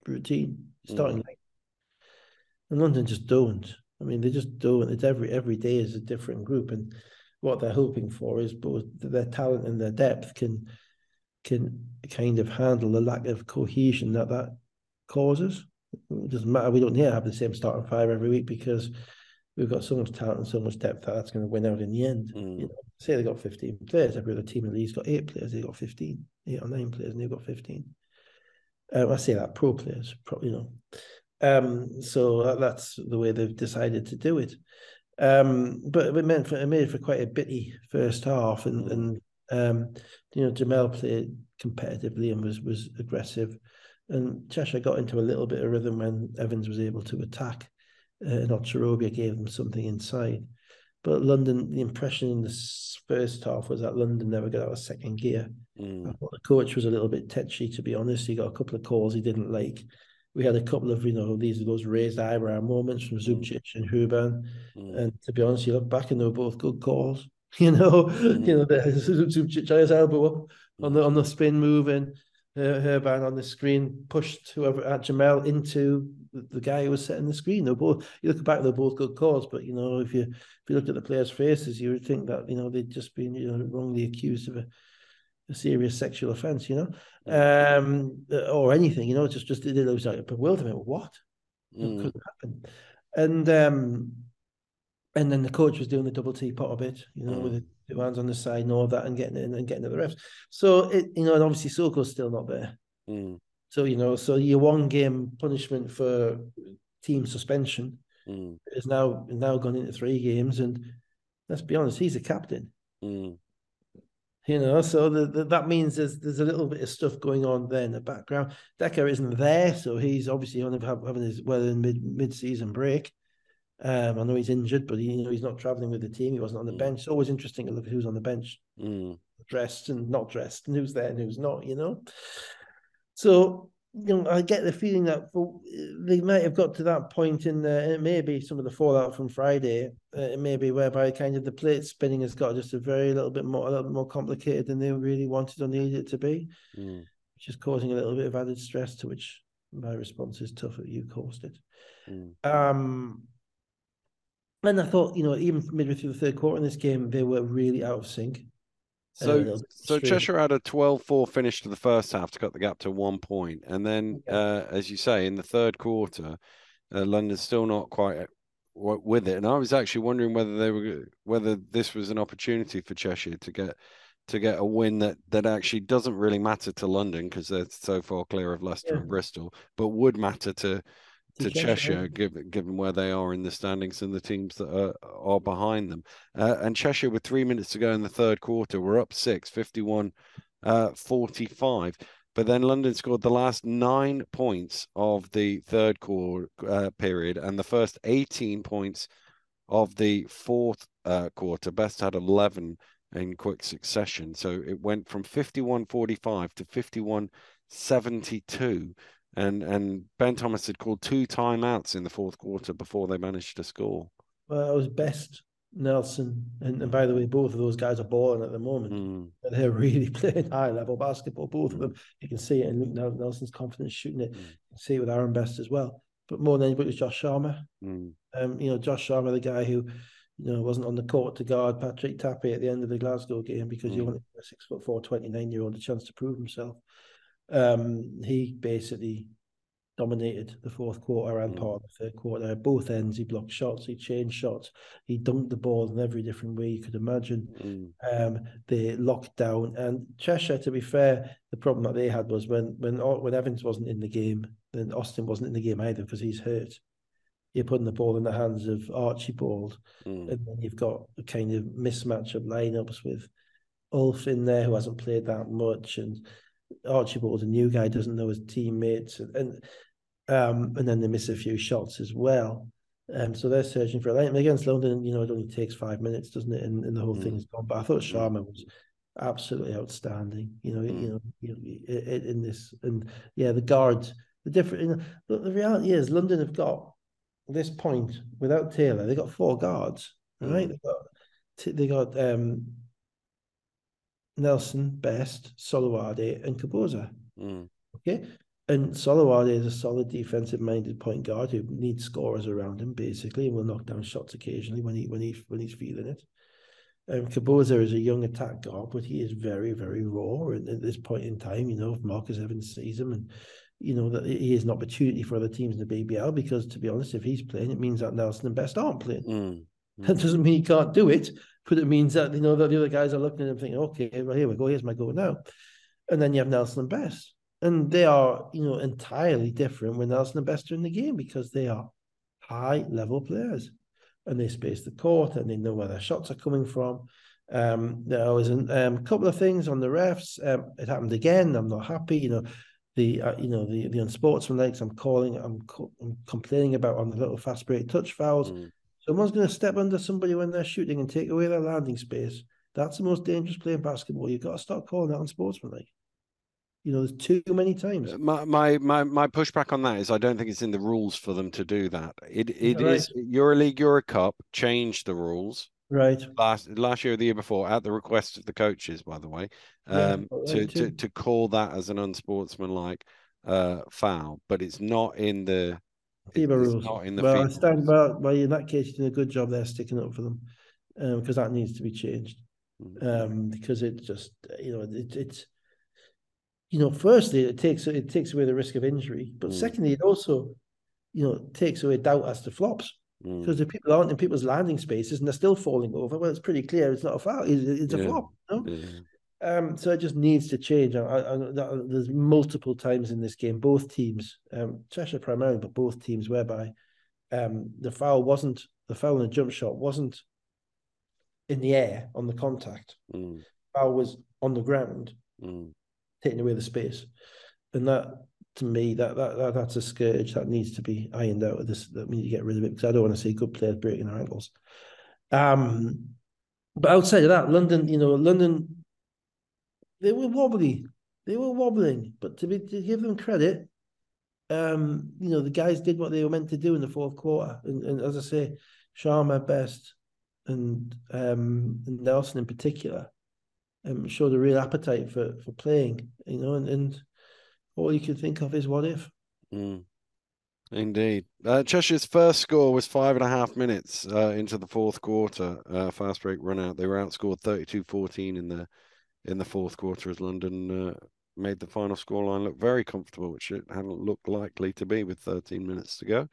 S2: routine, starting line. And London just don't. I mean, they just don't. It's every every day is a different group, and what they're hoping for is both their talent and their depth can can kind of handle the lack of cohesion that that causes. It doesn't matter. We don't need to have the same starting five every week because we've got so much talent and so much depth that that's going to win out in the end.
S1: mm.
S2: You know, say they got 15 players, every other team in the league's got eight players, they've got 15, eight or nine players, and they've got 15. Uh, I say that pro players, pro, you know. Um, so that, that's the way they've decided to do it. Um, but it meant for it made for quite a bitty first half, and mm. and um, you know Jamal played competitively and was was aggressive, and Cheshire got into a little bit of rhythm when Evans was able to attack, uh, and Ocherobia gave them something inside. But London, the impression in the first half was that London never got out of second gear. Mm. I thought the coach was a little bit tetchy, to be honest. He got a couple of calls he didn't like. We had a couple of, you know, these those raised eyebrow moments from mm. Zubcic mm. and Huban. Mm. And to be honest, you look back and they were both good calls. You know, mm. you know, Zubcic his elbow up on the on the spin move and uh, Huban on the screen pushed whoever at Jamel into the guy who was setting the screen. They're both you look back, they're both good calls, but you know, if you if you looked at the players' faces, you would think that, you know, they'd just been, you know, wrongly accused of a, a serious sexual offense, you know, um, or anything, you know, just just it was like a bewilderment. What? Mm. Couldn't happen. And um and then the coach was doing the double teapot a bit, you know, mm. with the two hands on the side and all of that and getting in and getting to the refs. So it, you know, and obviously Soko's still not there. Mm. So you know, so your one game punishment for team suspension mm. is now now gone into three games, and let's be honest, he's a captain. Mm. You know, so the, the, that means there's there's a little bit of stuff going on there in the background. Dekker isn't there, so he's obviously only having his well in mid mid season break. Um, I know he's injured, but he, you know he's not traveling with the team. He wasn't on the mm. bench. It's always interesting to look at who's on the bench, mm. dressed and not dressed, and who's there and who's not. You know, so you know, I get the feeling that they might have got to that point in the, it may be some of the fallout from Friday. Uh, it may be whereby kind of the plate spinning has got just a very little bit more, a little bit more complicated than they really wanted or needed it to be, mm. which is causing a little bit of added stress. To which my response is tough at you caused it. Mm. Um, and I thought, you know, even midway through the third quarter in this game, they were really out of sync.
S1: So, so Cheshire had a 12-4 finish to the first half to cut the gap to one point, and then, uh, as you say, in the third quarter, uh, London's still not quite with it. And I was actually wondering whether they were whether this was an opportunity for Cheshire to get to get a win that that actually doesn't really matter to London because they're so far clear of Leicester yeah. and Bristol, but would matter to to Cheshire, given given where they are in the standings and the teams that are, are behind them. Uh, and Cheshire, with three minutes to go in the third quarter, were up six, 51 uh, 45. But then London scored the last nine points of the third quarter uh, period and the first 18 points of the fourth uh, quarter. Best had 11 in quick succession. So it went from 51 45 to 51 72 and and Ben Thomas had called two timeouts in the fourth quarter before they managed to score.
S2: Well, it was best Nelson, and, and by the way, both of those guys are balling at the moment. Mm. They're really playing high level basketball. Both of them, you can see it in Luke Nelson's confidence shooting it. Mm. You can see it with Aaron Best as well. But more than anybody was Josh Sharma. Mm. Um, you know, Josh Sharma, the guy who you know, wasn't on the court to guard Patrick Tappe at the end of the Glasgow game because mm. you wanted a six foot four, 29 year old a chance to prove himself. Um, he basically dominated the fourth quarter and mm. part of the third quarter. At both ends, he blocked shots, he changed shots, he dunked the ball in every different way you could imagine. Mm. Um, they locked down. And Cheshire, to be fair, the problem that they had was when when when Evans wasn't in the game, then Austin wasn't in the game either because he's hurt. You're putting the ball in the hands of Archibald, mm. and then you've got a kind of mismatch of lineups with Ulf in there who hasn't played that much, and Archibald's a new guy, doesn't know his teammates, and, and um, and then they miss a few shots as well. Um, so they're searching for a line against London. You know, it only takes five minutes, doesn't it? And, and the whole mm. thing is gone. But I thought Sharma was absolutely outstanding. You know, mm. you know, you know, in this and yeah, the guards, the different. You know, the reality is, London have got this point without Taylor. They got four guards, right? Mm. They got they got um, Nelson, Best, Soloade, and Kaboza. Mm. Okay, and Solowade is a solid defensive minded point guard who needs scorers around him basically and will knock down shots occasionally when he when he when he's feeling it. Um, Kaboza is a young attack guard, but he is very, very raw. And at this point in time, you know, if Marcus Evans sees him and you know that he is an opportunity for other teams in the BBL because to be honest, if he's playing, it means that Nelson and Best aren't playing. Mm. Mm. That doesn't mean he can't do it, but it means that you know that the other guys are looking at him thinking, okay, well here we go, here's my goal now. And then you have Nelson and Best and they are, you know, entirely different when Nelson and Best are in the game because they are high level players. and they space the court and they know where their shots are coming from. Um, there was um, a couple of things on the refs. Um, it happened again. I'm not happy. You know, the uh, you know the the unsportsmanlike. I'm calling. I'm, co- I'm complaining about on the little fast break touch fouls. Mm. Someone's going to step under somebody when they're shooting and take away their landing space. That's the most dangerous play in basketball. You've got to start calling that unsportsmanlike. You know, there's too many times. Uh,
S1: my my my my pushback on that is I don't think it's in the rules for them to do that. It it right. is EuroLeague Euro Cup changed the rules.
S2: Right.
S1: Last last year or the year before, at the request of the coaches, by the way, um, yeah, to, to to call that as an unsportsmanlike uh, foul, but it's not in the
S2: FIBA rules. Not in the well, FIBA I stand by, well, in that case, you're doing a good job there sticking up for them because um, that needs to be changed. Mm. Um, because it just you know it, it's you know, firstly, it takes it takes away the risk of injury, but mm. secondly, it also, you know, takes away doubt as to flops. Mm. Because if people aren't in people's landing spaces and they're still falling over, well, it's pretty clear it's not a foul; it's, it's a yeah. flop. You know? yeah. Um, so it just needs to change. I, I, I, there's multiple times in this game, both teams, um, Cheshire primarily, but both teams, whereby um, the foul wasn't the foul in the jump shot wasn't in the air on the contact. Mm. Foul was on the ground. Mm taking away the space. And that to me, that, that, that that's a scourge that needs to be ironed out of this. That we need to get rid of it because I don't want to see good players breaking their ankles. Um, but outside of that, London, you know, London, they were wobbly. They were wobbling, but to be to give them credit, um, you know, the guys did what they were meant to do in the fourth quarter. And, and as I say, Sharma best and um and Nelson in particular um, showed a real appetite for for playing. You know, and, and all you can think of is what if.
S1: Mm. Indeed. Uh, Cheshire's first score was five and a half minutes uh, into the fourth quarter. Uh, fast break run out. They were outscored 32-14 in the in the fourth quarter as London uh, made the final scoreline look very comfortable, which it hadn't looked likely to be with 13 minutes to go.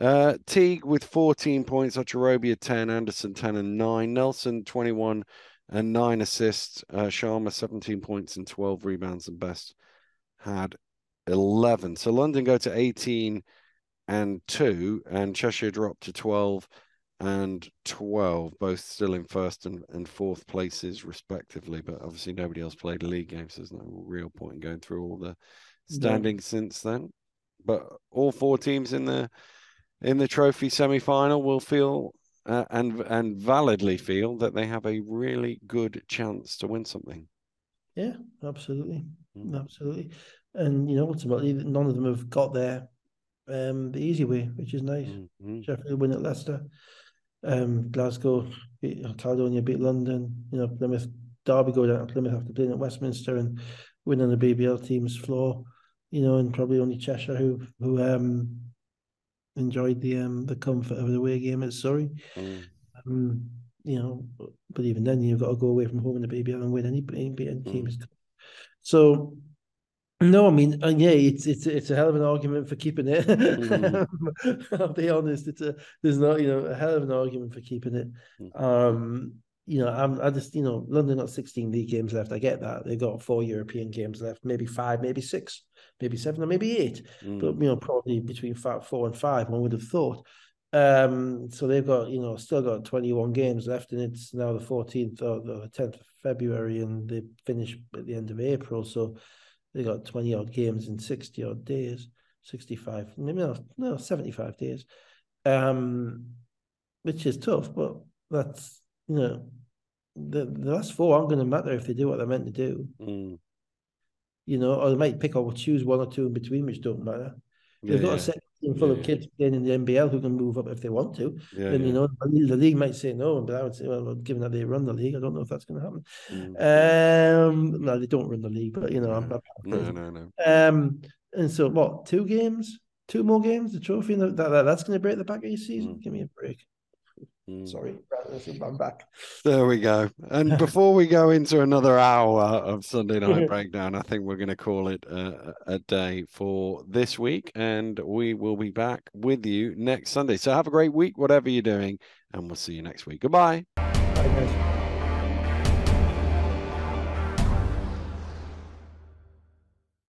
S1: Uh, Teague with 14 points, Ocherobia 10, Anderson 10 and 9, Nelson 21 and nine assists. Uh, Sharma, 17 points and 12 rebounds, and Best had 11. So London go to 18 and 2, and Cheshire dropped to 12 and 12, both still in first and, and fourth places, respectively. But obviously, nobody else played a league game, so there's no real point in going through all the standings since then. But all four teams in the in the trophy semi-final will feel uh, and and validly feel that they have a really good chance to win something.
S2: Yeah, absolutely, mm. absolutely, and you know ultimately none of them have got there um, the easy way, which is nice. Mm-hmm. Sheffield win at Leicester, um, Glasgow beat Caledonia beat London. You know Plymouth Derby go down to Plymouth after playing at Westminster and winning the BBL team's floor. You know, and probably only Cheshire who who um enjoyed the um the comfort of the away game at Surrey. Mm. Um, you know, but even then you've got to go away from home in the BBL and win any any, any mm. teams. So no, I mean, and yeah, it's it's it's a hell of an argument for keeping it. Mm. I'll be honest, it's a there's not you know a hell of an argument for keeping it. Mm. Um, you know, I'm I just you know London got 16 league games left. I get that they've got four European games left, maybe five, maybe six, maybe seven, or maybe eight. Mm. But you know, probably between five, four and five, one would have thought. Um, so they've got you know still got 21 games left, and it's now the 14th or the 10th of February, and they finish at the end of April. So they got 20 odd games in 60 odd days, 65, maybe no, no 75 days, um, which is tough, but that's you know the, the last four aren't going to matter if they do what they're meant to do. Mm. You know, or they might pick or choose one or two in between, which don't matter. Yeah, They've got yeah. a set team full yeah, of kids playing in the NBL who can move up if they want to. Yeah, and you know, the league might say no, but I would say, well, given that they run the league, I don't know if that's going to happen. Mm. Um, no, they don't run the league, but you know, I'm, I'm
S1: no, no, no.
S2: Um, and so what? Two games, two more games, the trophy, that, that that's going to break the back of your season. Mm. Give me a break. Mm. Sorry, I'm back.
S1: There we go. And before we go into another hour of Sunday Night Breakdown, I think we're going to call it a, a, day for this week. And we will be back with you next Sunday. So have a great week, whatever you're doing. And we'll see you next week. Goodbye.
S2: Bye, guys.